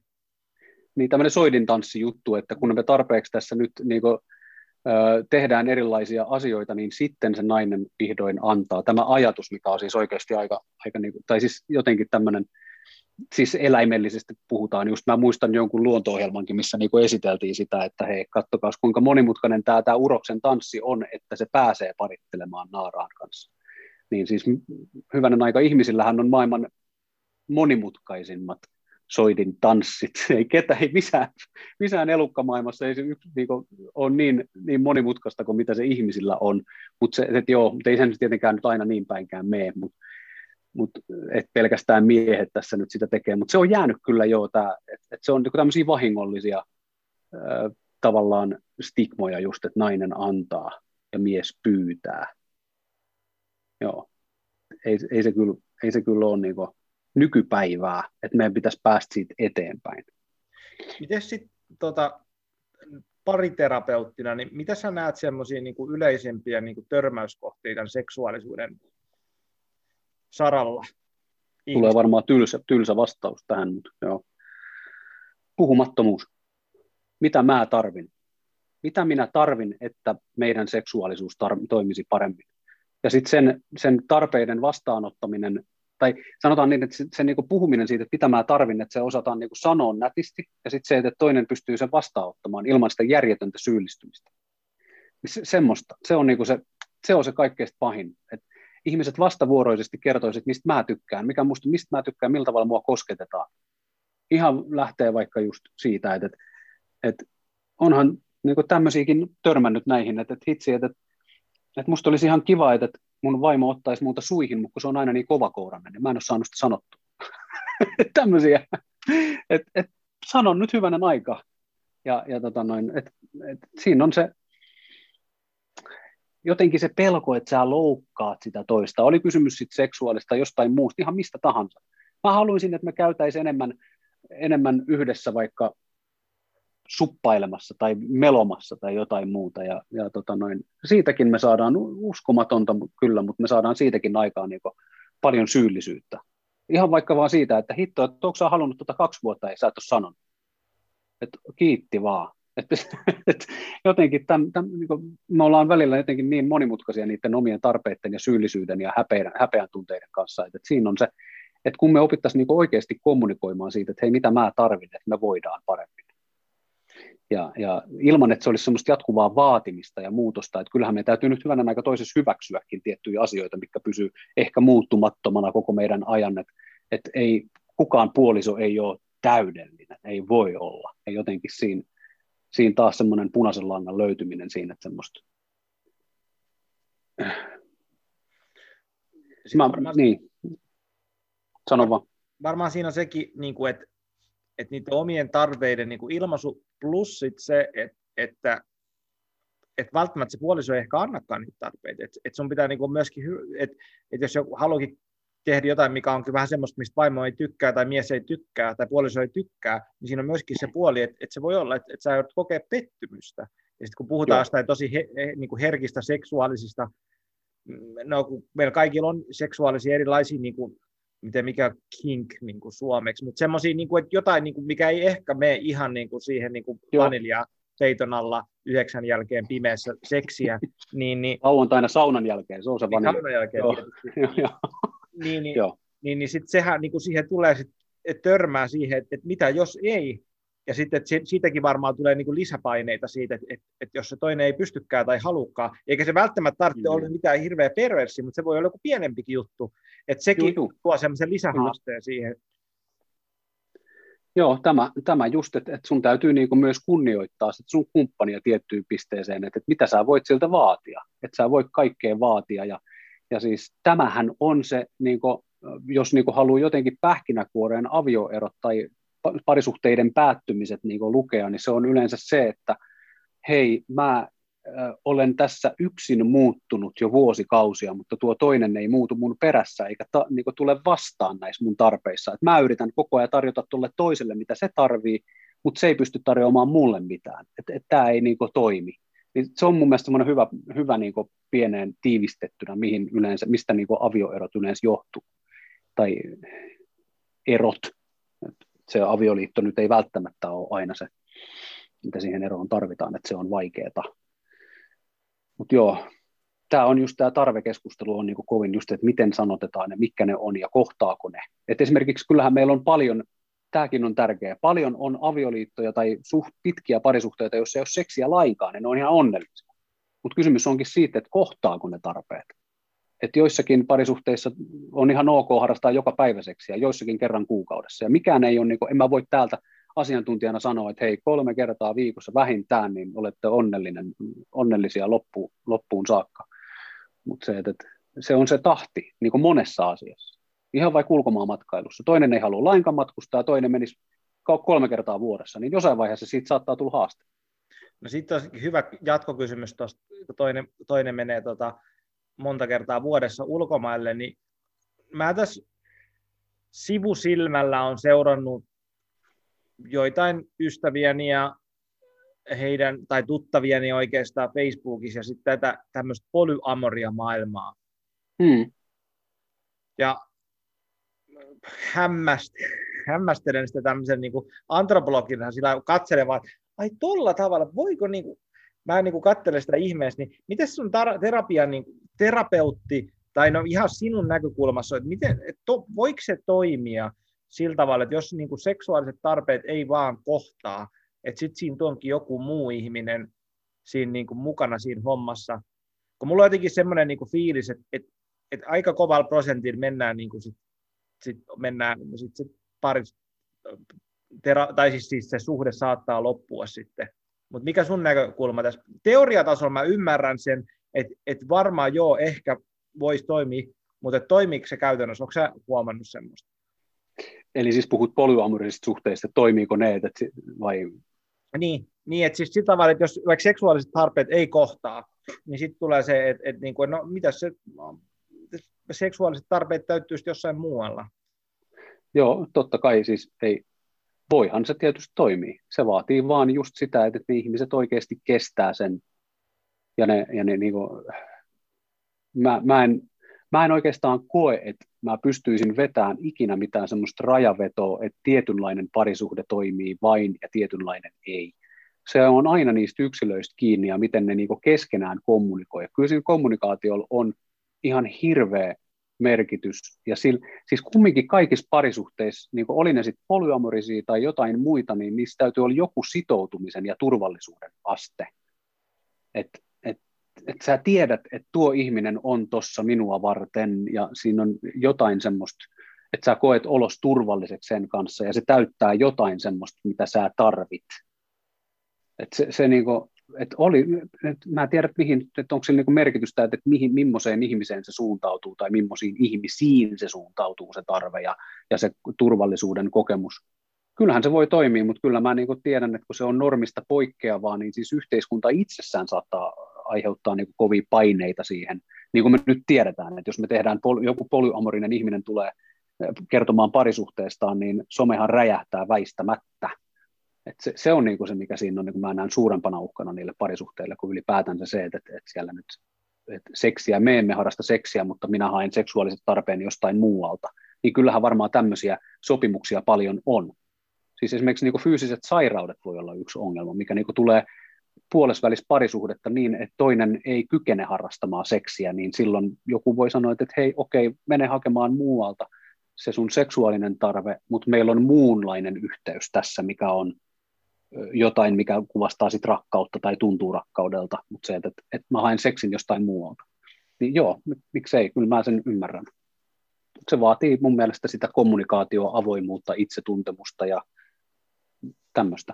Niin tämmöinen soidintanssijuttu, että kun me tarpeeksi tässä nyt niin kuin, tehdään erilaisia asioita, niin sitten se nainen vihdoin antaa. Tämä ajatus, mikä on siis oikeasti aika, aika niin kuin, tai siis jotenkin tämmöinen, siis eläimellisesti puhutaan, just mä muistan jonkun luonto-ohjelmankin, missä niin kuin esiteltiin sitä, että hei, kattokaa kuinka monimutkainen tämä uroksen tanssi on, että se pääsee parittelemaan naaraan kanssa. Niin siis hyvänen aika ihmisillähän on maailman monimutkaisimmat soidin tanssit. <laughs> Ei ketä, ei missään, missään elukkamaailmassa ei se niin kuin, ole niin, niin monimutkaista kuin mitä se ihmisillä on. Mutta se, et joo, ei sen tietenkään nyt aina niin päinkään mene, mutta mut, et pelkästään miehet tässä nyt sitä tekee. Mutta se on jäänyt kyllä jo, että et se on niinku tämmöisiä vahingollisia ää, tavallaan stigmoja just, että nainen antaa ja mies pyytää. Joo. Ei, ei, se, kyllä, ei se kyllä ole niin kuin nykypäivää, että meidän pitäisi päästä siitä eteenpäin. Miten sitten tota, pariterapeuttina, niin mitä sä näet semmoisia niin yleisempiä niin kuin törmäyskohtia tämän seksuaalisuuden saralla? Ihmistä? Tulee varmaan tylsä, tylsä vastaus tähän, mutta joo. Puhumattomuus. Mitä mä tarvin? Mitä minä tarvin, että meidän seksuaalisuus tar- toimisi paremmin? Ja sitten sen, sen tarpeiden vastaanottaminen, tai sanotaan niin, että se, se niin puhuminen siitä, että mitä mä tarvin, että se osataan niin sanoa nätisti, ja sitten se, että toinen pystyy sen vastaanottamaan ilman sitä järjetöntä syyllistymistä. Se, semmoista, se on, niin se, se on se kaikkein pahin, että ihmiset vastavuoroisesti kertoisivat, mistä mä tykkään, mikä musta, mistä mä tykkään, millä tavalla mua kosketetaan. Ihan lähtee vaikka just siitä, että, että, että onhan niin tämmöisiäkin törmännyt näihin, että, että hitsi, että, että musta olisi ihan kiva, että mun vaimo ottaisi muuta suihin, mutta kun se on aina niin kovakourainen, niin mä en ole saanut sitä sanottua. <laughs> Tämmöisiä. Et, et, sanon nyt hyvänen aika. Ja, ja tota noin, et, et, siinä on se jotenkin se pelko, että sä loukkaat sitä toista. Oli kysymys sitten seksuaalista jostain muusta, ihan mistä tahansa. Mä haluaisin, että me käytäisiin enemmän, enemmän yhdessä vaikka suppailemassa tai melomassa tai jotain muuta. Ja, ja tota noin, siitäkin me saadaan uskomatonta kyllä, mutta me saadaan siitäkin aikaan niin paljon syyllisyyttä. Ihan vaikka vaan siitä, että hitto, että onko halunnut tuota kaksi vuotta, ei sä et ole sanonut. Että kiitti vaan. Että, <laughs> et, jotenkin tämän, tämän, niin me ollaan välillä jotenkin niin monimutkaisia niiden omien tarpeiden ja syyllisyyden ja häpeän, häpeän tunteiden kanssa, että, että siinä on se, että kun me opittaisiin niin oikeasti kommunikoimaan siitä, että hei, mitä mä tarvitsen, että me voidaan paremmin. Ja, ja ilman, että se olisi semmoista jatkuvaa vaatimista ja muutosta, että kyllähän me täytyy nyt hyvänä aika toisessa hyväksyäkin tiettyjä asioita, mitkä pysyy ehkä muuttumattomana koko meidän ajan, että, että ei, kukaan puoliso ei ole täydellinen, ei voi olla. Ei jotenkin siinä, siinä taas semmoinen punaisen langan löytyminen siinä, että semmoista Mä, varmaan, niin. Sano vaan. Varmaan siinä on sekin, niin kuin, että, että niiden omien tarpeiden niin kuin ilmaisu plus sit se, että, että että välttämättä se puoliso ei ehkä annakaan niitä tarpeita. Että et sun pitää niinku myöskin, että et jos joku haluakin tehdä jotain, mikä onkin vähän semmoista, mistä vaimo ei tykkää tai mies ei tykkää tai puoliso ei tykkää, niin siinä on myöskin se puoli, että, että se voi olla, että, että sä joudut kokea pettymystä. Ja sitten kun puhutaan Joo. jostain tosi he, he, niin kuin herkistä seksuaalisista, mm, no kun meillä kaikilla on seksuaalisia erilaisia, niin kuin, miten mikä kink niin kuin suomeksi, mutta semmoisia, niin kuin, että jotain, niin kuin, mikä ei ehkä mene ihan niin kuin siihen niin kuin vanilja peiton alla yhdeksän jälkeen pimeässä seksiä. <laughs> Niin, niin, Lauantaina saunan jälkeen, se on se niin, vanilja. Saunan jälkeen Joo. Niin, niin, Joo. niin, niin sitten sehän niin kuin siihen tulee sit, törmää siihen, että, että mitä jos ei, ja sitten että siitäkin varmaan tulee niin kuin lisäpaineita siitä, että, että, että jos se toinen ei pystykään tai halukkaa, eikä se välttämättä tarvitse mm. olla mitään hirveä perversi, mutta se voi olla joku pienempikin juttu, että sekin Juhu. tuo semmoisen lisähaasteen mm. siihen. Joo, tämä, tämä just, että, että sun täytyy niin kuin myös kunnioittaa sit sun kumppania tiettyyn pisteeseen, että, että mitä sä voit siltä vaatia, että sä voit kaikkea vaatia, ja, ja siis tämähän on se, niin kuin, jos niin kuin haluaa jotenkin pähkinäkuoreen avioerot tai parisuhteiden päättymiset niin lukea, niin se on yleensä se, että hei, mä olen tässä yksin muuttunut jo vuosikausia, mutta tuo toinen ei muutu mun perässä eikä ta, niin tule vastaan näissä mun tarpeissa. Et mä yritän koko ajan tarjota tuolle toiselle, mitä se tarvii, mutta se ei pysty tarjoamaan mulle mitään. Tämä ei niin toimi. Niin se on mun mielestä hyvä, hyvä niin pieneen tiivistettynä, mihin yleensä, mistä niin avioerot yleensä johtuu. Tai erot se avioliitto nyt ei välttämättä ole aina se, mitä siihen eroon tarvitaan, että se on vaikeaa. Mutta joo, tämä on just tämä tarvekeskustelu on niinku kovin just, että miten sanotetaan ne, mitkä ne on ja kohtaako ne. Et esimerkiksi kyllähän meillä on paljon, tämäkin on tärkeää, paljon on avioliittoja tai suht, pitkiä parisuhteita, joissa ei ole seksiä lainkaan, niin ne on ihan onnellisia. Mutta kysymys onkin siitä, että kohtaako ne tarpeet että joissakin parisuhteissa on ihan ok harrastaa joka päivä seksiä, joissakin kerran kuukaudessa. Ja mikään ei ole, niin kuin, en mä voi täältä asiantuntijana sanoa, että hei, kolme kertaa viikossa vähintään, niin olette onnellinen, onnellisia loppuun, loppuun saakka. Mutta se, että se on se tahti, niin kuin monessa asiassa. Ihan vaikka ulkomaanmatkailussa. Toinen ei halua lainkaan matkustaa, toinen menisi kolme kertaa vuodessa, niin jossain vaiheessa siitä saattaa tulla haaste. No sitten hyvä jatkokysymys tuosta, toinen, toinen menee tota, monta kertaa vuodessa ulkomaille, niin mä tässä sivusilmällä on seurannut joitain ystäviäni ja heidän, tai tuttaviani oikeastaan Facebookissa ja sitten tätä tämmöistä polyamoria maailmaa. Hmm. Ja hämmäst, hämmästelen sitä tämmöisen niin antropologina sillä katselemaan, että ai tolla tavalla, voiko niin kuin, mä niin kuin katselen sitä ihmeessä, niin miten sun terapian niin terapeutti, tai no ihan sinun näkökulmassa, että miten, että to, voiko se toimia sillä tavalla, että jos niin kuin seksuaaliset tarpeet ei vaan kohtaa, että sitten siinä onkin joku muu ihminen siinä niin kuin mukana siinä hommassa. Kun mulla on jotenkin semmoinen niin kuin fiilis, että, että, että aika kovalla prosentilla mennään, niin kuin sit, sit mennään sit, sit pari, tera, tai siis, siis se suhde saattaa loppua sitten mutta mikä sun näkökulma tässä? Teoriatasolla mä ymmärrän sen, että et varmaan joo, ehkä voisi toimia, mutta toimiiko se käytännössä? Onko sä huomannut semmoista? Eli siis puhut polyamorisista suhteista, toimiiko ne, että vai? Niin, niin että siis sillä tavalla, että jos vaikka seksuaaliset tarpeet ei kohtaa, niin sitten tulee se, että, että niin kuin, no mitä se, no, seksuaaliset tarpeet täyttyy jossain muualla. Joo, totta kai siis ei, voihan se tietysti toimii. Se vaatii vaan just sitä, että ne ihmiset oikeasti kestää sen. Ja ne, ja ne niin kuin, mä, mä, en, mä en oikeastaan koe, että mä pystyisin vetämään ikinä mitään semmoista rajavetoa, että tietynlainen parisuhde toimii vain ja tietynlainen ei. Se on aina niistä yksilöistä kiinni ja miten ne niin keskenään kommunikoi. Kyllä siinä kommunikaatiolla on ihan hirveä merkitys. Ja sillä, siis kumminkin kaikissa parisuhteissa, niin oli ne sitten polyamorisia tai jotain muita, niin niissä täytyy olla joku sitoutumisen ja turvallisuuden aste. Että et, et sä tiedät, että tuo ihminen on tuossa minua varten ja siinä on jotain semmoista, että sä koet olos turvalliseksi sen kanssa ja se täyttää jotain semmoista, mitä sä tarvit. Et se, se niinku, että oli, että mä en tiedä, että, mihin, että onko sillä niin merkitystä, että mihin, millaiseen ihmiseen se suuntautuu tai millaisiin ihmisiin se suuntautuu se tarve ja, ja se turvallisuuden kokemus. Kyllähän se voi toimia, mutta kyllä mä niin tiedän, että kun se on normista poikkeavaa, niin siis yhteiskunta itsessään saattaa aiheuttaa niin kovia paineita siihen. Niin kuin me nyt tiedetään, että jos me tehdään, joku polyamorinen ihminen tulee kertomaan parisuhteestaan, niin somehan räjähtää väistämättä et se, se on niinku se, mikä siinä on, niin mä näen suurempana uhkana niille parisuhteille kuin ylipäätänsä se, että, että, siellä nyt että seksiä, me emme harrasta seksiä, mutta minä haen seksuaaliset tarpeeni jostain muualta. Niin kyllähän varmaan tämmöisiä sopimuksia paljon on. Siis esimerkiksi niin fyysiset sairaudet voi olla yksi ongelma, mikä niin tulee puolesvälis parisuhdetta niin, että toinen ei kykene harrastamaan seksiä, niin silloin joku voi sanoa, että hei, okei, mene hakemaan muualta se sun seksuaalinen tarve, mutta meillä on muunlainen yhteys tässä, mikä on jotain, mikä kuvastaa sit rakkautta tai tuntuu rakkaudelta, mutta se, että, että, että mä haen seksin jostain muualta. Niin joo, miksei, kyllä mä sen ymmärrän. Se vaatii mun mielestä sitä kommunikaatioa, avoimuutta, itsetuntemusta ja tämmöistä.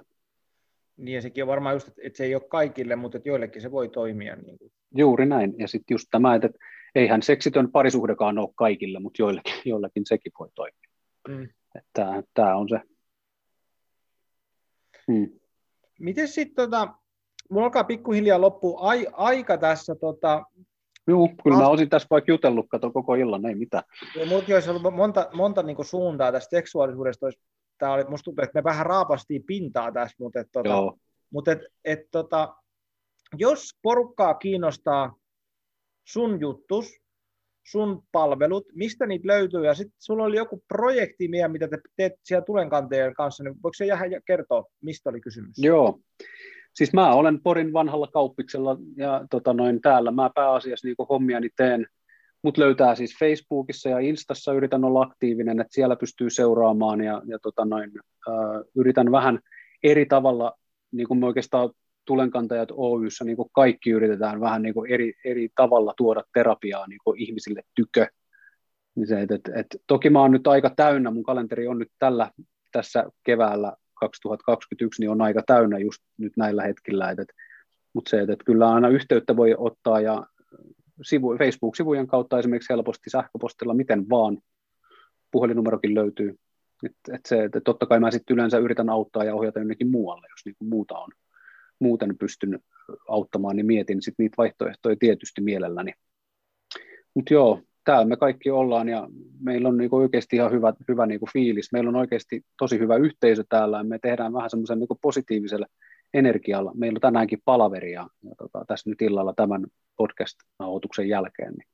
Niin ja sekin on varmaan just, että se ei ole kaikille, mutta että joillekin se voi toimia. Niin kuin. Juuri näin. Ja sitten just tämä, että eihän seksitön parisuhdekaan ole kaikille, mutta joillekin, joillekin sekin voi toimia. Mm. Tämä on se Hmm. Miten sitten, tota, mulla alkaa pikkuhiljaa loppu ai, aika tässä. Tota, Joo, kyllä mä olisin tässä vaikka jutellut, kato koko illan, ei mitään. Mutta olisi ollut monta, monta niin suuntaa tästä seksuaalisuudesta. Olisi, tää oli, musta tuntuu, että me vähän raapastiin pintaa tässä, mutta, et, tota, mutta et, et, tota, jos porukkaa kiinnostaa sun juttus, sun palvelut, mistä niitä löytyy, ja sitten sulla oli joku projekti, mitä te teet siellä tulenkanteen kanssa, niin voiko se jäädä kertoa, mistä oli kysymys? Joo, siis mä olen Porin vanhalla kauppiksella, ja tota noin, täällä mä pääasiassa niin hommiani teen, mut löytää siis Facebookissa ja Instassa, yritän olla aktiivinen, että siellä pystyy seuraamaan, ja, ja tota noin, äh, yritän vähän eri tavalla, niin kuin me oikeastaan tulenkantajat Oyssä niin kuin kaikki yritetään vähän niin kuin eri, eri tavalla tuoda terapiaa niin kuin ihmisille tykö. Niin se, et, et, et, toki mä oon nyt aika täynnä, mun kalenteri on nyt tällä, tässä keväällä 2021, niin on aika täynnä just nyt näillä hetkillä, et, et, mutta se, että et kyllä aina yhteyttä voi ottaa ja sivu, Facebook-sivujen kautta esimerkiksi helposti sähköpostilla, miten vaan, puhelinnumerokin löytyy. Et, et se, et totta kai mä sitten yleensä yritän auttaa ja ohjata jonnekin muualle, jos niinku muuta on muuten pystyn auttamaan, niin mietin sit niitä vaihtoehtoja tietysti mielelläni. Mutta joo, täällä me kaikki ollaan ja meillä on niinku oikeasti ihan hyvä, hyvä niinku fiilis. Meillä on oikeasti tosi hyvä yhteisö täällä ja me tehdään vähän semmoisen niinku positiivisella energialla. Meillä on tänäänkin palaveria ja tota, tässä nyt illalla tämän podcast-nauhoituksen jälkeen. Niin.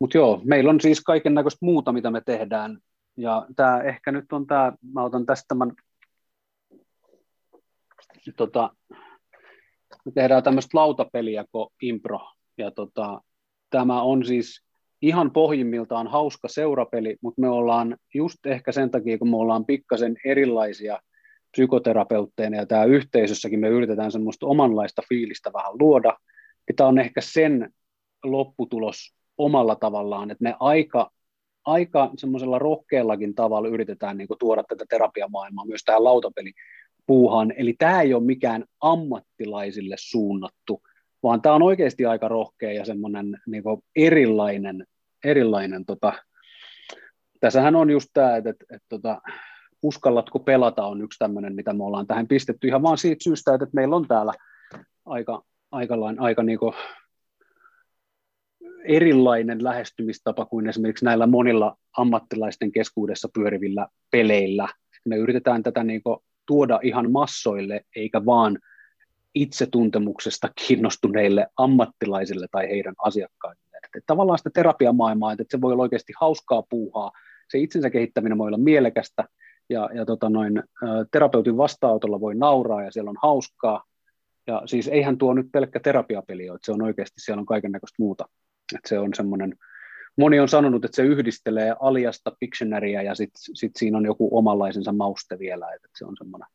Mutta joo, meillä on siis kaiken näköistä muuta, mitä me tehdään. Ja tämä ehkä nyt on tämä, mä otan tästä tämän tota, me tehdään tämmöistä lautapeliä kuin impro, ja tota, tämä on siis ihan pohjimmiltaan hauska seurapeli, mutta me ollaan just ehkä sen takia, kun me ollaan pikkasen erilaisia psykoterapeutteina ja tämä yhteisössäkin me yritetään semmoista omanlaista fiilistä vähän luoda, ja tämä on ehkä sen lopputulos omalla tavallaan, että me aika, aika semmoisella rohkeallakin tavalla yritetään niin kuin, tuoda tätä terapiamaailmaa myös tähän lautapeli puuhaan. Eli tämä ei ole mikään ammattilaisille suunnattu, vaan tämä on oikeasti aika rohkea ja semmoinen niin erilainen, erilainen tota, tässähän on just tämä, että, että, että tota, uskallatko pelata on yksi tämmöinen, mitä me ollaan tähän pistetty ihan vaan siitä syystä, että meillä on täällä aika, aika, aika niin erilainen lähestymistapa kuin esimerkiksi näillä monilla ammattilaisten keskuudessa pyörivillä peleillä. Me yritetään tätä niin tuoda ihan massoille, eikä vaan itsetuntemuksesta kiinnostuneille ammattilaisille tai heidän asiakkaille. Että tavallaan sitä terapiamaailmaa, että se voi olla oikeasti hauskaa puuhaa, se itsensä kehittäminen voi olla mielekästä, ja, ja tota noin, terapeutin vastaanotolla voi nauraa, ja siellä on hauskaa, ja siis eihän tuo nyt pelkkä terapiapeli ole, että se on oikeasti, siellä on kaiken näköistä muuta. Että se on semmoinen moni on sanonut, että se yhdistelee aliasta Pictionaryä ja sitten sit siinä on joku omanlaisensa mauste vielä, että se on semmoinen.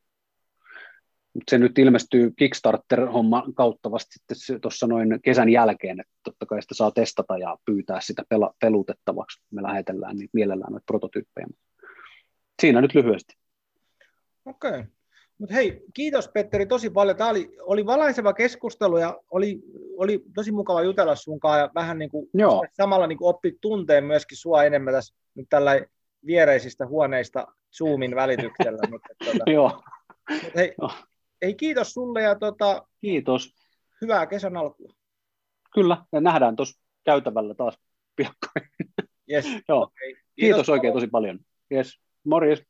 Mutta se nyt ilmestyy Kickstarter-homman kautta vasta sitten tuossa noin kesän jälkeen, että totta kai sitä saa testata ja pyytää sitä pela- pelutettavaksi. Me lähetellään niitä mielellään noita prototyyppejä. Siinä nyt lyhyesti. Okei. Okay. Mutta hei, kiitos Petteri tosi paljon. Tämä oli, oli valaiseva keskustelu ja oli, oli tosi mukava jutella sunkaan ja vähän niin kuin Joo. samalla niin kuin oppit tunteen myöskin sua enemmän tässä nyt tällä viereisistä huoneista Zoomin välityksellä. <laughs> mutta, tuota, Joo. Mutta hei, no. hei, kiitos sulle ja tuota, kiitos. hyvää kesän alkua. Kyllä, ja nähdään tuossa käytävällä taas piakkoin. Yes. <laughs> Joo. Okay. Kiitos, kiitos oikein tosi paljon. Yes. Morjes.